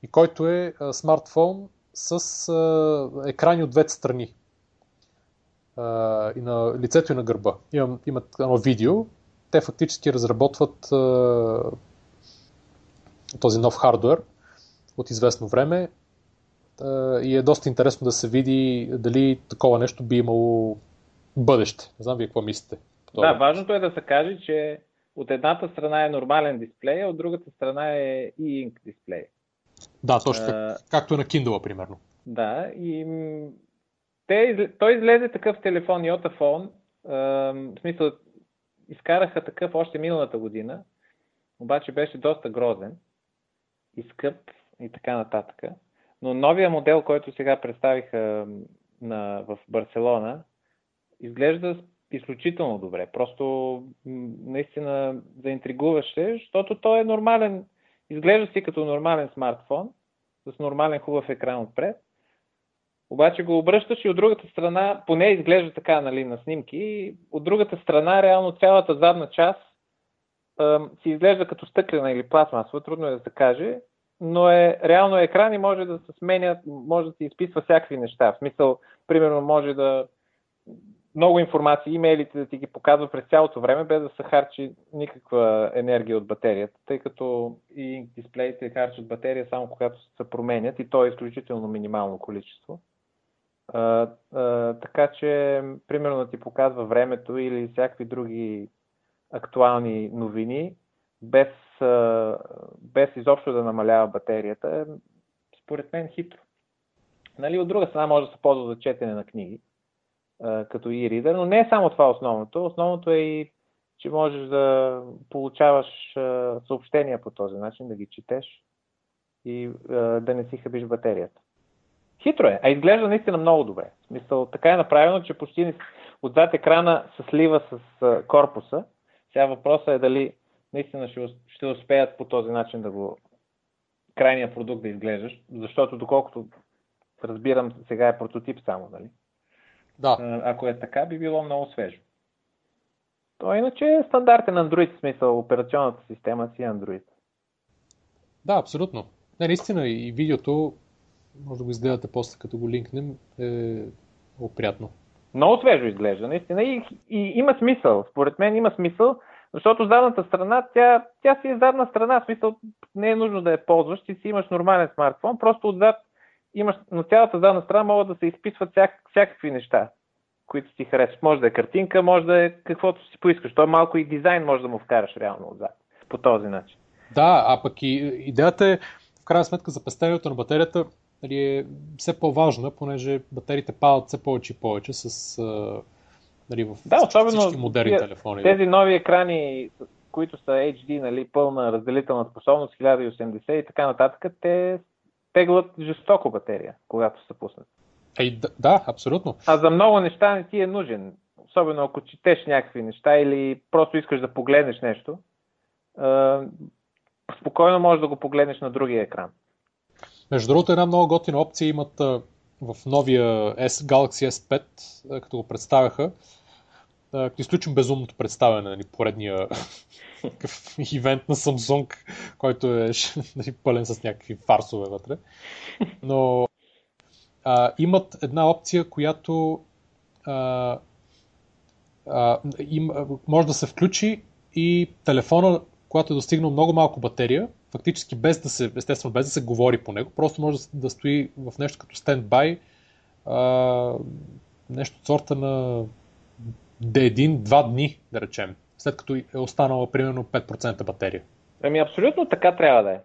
и който е смартфон с екрани от двете страни. И на лицето и на гърба. Имам, имат едно видео. Те фактически разработват този нов хардвер от известно време и е доста интересно да се види дали такова нещо би имало бъдеще. Не знам вие какво мислите. Да, важното е да се каже, че от едната страна е нормален дисплей, а от другата страна е e-ink дисплей. Да, точно uh, както е на Kindle, примерно. Да, и те, той излезе такъв телефон Yotafone, в смисъл, изкараха такъв още миналата година, обаче беше доста грозен и скъп и така нататък. Но новия модел, който сега представиха на, в Барселона, изглежда изключително добре. Просто наистина заинтригуваше, защото той е нормален, изглежда си като нормален смартфон, с нормален хубав екран отпред. Обаче го обръщаш и от другата страна, поне изглежда така нали, на снимки, от другата страна реално цялата задна част си изглежда като стъклена или пластмасова, трудно е да се каже, но е реално екран и може да се сменя, може да се изписва всякакви неща. В смисъл, примерно, може да много информация, имейлите да ти ги показва през цялото време, без да се харчи никаква енергия от батерията, тъй като и дисплеите харчат батерия само когато се променят и то е изключително минимално количество. А, а, така че, примерно, ти показва времето или всякакви други актуални новини, без, без изобщо да намалява батерията, е според мен хитро. Нали, от друга страна може да се ползва за четене на книги, като e-reader, но не е само това основното. Основното е и, че можеш да получаваш съобщения по този начин, да ги четеш и да не си хабиш батерията. Хитро е, а изглежда наистина много добре. В смисъл, така е направено, че почти отзад екрана се слива с корпуса. Сега въпросът е дали наистина ще, ще успеят по този начин да го крайния продукт да изглеждаш, защото доколкото разбирам, сега е прототип само, нали? Да. Ако е така, би било много свежо. То иначе е стандартен Android, в смисъл операционната система си е Android. Да, абсолютно. Не, наистина и видеото, може да го изгледате после като го линкнем, е оприятно. Много свежо изглежда, наистина. И, и има смисъл. Според мен има смисъл, защото задната страна, тя, тя си е задна страна, в смисъл не е нужно да я ползваш, ти си имаш нормален смартфон, просто отзад имаш, на цялата задна страна могат да се изписват всяк, всякакви неща, които ти харесват. Може да е картинка, може да е каквото си поискаш. Той малко и дизайн може да му вкараш реално отзад. По този начин. Да, а пък и идеята е, в крайна сметка, за пестенето на батерията нали, е все по-важна, понеже батериите падат все повече и повече с нали, в да, особено всички модерни телефони. Тези нови екрани, които са HD, нали, пълна разделителна способност, 1080 и така нататък, те теглят жестоко батерия, когато се пуснат. Ей, да, да, абсолютно. А за много неща не ти е нужен. Особено ако четеш някакви неща или просто искаш да погледнеш нещо. спокойно можеш да го погледнеш на другия екран. Между другото, една много готина опция имат в новия S, Galaxy S5, като го представяха. Като изключим безумното представяне, нали, поредния ивент на Samsung, който е нали, пълен с някакви фарсове вътре. Но а, имат една опция, която а, а, им, може да се включи и телефона, когато е достигнал много малко батерия, фактически без да се, естествено, без да се говори по него, просто може да стои в нещо като стендбай, нещо от сорта на един-два дни, да речем, след като е останала примерно 5% батерия. Ами абсолютно така трябва да е.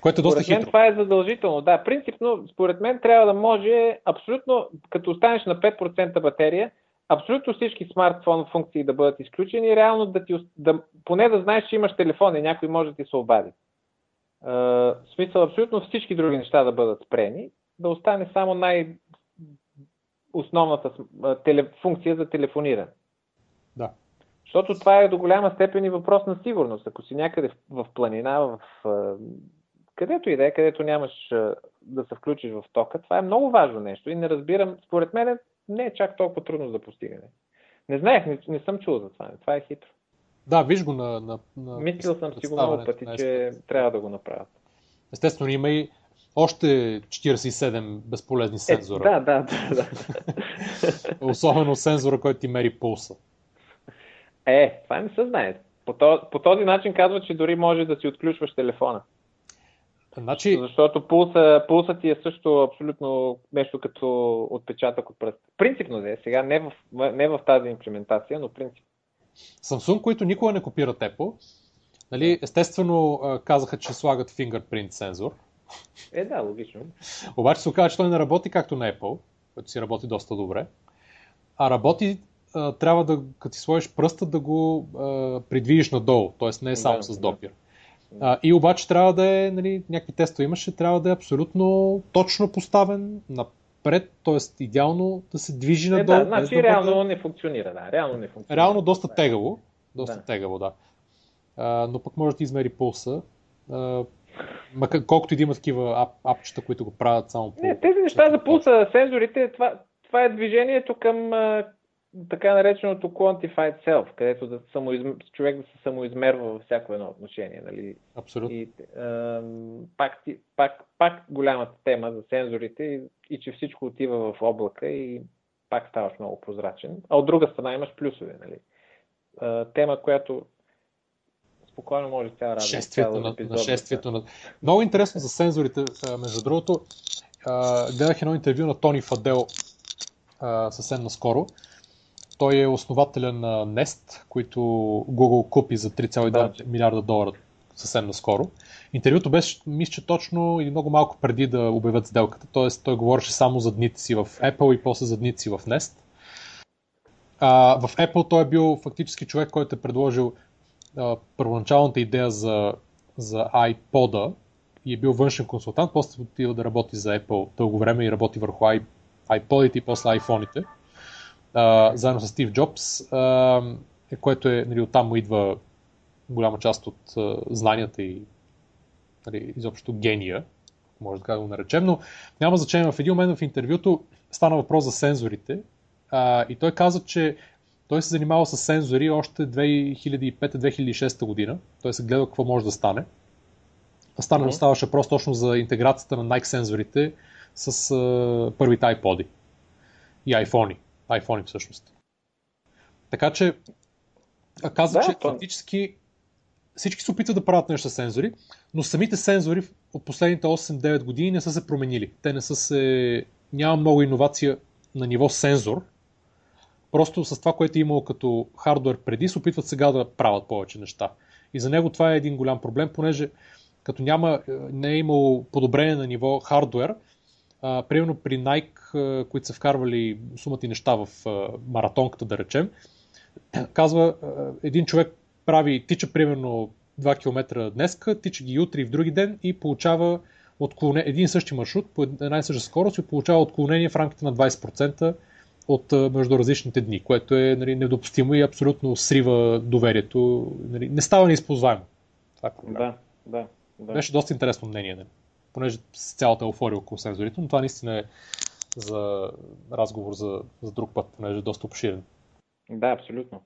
Което е доста според мен това е задължително. Да, принципно, според мен трябва да може абсолютно, като останеш на 5% батерия, абсолютно всички смартфон функции да бъдат изключени, реално да ти, да, поне да знаеш, че имаш телефон и някой може да ти се обади. Uh, в смисъл абсолютно всички други неща да бъдат спрени, да остане само най- основната теле, функция за телефониране. Защото това е до голяма степен и въпрос на сигурност. Ако си някъде в, в планина, в, в където и да е, където нямаш да се включиш в тока, това е много важно нещо и не разбирам, според мен не е чак толкова трудно за постигане. Не знаех, не, не съм чул за това. Това е хитро. Да, виж го на. на, на Мислил съм си го много пъти, че трябва да го направят. Естествено, има и още 47 безполезни сензора. Е, да, да, да. да. Особено сензора, който ти мери пулса. Е, това не се знае. По, то, по този начин казва, че дори може да си отключваш телефона. Значи... Защото пулса, пулса ти е също абсолютно нещо като отпечатък от пръст. Принципно да е, сега не в, не в тази имплементация, но принцип. Samsung, които никога не копират Apple, нали, естествено казаха, че слагат fingerprint сензор. Е, да, логично. Обаче се оказа, че той не работи както на Apple, който си работи доста добре, а работи трябва да, като си сложиш пръста, да го а, придвижиш надолу, т.е. не е само да, с допир. Да. А, и обаче трябва да е, нали, някакви тестове имаше, трябва да е абсолютно точно поставен, напред, т.е. идеално да се движи е, надолу. Да, значи да реално бъде... не функционира, да, реално не функционира. Реално доста да. тегаво, доста да. тегаво, да. А, но пък може да измери пулса. А, Макар, колкото и да има такива ап, апчета, които го правят само по... Не, тези неща за пулса, сензорите, това, това е движението към така нареченото quantified self, където да самоизм... човек да се самоизмерва във всяко едно отношение. Нали? Абсолютно. И, е, пак, пак, пак голямата тема за сензорите и, и че всичко отива в облака и пак ставаш много прозрачен. А от друга страна имаш плюсове. Нали? Е, тема, която спокойно може цяла радио. Шествието на, нашествието на... Много интересно за сензорите, между другото. Гледах едно интервю на Тони Фадел съвсем наскоро той е основателя на Nest, които Google купи за 3,2 да. милиарда долара съвсем наскоро. Интервюто беше, мисля, че точно или много малко преди да обявят сделката, т.е. той говореше само за дните си в Apple и после за дните си в Nest. А, в Apple той е бил фактически човек, който е предложил а, първоначалната идея за, за iPod-а и е бил външен консултант, после отива да работи за Apple дълго време и работи върху iPod-ите и после iPhone-ите а, заедно с Стив Джобс, а, което е, нали, оттам му идва голяма част от а, знанията и нали, изобщо гения, може така да го наречем, но няма значение. В един момент в интервюто стана въпрос за сензорите а, и той каза, че той се занимава с сензори още 2005-2006 година. Той се гледа какво може да стане. Стана, mm-hmm. ставаше просто точно за интеграцията на Nike сензорите с а, първите iPod и iPhone iPhone всъщност. Така че, каза, да, че то... фактически всички се опитват да правят нещо с сензори, но самите сензори от последните 8-9 години не са се променили. Те не са се... Няма много иновация на ниво сензор. Просто с това, което е имало като хардвер преди, се опитват сега да правят повече неща. И за него това е един голям проблем, понеже като няма, не е имало подобрение на ниво хардвер, а, примерно при Nike, а, които са вкарвали сумати неща в а, маратонката, да речем, казва, а, един човек прави, тича примерно 2 км днеска, тича ги утре и в други ден и получава отклонение, един и същи маршрут по една и съща скорост и получава отклонение в рамките на 20% от между различните дни, което е нали, недопустимо и абсолютно срива доверието. Нали, не става неизползваемо. Това е да, да, да. Беше доста интересно мнение. Нали понеже с цялата еуфория около сензорите, но това наистина е за разговор за, за друг път, понеже е доста обширен. Да, абсолютно.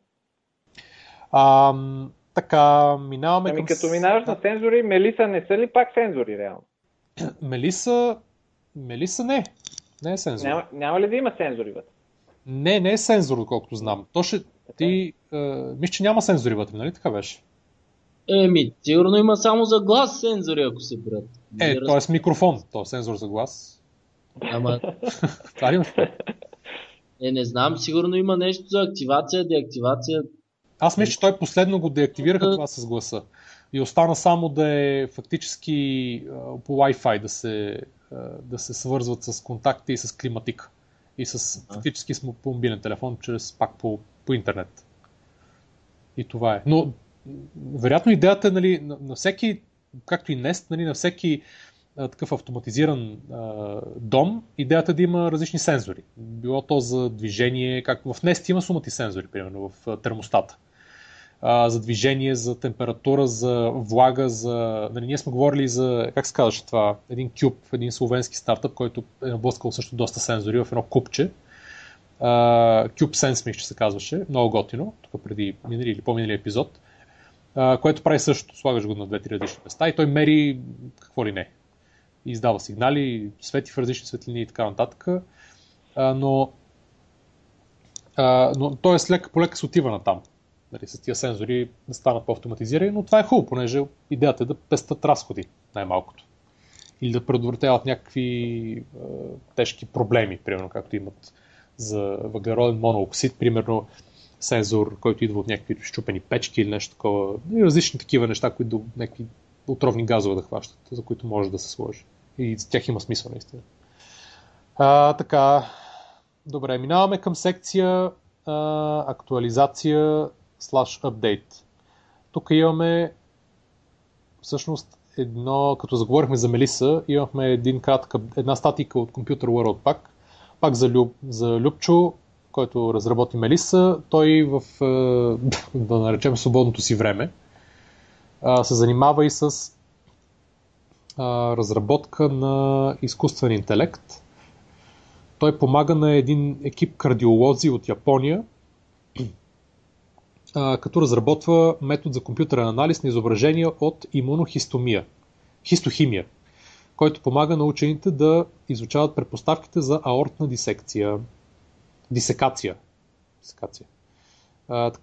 А, така, минаваме ами, към... като минаваш на сензори, Мелиса не са ли пак сензори реално? Мелиса... Мелиса не. Не е сензор. Няма, няма ли да има сензори вътре? Не, не е сензор, доколкото знам. То ще... Ти... Е, мисля, че няма сензори вътре, нали така беше? Еми, сигурно има само за глас сензори, ако се брат. Е, т.е. с микрофон, то е сензор за глас. Ама... Това ли имаш? Е, не знам, сигурно има нещо за активация, деактивация. Аз мисля, че той последно го деактивираха това с гласа. И остана само да е фактически по Wi-Fi да се, да се свързват с контакти и с климатика. И с, фактически с мобилен телефон, чрез пак по, по интернет. И това е. Но вероятно идеята е нали, на, на всеки, както и Nest, нали, на всеки а, такъв автоматизиран а, дом, идеята е да има различни сензори. Било то за движение, както в Nest има сумати сензори, примерно в термостата. А, за движение, за температура, за влага, за... Нали, ние сме говорили за, как се казваше това, един кюб, един словенски стартъп, който е наблъскал също доста сензори в едно купче Uh, CubeSense, мисля, че се казваше, много готино, тук преди минали или по-минали епизод което прави също. Слагаш го на две-три различни места и той мери какво ли не. Издава сигнали, свети в различни светлини и така нататък. А, но, а, но е с лека по лека се отива на там. Нали, с тия сензори да станат по-автоматизирани, но това е хубаво, понеже идеята е да пестат разходи най-малкото. Или да предотвратяват някакви а, тежки проблеми, примерно както имат за въглероден монооксид. Примерно сензор, който идва от някакви щупени печки или нещо такова. И различни такива неща, които някакви отровни газове да хващат, за които може да се сложи. И за тях има смисъл, наистина. А, така, добре, минаваме към секция а, актуализация slash update. Тук имаме всъщност едно, като заговорихме за Мелиса, имахме един кратък, една статика от Computer World пак, пак за, Люб, за Любчо, който разработи Мелиса. Той в, да наречем, свободното си време се занимава и с разработка на изкуствен интелект. Той помага на един екип кардиолози от Япония, като разработва метод за компютърен анализ на изображения от имунохистомия, хистохимия, който помага на учените да изучават предпоставките за аортна дисекция. Дисекация. Дисекация.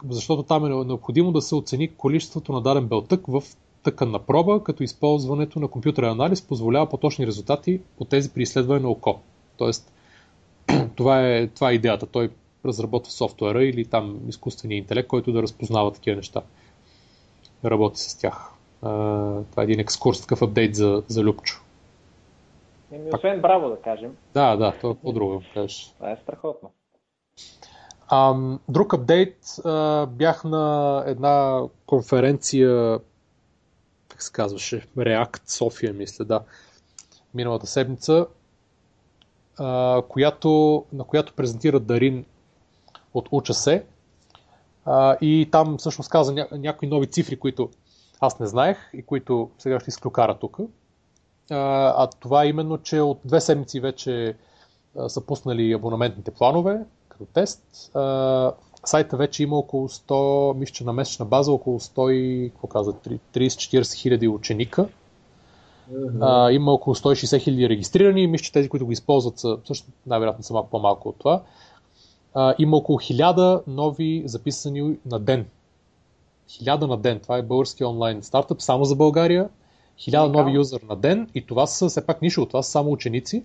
защото там е необходимо да се оцени количеството на даден белтък в тъканна проба, като използването на компютърен анализ позволява по-точни резултати от тези при изследване на око. Тоест, това е, това е идеята. Той разработва софтуера или там изкуствения интелект, който да разпознава такива неща. Работи с тях. това е един екскурс, такъв апдейт за, за Любчо. Еми, освен браво да кажем. Да, да, то е по-друго. Това е страхотно. Друг апдейт. А, бях на една конференция, как се казваше, React София, мисля, да, миналата седмица, а, която, на която презентира Дарин от Уча се. И там всъщност каза ня- някои нови цифри, които аз не знаех и които сега ще изклюкара тук. А, а това е именно, че от две седмици вече са пуснали абонаментните планове като тест. А, сайта вече има около 100, мисля, че на месечна база около 100, какво каза, 30-40 хиляди ученика. Uh-huh. А, има около 160 хиляди регистрирани. Мисля, че тези, които го използват, са също най-вероятно са малко по-малко от това а, има около 1000 нови записани на ден. 1000 на ден. Това е български онлайн стартъп само за България. 1000 нови юзър на ден и това са все пак нищо, това са само ученици.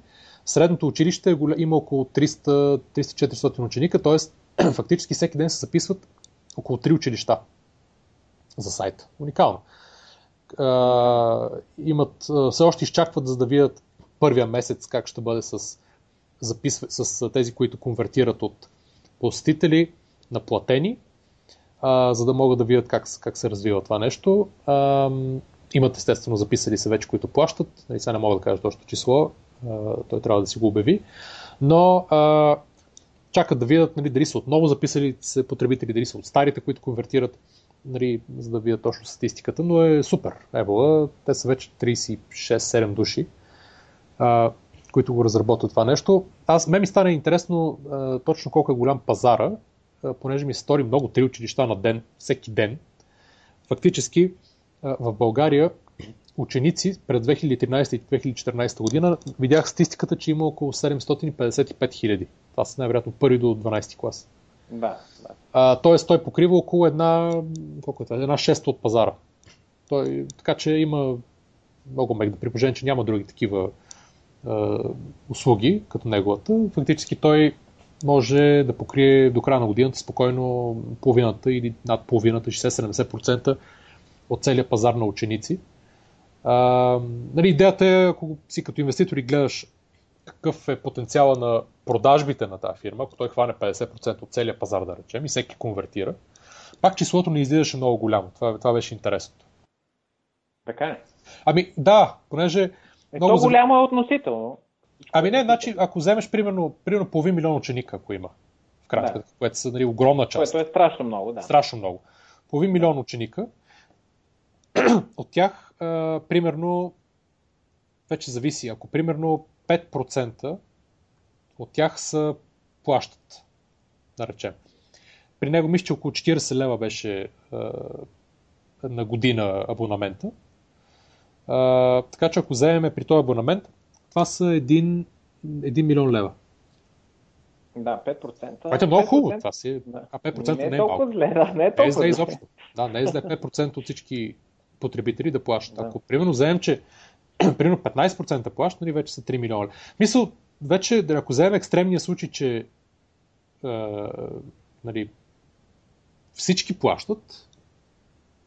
Средното училище има около 300-400 ученика, т.е. фактически всеки ден се записват около 3 училища за сайта. Уникално. Имат, все още изчакват за да видят първия месец как ще бъде с, записва, с тези, които конвертират от посетители на платени, за да могат да видят как, как се развива това нещо. Имат естествено записали се вече, които плащат. Нали, сега не мога да кажа точно число, той трябва да си го обяви. Но а, чакат да видят нали, дали са отново записали се потребители, дали са от старите, които конвертират, нали, за да видят точно статистиката. Но е супер. Ебола, те са вече 36-7 души. А, които го разработват това нещо. Аз, ме ми стана интересно а, точно колко е голям пазара, а, понеже ми стори много три училища на ден, всеки ден. Фактически в България ученици през 2013 и 2014 година видях статистиката, че има около 755 хиляди. Това са най-вероятно първи до 12 клас. Да, да. А, тоест той покрива около една, колко е това, една шеста от пазара. Той, така че има много мег да при че няма други такива услуги, като неговата, фактически той може да покрие до края на годината спокойно половината или над половината, 60-70% от целия пазар на ученици. А, нали, идеята е, ако си като инвеститор и гледаш какъв е потенциала на продажбите на тази фирма, ако той хване 50% от целия пазар, да речем, и всеки конвертира, пак числото не излизаше много голямо. Това, това беше интересното. Така е. Ами да, понеже е, много то голямо е относително. Ами не, значи, ако вземеш примерно, примерно половин милион ученика, ако има, в кратка, да. което са нали, огромна част. Което е страшно много, да. Страшно много. Половин милион ученика, от тях, а, примерно, вече зависи, ако примерно 5% от тях са плащат, да речем. При него мисля, че около 40 лева беше а, на година абонамента. А, така че ако вземем при този абонамент, това са 1, 1 милион лева. Да, 5%. Това е много хубаво. Това си, да. А 5% не е, не е толкова малко. зле, да, не е толкова не е зле. изобщо. Да, не е зле 5% от всички потребители да плащат. Да. Ако примерно вземем, че примерно 15% плащат, нали, вече са 3 милиона. Мисъл, вече, ако вземем екстремния случай, че е, нали, всички плащат,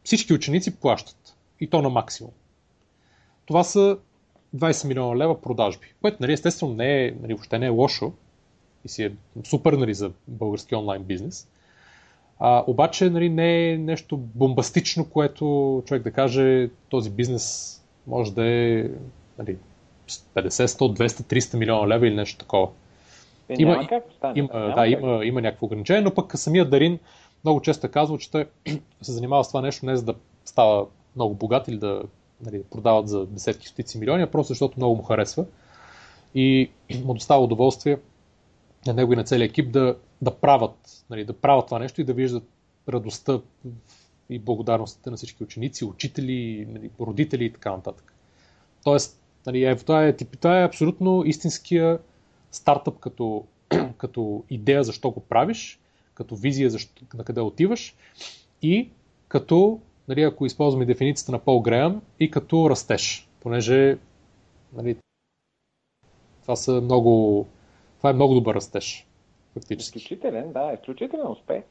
всички ученици плащат. И то на максимум. Това са 20 милиона лева продажби, което нали, естествено не е, нали, въобще не е лошо и си е супер нали, за български онлайн бизнес. А, обаче нали, не е нещо бомбастично, което човек да каже този бизнес може да е нали, 50, 100, 200, 300 милиона лева или нещо такова. Е, има, няма как стане. Има, няма да, как. има, има някакво ограничение, но пък самият Дарин много често е казва, че той се занимава с това нещо не за да става много богат или да нали, продават за десетки, стотици милиони, а просто защото много му харесва. И му достава удоволствие на него и на целия екип да, да, правят, нали, да правят това нещо и да виждат радостта и благодарностите на всички ученици, учители, нали, родители и така нататък. Тоест, нали, е, това, е, това е абсолютно истинския стартъп като, като идея защо го правиш, като визия защо, на къде отиваш и като, нали, ако използваме дефиницията на Пол Греъм, и като растеж, понеже нали, това са много, това е много добър растеж. Фактически. Изключителен, да, изключителен успех.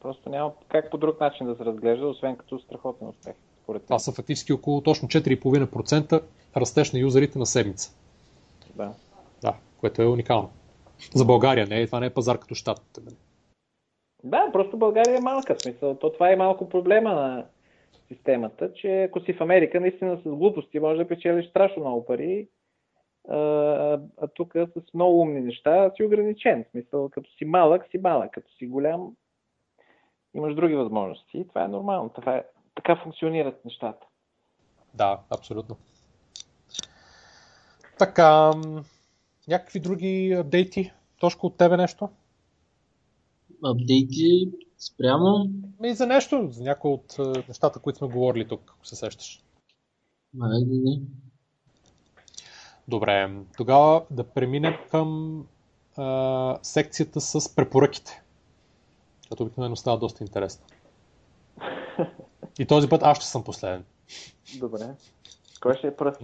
Просто няма как по друг начин да се разглежда, освен като страхотен успех. Това са фактически около точно 4,5% растеж на юзерите на седмица. Да. Да, което е уникално. За България не е, това не е пазар като щатите. Нали? Да, просто България е малка. Смисъл. То това е малко проблема на системата, че ако си в Америка, наистина с глупости може да печелиш страшно много пари, а, а тук с много умни неща си ограничен. В смисъл, като си малък, си малък. Като си голям, имаш други възможности. И това е нормално. Това е, така функционират нещата. Да, абсолютно. Така, някакви други апдейти? Тошко от тебе нещо? Апдейти спрямо? И за нещо, за някои от нещата, които сме говорили тук, ако се сещаш. Айде, не. Добре, тогава да преминем към а, секцията с препоръките. Като обикновено става доста интересно. И този път аз ще съм последен. Добре. Кой ще е пръв?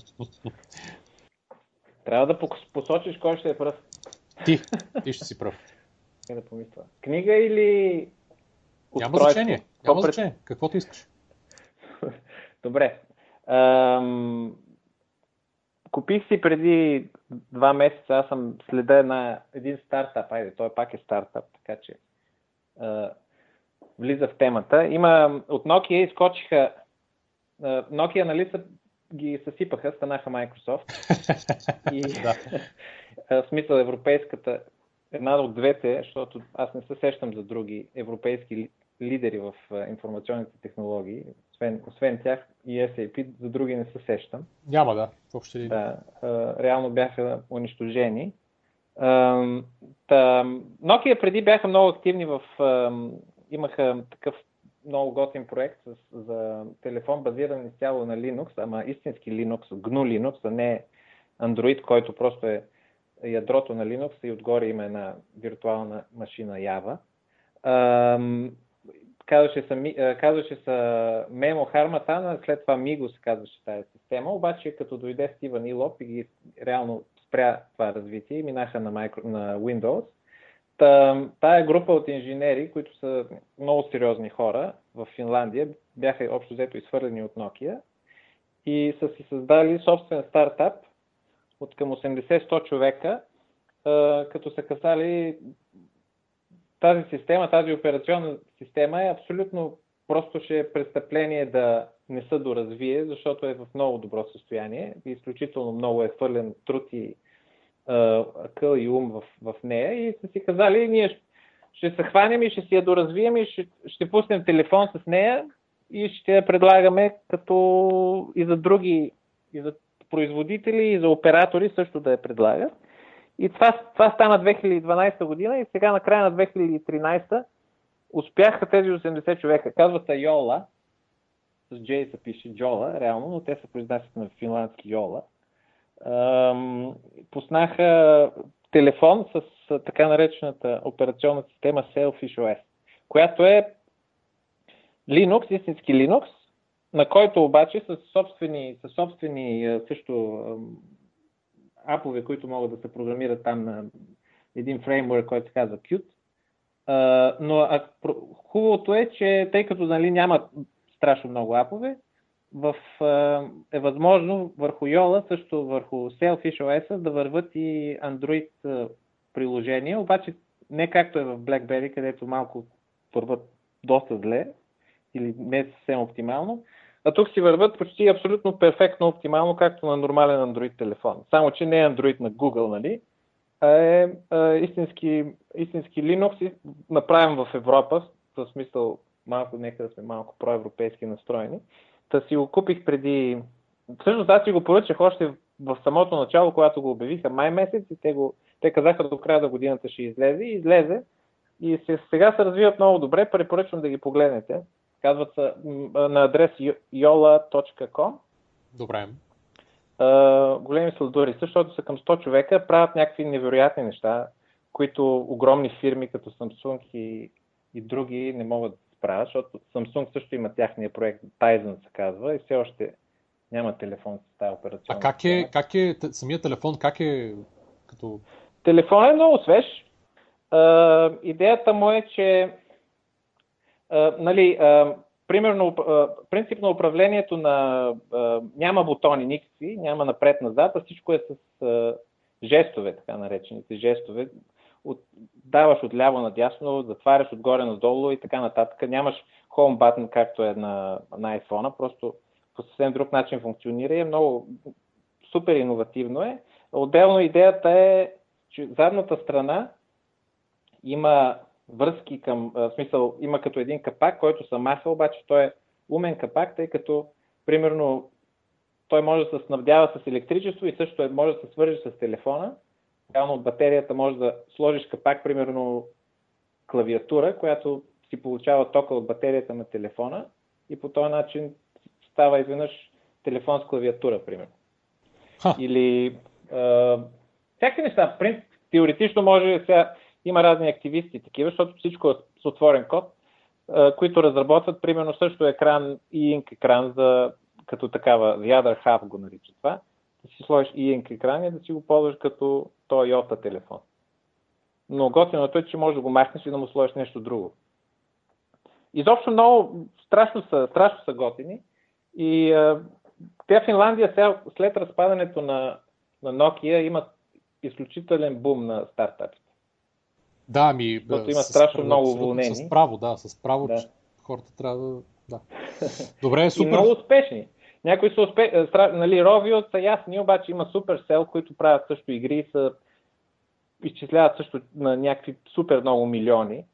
Трябва да посочиш кой ще е пръв. Ти. Ти ще си пръв. Не да помисля. Книга или Няма значение. Няма пред... значение. Каквото искаш. Добре. Ам... Купих си преди два месеца, аз съм следа на един стартап, айде, той пак е стартап, така че а, влиза в темата. Има от Nokia изкочиха, а, Nokia нали са ги съсипаха, станаха Microsoft. и в смисъл европейската, една от двете, защото аз не се сещам за други европейски лидери в информационните технологии, освен, освен тях и SAP, за други не се сещам. Няма, да. Въобще ли? Да, реално бяха унищожени. Nokia преди бяха много активни в... Имаха такъв много готин проект с, за телефон, базиран изцяло на Linux, ама истински Linux, GNU Linux, а не Android, който просто е ядрото на Linux и отгоре има една виртуална машина Java. Казваше се, казваше се Memo Harmatana, след това Migo се казваше тази система, обаче като дойде Стивън Илоп и ги реално спря това развитие и минаха на, micro, на Windows, тая група от инженери, които са много сериозни хора в Финландия, бяха общо взето изхвърлени от Nokia и са си създали собствен стартап от към 80-100 човека, като са казали тази система, тази операционна система е абсолютно просто ще е престъпление да не се доразвие, защото е в много добро състояние. Изключително много е хвърлен труд и акъл и ум в, в нея и са си казали, ние ще се хванем и ще си я доразвием и ще, ще пуснем телефон с нея и ще я предлагаме като и за други, и за производители, и за оператори също да я предлагат. И това, това стана 2012 година и сега на края на 2013 успяха тези 80 човека. Казват се Йола, с Джей се пише Джола, реално, но те се произнасят на финландски Йола пуснаха телефон с така наречената операционна система Selfish OS, която е Linux, истински Linux, на който обаче с собствени, с собствени също апове, които могат да се програмират там на един фреймворк, който се казва Qt, но хубавото е, че тъй като нали, няма страшно много апове, в, е възможно върху Yola, също върху Selfish OS да върват и Android приложения, обаче не както е в BlackBerry, където малко върват доста зле или не съвсем оптимално, а тук си върват почти абсолютно перфектно оптимално, както на нормален Android телефон. Само, че не е Android на Google, нали? а е а, истински, истински Linux, направен в Европа, в смисъл малко, нека да сме малко проевропейски настроени. Та си го купих преди... Всъщност аз си го поръчах още в самото начало, когато го обявиха май месец и те, го, те казаха до края на годината ще излезе и излезе. И се, сега се развиват много добре, препоръчвам да ги погледнете. Казват се на адрес yola.com. Добре. Uh, големи сладури, защото са към 100 човека, правят някакви невероятни неща, които огромни фирми като Samsung и, и други не могат да справят, защото Samsung също има тяхния проект, Tizen се казва, и все още няма телефон с тази операционна. А как е, как е самия телефон, как е като... Телефон е много свеж. Uh, идеята му е, че uh, нали, uh, примерно, принцип на управлението на няма бутони никакви, няма напред-назад, а всичко е с жестове, така наречените жестове. От, даваш от ляво надясно, затваряш отгоре надолу и така нататък. Нямаш home button, както е на, на iPhone, просто по съвсем друг начин функционира и е много супер иновативно е. Отделно идеята е, че задната страна има връзки към, в смисъл, има като един капак, който се маха, обаче той е умен капак, тъй като, примерно, той може да се снабдява с електричество и също е, може да се свържи с телефона. Реално от батерията може да сложиш капак, примерно клавиатура, която си получава тока от батерията на телефона и по този начин става изведнъж телефон с клавиатура, примерно. Ха. Или е, всякакви неща. Принцип, теоретично може сега има разни активисти такива, защото всичко е с отворен код, които разработват примерно също екран и инк екран за като такава, other half го нарича това, да си сложиш и инк екран и да си го ползваш като Toyota телефон. Но готиното е, че можеш да го махнеш и да му сложиш нещо друго. Изобщо много страшно са, страшно са готини. И а, те Финландия сега, след разпадането на, на Nokia имат изключителен бум на стартапите. Да, ми. Защото има страшно много уволнени. С право, да, с право, да. че хората трябва да. да. Добре, супер. И много успешни. Някои са успешни. Нали, Ровио са ясни, обаче има Supercell, които правят също игри и са изчисляват също на някакви супер много милиони.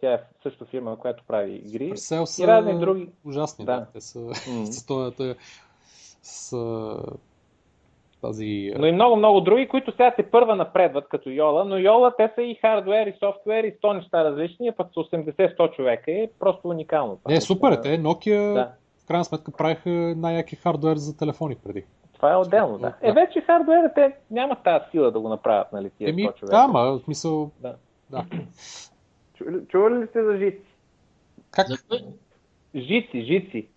Тя е също фирма, която прави игри. Supercell са и разни други. ужасни. Да. да. Те са mm. с, този, с, тази... Но и много-много други, които сега се първа напредват, като Йола, но Йола те са и хардвер, и софтуер, и 100 неща различни, а пък с 80-100 човека е просто уникално. Не, супер е, те Nokia да. в крайна сметка правиха най-яки хардвер за телефони преди. Това е отделно, да. Е, вече хардвер, те нямат тази сила да го направят, нали, тия Еми, 100 човека. Да, ма, в смисъл... Да. да. Чували ли сте за жици? Как? Жици, жици.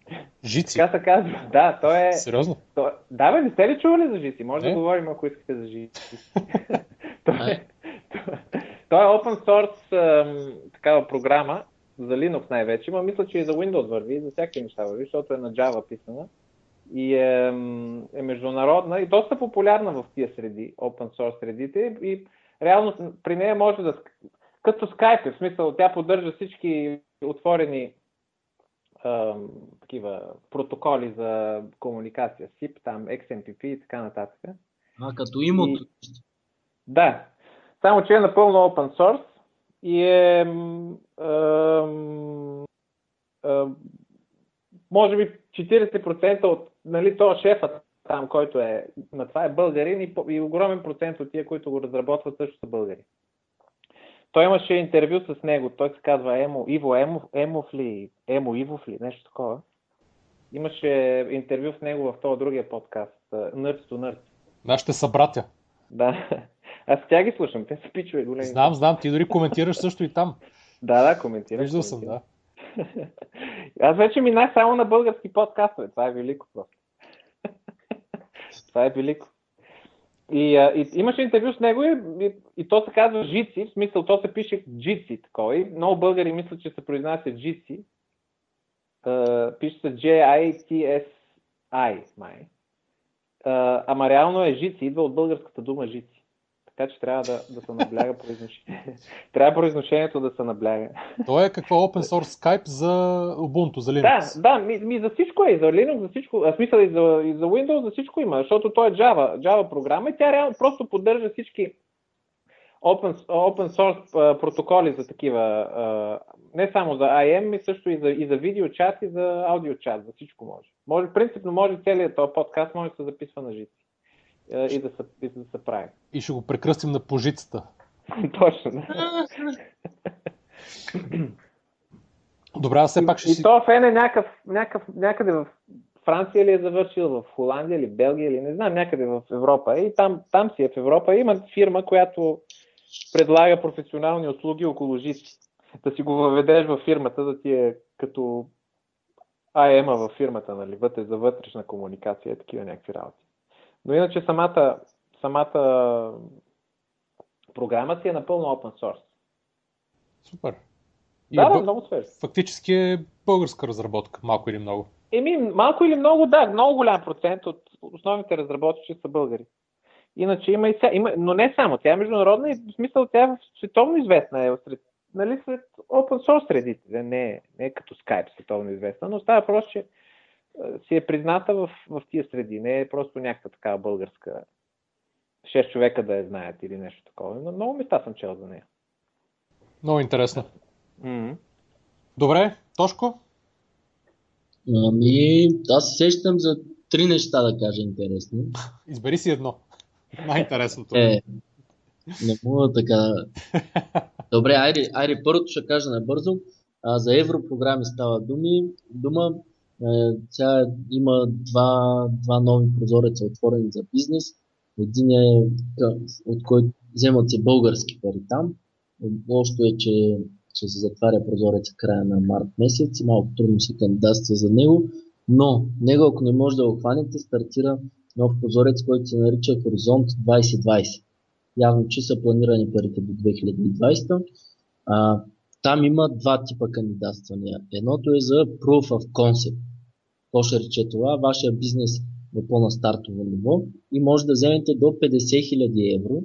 Жици? Така се казва. Да, то е... Сериозно? То... Да, бе, не сте ли чували за жици? Може не? да говорим, ако искате за жици. то, е... то е open source ам, такава програма, за Linux най-вече, но мисля, че и за Windows върви, за всяки неща върви, защото е на Java писана. И е, е международна и доста популярна в тия среди, open source средите. И реално при нея може да... Като Skype, в смисъл, тя поддържа всички отворени такива протоколи за комуникация, SIP, там XMPP и така нататък. А, като имот. И... Да, само че е напълно open source и е може би 40% от нали, то шефът там, който е на това е българин и, и огромен процент от тия, които го разработват, също са българи. Той имаше интервю с него, той се казва Емо, Иво Емо, Емов ли, Емо Ивов ли, нещо такова. Имаше интервю с него в този другия подкаст, Nerds to Nerds. Нашите са братя. Да, аз тя ги слушам, те са пичове големи. Знам, знам, ти дори коментираш също и там. Да, да, коментирам. Виждал съм, да. Аз вече минах само на български подкастове, това е велико просто. това е велико. И, а, и имаше интервю с него и, и, и то се казва Жици, в смисъл то се пише Джици такова. И много българи мислят, че се произнася Джици. Пише се J-I-T-S-I, май. Uh, ама реално е Жици, идва от българската дума Жици. Така че трябва да, да се набляга произношението. трябва произношението да се набляга. То е какво Open Source Skype за Ubuntu, за Linux. Да, да, ми, ми за всичко е, и за Linux, за всичко, а смисъл и за, и за Windows, за всичко има, защото то е Java, Java програма и тя реално просто поддържа всички open, open source протоколи за такива, не само за IM, ми също и за, и за видеочат, и за аудиочат, за всичко може. може. Принципно може целият този подкаст може да се записва на жици и да се, и да се прави. И ще го прекръстим на пожицата. Точно, да. Добре, аз все пак ще и си... И то фен е някакъв, някакъв, някъде в Франция ли е завършил, в Холандия или Белгия или не знам, някъде в Европа. И там, там си е в Европа. Има фирма, която предлага професионални услуги около жици. Да си го въведеш във фирмата, да ти е като АМ във фирмата, нали, вътре за вътрешна комуникация, такива някакви работи. Но иначе самата, самата програма си е напълно open source. Супер. И да, е, да, много свеж. Фактически е българска разработка, малко или много. Еми, малко или много, да, много голям процент от основните разработчици са българи. Иначе има и ся, има, но не само, тя е международна и в смисъл тя е световно известна е сред, нали, сред open source средите, не, не е като Skype световно известна, но става просто, че си е призната в, в тия среди. Не е просто някаква такава българска 6 човека да я знаят или нещо такова. Но много места съм чел за нея. Много интересно. Mm-hmm. Добре, Тошко? Ами, аз се сещам за три неща да кажа интересно. Избери си едно. Най-интересното. Е, не мога така. Добре, айде, айде първото ще кажа набързо. А, за европрограми става думи. Дума. Е, сега има два, два нови прозореца отворени за бизнес. Един е, от който вземат се български пари там. Лошото е, че, че се затваря прозореца края на март месец малко трудно се кандидатства за него. Но него, ако не може да го хванете, стартира нов прозорец, който се нарича Хоризонт 2020. Явно, че са планирани парите до 2020. А, там има два типа кандидатствания. Едното е за Proof of Concept. Какво рече това? Вашия бизнес е по-на стартово ниво и може да вземете до 50 000 евро,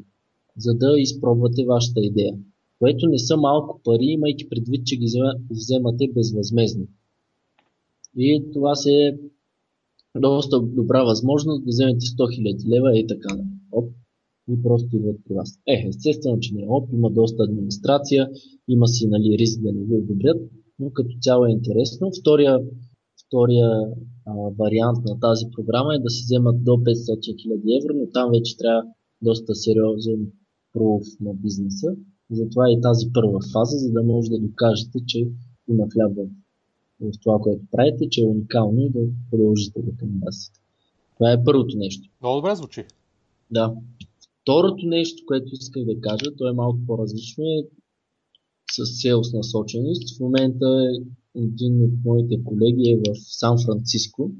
за да изпробвате вашата идея. Което не са малко пари, имайки предвид, че ги вземате безвъзмезно. И това се е доста добра възможност да вземете 100 000 лева и така. Оп, и просто идват при вас. Е, естествено, че не е оп, има доста администрация, има си нали, риск да не ви одобрят, но като цяло е интересно. Втория, втория а, вариант на тази програма е да се вземат до 500 000 евро, но там вече трябва доста сериозен пруф на бизнеса. Затова е и тази първа фаза, за да може да докажете, че има хляб в това, което правите, че е уникално и да продължите да кандидатствате. Това е първото нещо. Много добре звучи. Да. Второто нещо, което исках да кажа, то е малко по-различно, е с селс насоченост. В момента един от моите колеги е в Сан Франциско.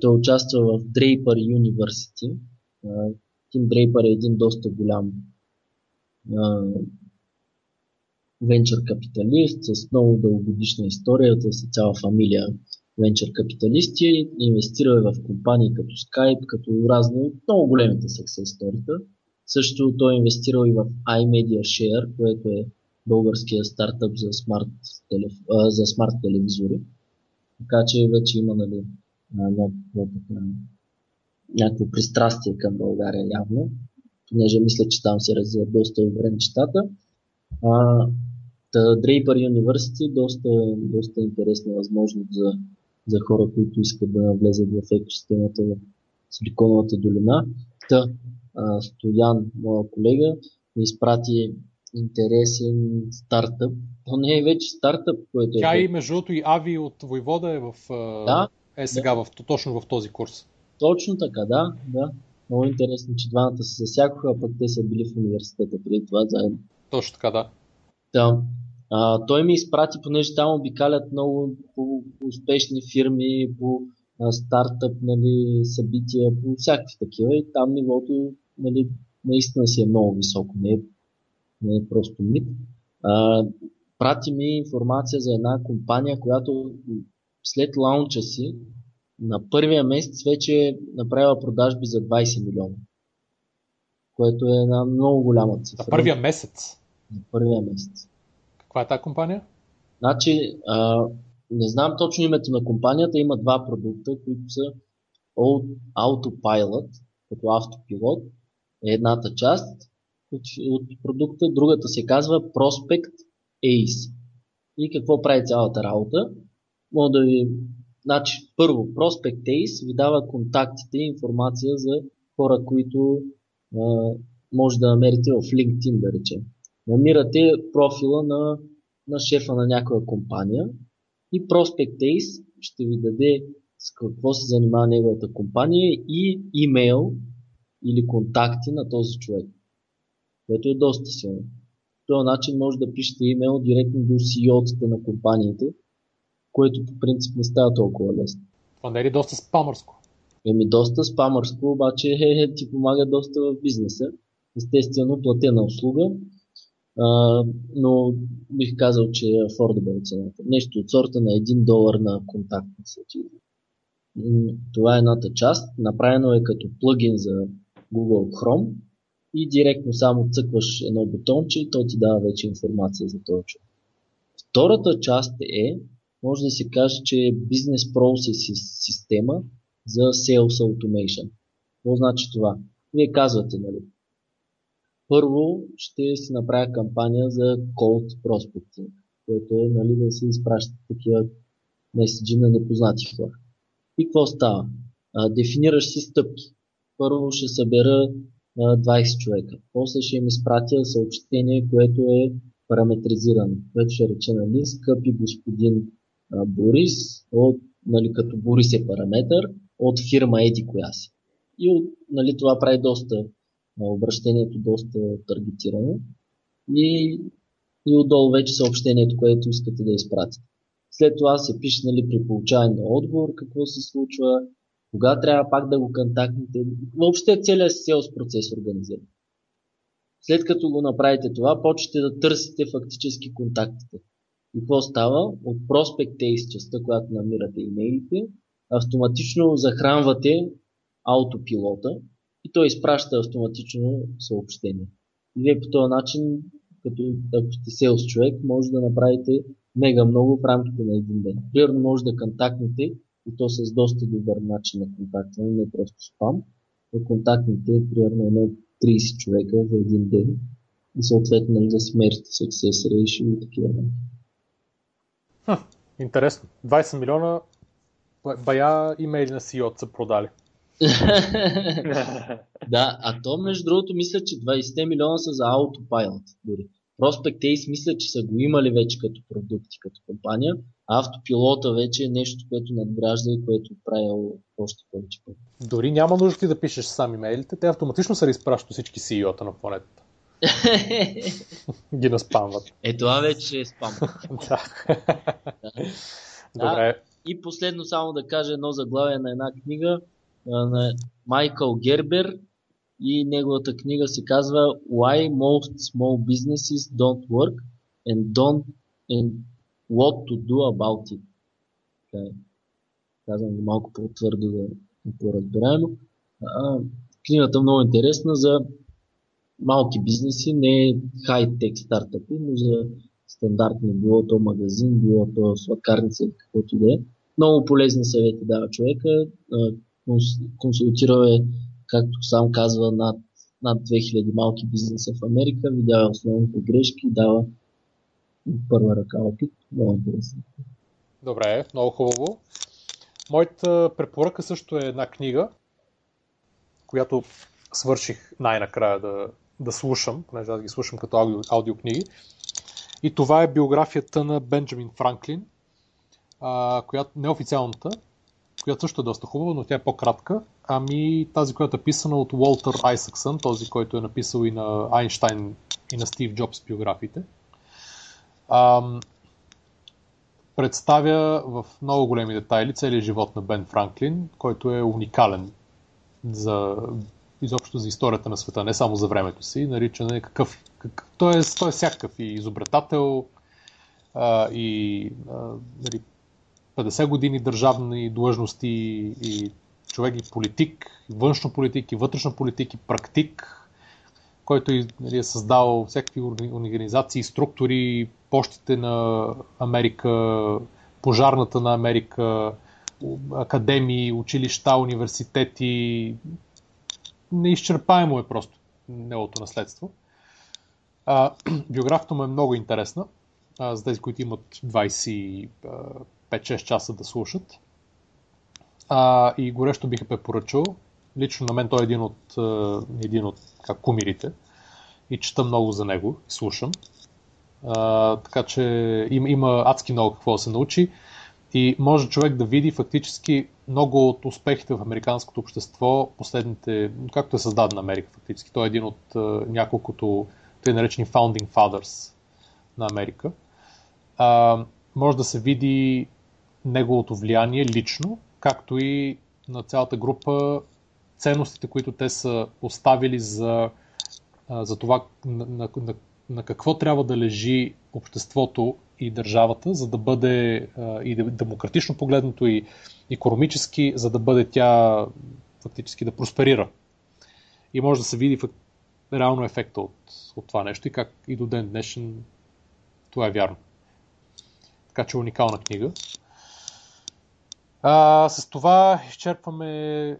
той участва в Draper University. Тим Draper е един доста голям венчър капиталист с много дългогодишна история, т.е. цяла фамилия венчър капиталисти, инвестирал в компании като Skype, като разни много големите success сторита. Също той е инвестирал и в iMedia Share, което е българския стартъп за смарт, телеф... за смарт телевизори. Така че вече има нали, някакво, пристрастие към България явно, понеже мисля, че там се развиват доста добре нещата. А, Draper University доста, доста интересна възможност за, за хора, които искат да навлезат в екосистемата в Силиконовата долина. Та, а, Стоян, моя колега, ми изпрати интересен стартъп. То не е вече стартъп, което е. Тя и между другото и Ави от Войвода е в. Да, е сега да. в, точно в този курс. Точно така, да, да. Много интересно, че двамата се засякоха, а пък те са били в университета преди това заедно. Точно така, да. Да. А, той ми изпрати, понеже там обикалят много по успешни фирми, по а, стартъп нали, събития, по всякакви такива и там нивото нали, наистина си е много високо, не е, не е просто мит. А, прати ми информация за една компания, която след лаунча си на първия месец вече е направила продажби за 20 милиона. Което е една много голяма цифра. На първия месец? На първия месец. Каква е тази компания? Значи, а, не знам точно името на компанията, има два продукта, които са Autopilot, като автопилот, е едната част от, от продукта, другата се казва Prospect Ace. И какво прави цялата работа? Мога да ви... Значи, първо, Prospect Ace ви дава контактите и информация за хора, които а, може да намерите в LinkedIn, да речем. Намирате профила на, на шефа на някоя компания и Prospect Ace ще ви даде с какво се занимава неговата компания и имейл или контакти на този човек, което е доста силно. По този начин може да пишете имейл директно до CEO-тата на компаниите, което по принцип не става толкова лесно. Това не е ли доста спамърско? Еми доста спамърско, обаче е, е, ти помага доста в бизнеса. Естествено, платена услуга, а, но бих казал, че е affordable цената. Нещо от сорта на 1 долар на контакт. Това е едната част. Направено е като плагин за Google Chrome и директно само цъкваш едно бутонче и то ти дава вече информация за този човек. Втората част е, може да се каже, че е Business Process система за Sales Automation. Какво значи това? Вие казвате, нали? Първо ще си направя кампания за Cold Prospecting, което е нали, да се изпращат такива меседжи на непознати хора. И какво става? А, дефинираш си стъпки. Първо ще събера а, 20 човека. После ще им изпратя съобщение, което е параметризирано, което ще рече, нали, скъпи господин а, Борис, от, нали, като Борис е параметър, от фирма Еди коя си. И нали, това прави доста обращението доста таргетирано. И, и отдолу вече съобщението, което искате да изпратите. След това се пише нали, при получаване на отговор какво се случва, кога трябва пак да го контактните. Въобще целият селс процес организиран. След като го направите това, почвате да търсите фактически контактите. И какво става? От Prospect частта, която намирате имейлите, автоматично захранвате автопилота и той изпраща автоматично съобщение. И вие по този начин, като ако сте селс човек, може да направите мега много в рамките на един ден. Примерно може да контактнете и то с доста добър начин на контактване, не просто спам, да контактнете примерно едно 30 човека за един ден и съответно нали, да смерите success ratio и такива неща. Интересно. 20 милиона бая имейли на CEO са продали. да, а то между другото мисля, че 20 милиона са за Autopilot дори. Prospect Ace мисля, че са го имали вече като продукти, като компания, а автопилота вече е нещо, което надгражда и което правил още повече пъти. Дори няма нужда ти да пишеш сам имейлите, те автоматично са разпращат всички CEO-та на планетата. Ги наспамват. Е, това вече е спам. да. Добре. И последно само да кажа едно заглавие на една книга на Майкъл Гербер и неговата книга се казва Why Most Small Businesses Don't Work and Don't and What to Do About It. Okay. Казвам го малко по-твърдо да по-разбираемо. Книгата много интересна за малки бизнеси, не хай-тек стартъпи, но за стандартни, било то магазин, било то сладкарница или каквото и да е. Много полезни съвети дава човека. Консултирал е, както сам казва, над, над 2000 малки бизнеса в Америка. Видява основните грешки и дава първа ръка опит. Много интересно. Добре, много хубаво. Моята препоръка също е една книга, която свърших най-накрая да, да слушам, понеже аз ги слушам като аудио, аудиокниги. И това е биографията на Бенджамин Франклин, а, която неофициалната, която също е доста хубава, но тя е по-кратка. Ами тази, която е писана от Уолтер Айсъксън, този, който е написал и на Айнштайн и на Стив Джобс биографиите. А, представя в много големи детайли целият живот на Бен Франклин, който е уникален за изобщо за историята на света, не само за времето си, нарича нали, какъв, какъв той, е, той е всякакъв и изобретател, а, и а, нали, 50 години държавни длъжности и човек и политик, и външно политик, и вътрешно политик, и практик, който нали, е създал всякакви организации, структури, почтите на Америка, пожарната на Америка, академии, училища, университети. Неизчерпаемо е просто неговото наследство. А, биографията му е много интересна, за тези, които имат 25-6 часа да слушат. А, и горещо бих препоръчал. Лично на мен той е един от, един от как, кумирите и чета много за него и слушам. А, така че има, има адски много какво да се научи и може човек да види фактически много от успехите в американското общество, последните, както е създаден Америка фактически. Той е един от а, няколкото тъй наречени founding fathers на Америка. А, може да се види неговото влияние лично, както и на цялата група ценностите, които те са оставили за, за това на, на, на, какво трябва да лежи обществото и държавата, за да бъде и демократично погледнато и економически, за да бъде тя фактически да просперира. И може да се види реално ефекта от, от това нещо и как и до ден днешен това е вярно. Така че уникална книга. А, с това изчерпваме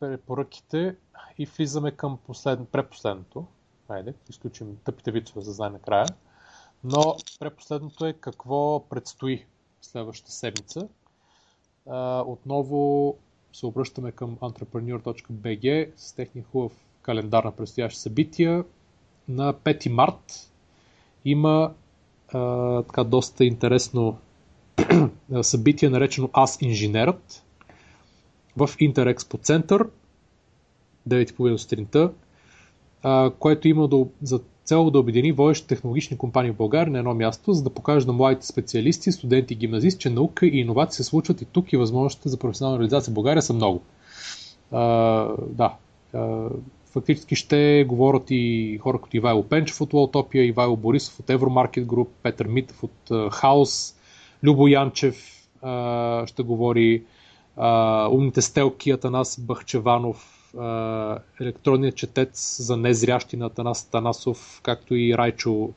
препоръките и влизаме към послед... препоследното. Хайде, изключим тъпите вицове за знае накрая. Но препоследното е какво предстои следващата седмица. А, отново се обръщаме към entrepreneur.bg с техния хубав календар на предстоящи събития. На 5 март има а, така доста интересно събитие, наречено Аз инженерът в Интерекспо център 9.30 сутринта, което има да, за цел да обедини водещи технологични компании в България на едно място, за да покаже на младите специалисти, студенти и гимназисти, че наука и иновации се случват и тук и възможностите за професионална реализация в България са много. А, да, а, фактически ще говорят и хора като Ивайло Пенчев от Лотопия, Ивайло Борисов от Евромаркет Груп, Петър Митев от Хаус, Любо Янчев а, ще говори, а, умните стелки Атанас Бахчеванов, а, електронният четец за незрящи на Атанас Танасов, както и Райчо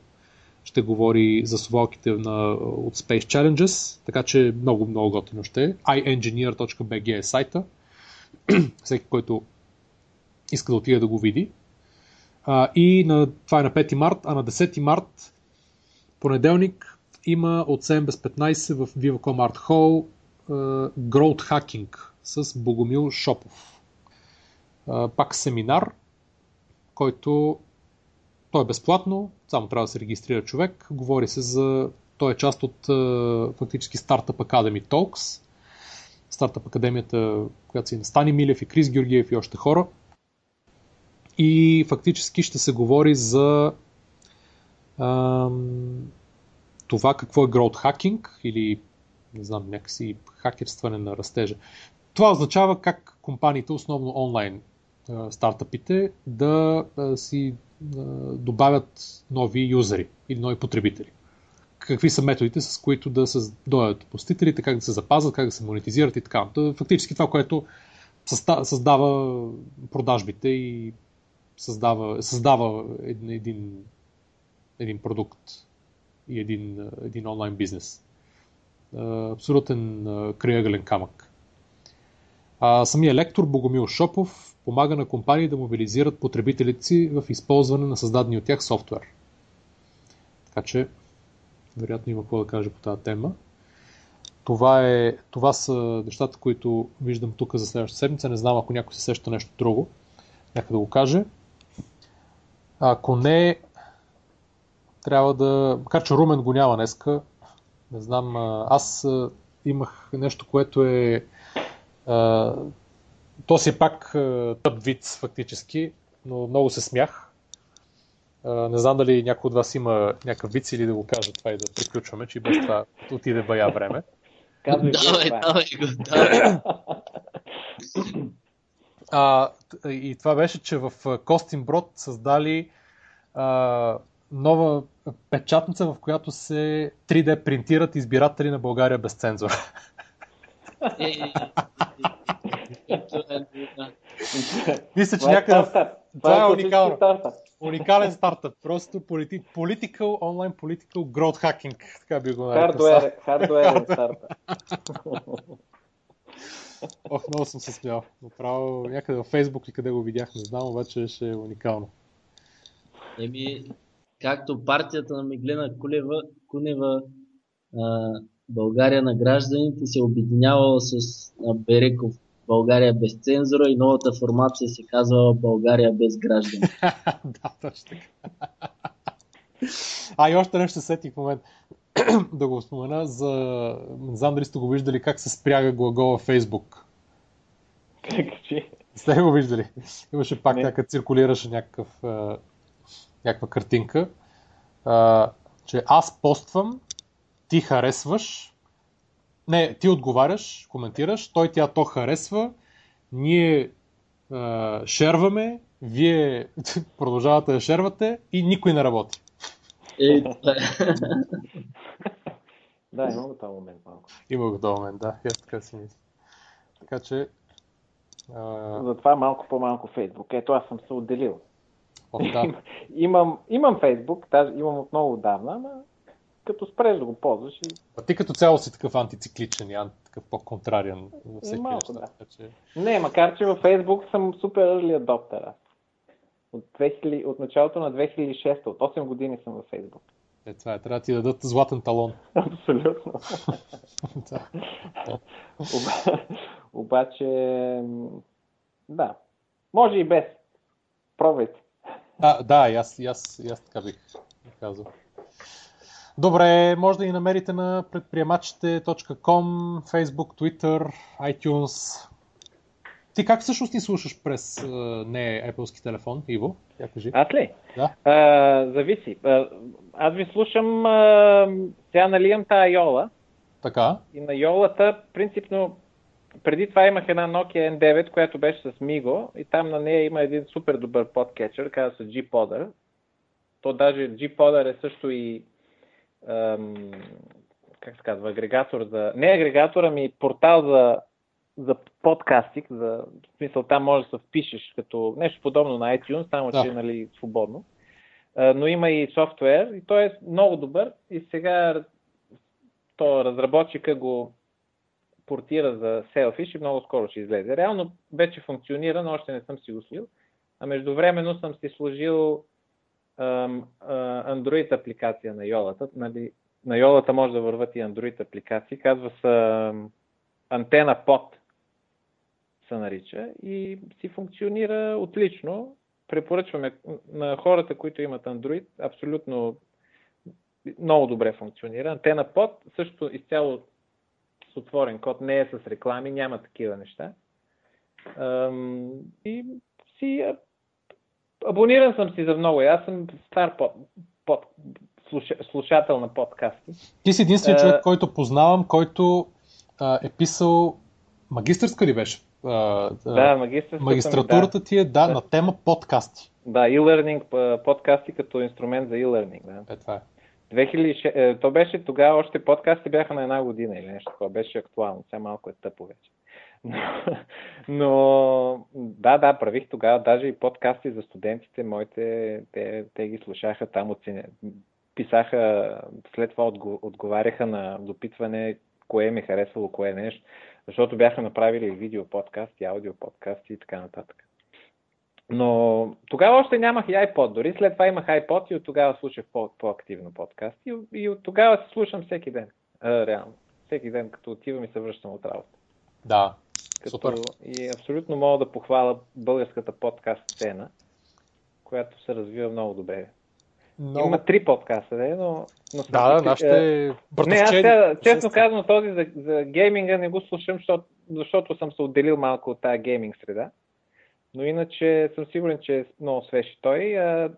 ще говори за совалките на, от Space Challenges, така че много, много готино ще е. iengineer.bg е сайта. Всеки, който иска да отиде да го види. А, и на, това е на 5 март, а на 10 март, понеделник, има от 7 без 15 в Viva.com Art Hall uh, Growth Hacking с Богомил Шопов. Uh, пак семинар, който той е безплатно, само трябва да се регистрира човек. Говори се за... Той е част от uh, фактически Startup Academy Talks. Startup Академията, която си на Стани Милев и Крис Георгиев и още хора. И фактически ще се говори за това какво е growth hacking или не знам, някакси хакерстване на растежа. Това означава как компаниите, основно онлайн стартъпите, да си добавят нови юзери или нови потребители. Какви са методите, с които да се дойдат посетителите, как да се запазят, как да се монетизират и така. Фактически това, което създава продажбите и създава, създава един, един, един продукт и един, един онлайн бизнес. Абсолютен крайъгълен камък. А, самия лектор Богомил Шопов помага на компании да мобилизират потребителите си в използване на създадени от тях софтуер. Така че, вероятно има какво да кажа по тази тема. Това, е, това са нещата, които виждам тук за следващата седмица. Не знам ако някой се сеща нещо друго. Нека да го каже. Ако не, трябва да... Макар, че Румен го няма днеска, не знам, аз имах нещо, което е... То си е пак тъп вид фактически, но много се смях. Не знам дали някой от вас има някакъв вид или да го кажа това и да приключваме, че без това отиде бая време. давай, давай го, давай. А, и това беше, че в Костинброд създали а, нова печатница, в която се 3D принтират избиратели на България без цензура. Мисля, че някъде... Това е уникално. Уникален стартъп. Просто political, онлайн political growth hacking. Така би го нарекал. Хардуер стартъп. Ох, много съм се смял. Направо някъде във Фейсбук и къде го видях, не знам, обаче ще е уникално. Еми, както партията на Миглена Кулева, Кунева а, България на гражданите се обединявала с а, Береков България без цензура и новата формация се казва България без граждани. да, точно така. а и още нещо сетих в момент да го спомена за... Не знам дали сте го виждали как се спряга глагола Facebook. Как че? Сте го виждали? Имаше пак някакъв циркулираше някакъв, някаква картинка, а, че аз поствам, ти харесваш, не, ти отговаряш, коментираш, той тя то харесва, ние а, шерваме, вие продължавате да шервате и никой не работи. Е, да, има го този момент малко. Има го този момент, да. Я така си мисля. Така че... А... Затова малко по-малко Фейсбук. Ето аз съм се отделил. О, да. имам, имам Фейсбук, даже имам от много отдавна, ама като спреш да го ползваш. И... А ти като цяло си такъв антицикличен и анти, такъв по-контрариан във всеки Малко, неща. Да. Че... Не, макар че във Фейсбук съм супер early adopter. От, 2000, от началото на 2006, от 8 години съм във Фейсбук. Е, това е, трябва да ти дадат златен талон. Абсолютно. Обаче, да. Може и без. Пробвайте. Да, да, и аз, и аз, и аз така бих казал. Добре, може да ни намерите на предприемачите.com, Facebook, Twitter, iTunes. Ти как всъщност ни слушаш през не Apple телефон, Иво? Я кажи. Аз ли? Да. А, зависи. А, аз ви слушам, а, сега нали имам тази Йола. Така. И на Йолата, принципно, преди това имах една Nokia N9, която беше с Migo и там на нея има един супер добър подкетчер, казва се G-Podder. То даже G-Podder е също и ам, как се казва, агрегатор за... Не агрегатор, ами портал за, за подкастик, за, в смисъл там може да се впишеш като нещо подобно на iTunes, само да. че нали, свободно. А, но има и софтуер и той е много добър и сега то разработчика го портира за Selfish и много скоро ще излезе. Реално вече функционира, но още не съм си го слил. А междувременно съм си сложил Android апликация на Йолата. Нали, на Йолата може да върват и Android апликации. Казва се антена под се нарича и си функционира отлично. Препоръчваме на хората, които имат Android, абсолютно много добре функционира. Антена под също изцяло отворен код, не е с реклами, няма такива неща. И си Абониран съм си за много. Аз съм стар под, под, слуша, слушател на подкасти. Ти си единствен uh, човек, който познавам, който а, е писал магистърска ли беше? А, да, магистърска. Магистратурата да. ти е да, да, на тема подкасти. Да, e-learning, подкасти като инструмент за e-learning. Да. Е, това е. 2006, е, то беше тогава, още подкасти бяха на една година или нещо такова, беше актуално, сега малко е тъпо вече. Но, но да, да, правих тогава даже и подкасти за студентите, моите, те, те ги слушаха там, оценя, писаха, след това отговаряха на допитване, кое ми е харесвало, кое нещо, защото бяха направили видео подкасти, аудио подкасти и така нататък. Но тогава още нямах и iPod, дори след това имах iPod и от тогава слушах по- по-активно подкасти и, и от тогава се слушам всеки ден, а, реално. Всеки ден, като отивам и се връщам от работа. Да, като Супер. И абсолютно мога да похваля българската подкаст сцена, която се развива много добре. Много... Има три подкаста, не? но... но да, да, нашите. Не, аз сега, честно казвам, този за, за гейминга не го слушам, защото, защото съм се отделил малко от тази гейминг среда. Но иначе съм сигурен, че е много свеж той. А,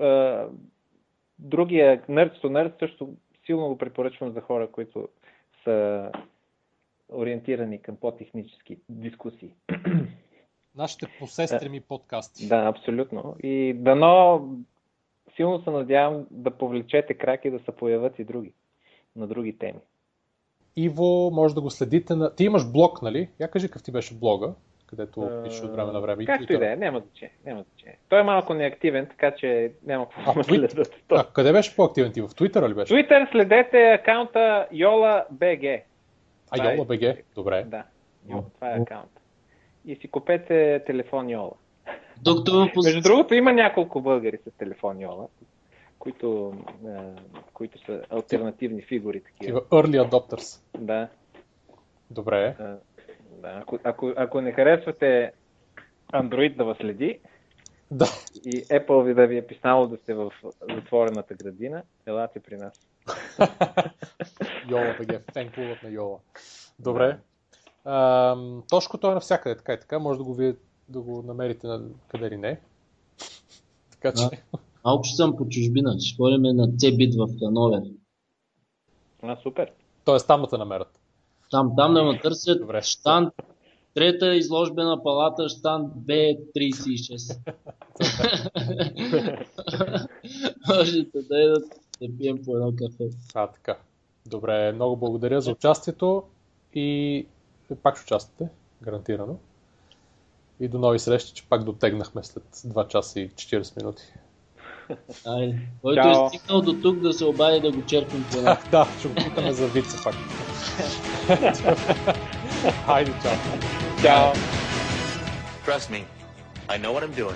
а, другия, Nerds to Nerds, също силно го препоръчвам за хора, които са ориентирани към по-технически дискусии. Нашите посестрими подкасти. Да, абсолютно. И дано силно се надявам да повлечете крак и да се появят и други на други теми. Иво, може да го следите на... Ти имаш блог, нали? Я кажи какъв ти беше блога, където пишеш от време на време. Както и да е, няма значение. Няма значение. Той е малко неактивен, така че няма какво да следят. А, къде беше по-активен ти? В Twitter ли беше? Twitter следете акаунта YolaBG. А, YolaBG? Е... Добре. Да. Това е акаунт. И си купете телефон Йола. Доктор, Между другото има няколко българи с телефон Йола които, а, които са альтернативни фигури. Такива. Early adopters. Да. Добре. Да. Ако, ако, ако не харесвате Android да вас следи, да. и Apple ви да ви е писало да сте в затворената градина, елате при нас. Йола да ги е фенклуват на Йола. Добре. А, Тошкото е навсякъде, така и така. Може да го, вие, да го намерите на къде ли не. така че... Малко съм по чужбина. Ще ходим на Цебит в Хановер. А, супер. Тоест там да те намерят. Там, там да ме търсят. Добре. Штан, трета изложбена палата, штан Б36. Можете да идат да пием по едно кафе. А, така. Добре, много благодаря за участието и пак ще участвате, гарантирано. И до нови срещи, че пак дотегнахме след 2 часа и 40 минути. Айде. Който Чао. е стигнал до тук да се обади да го черпим по Да, ще го питаме за вица пак. Hide it, John. Ciao. Trust me, I know what I'm doing.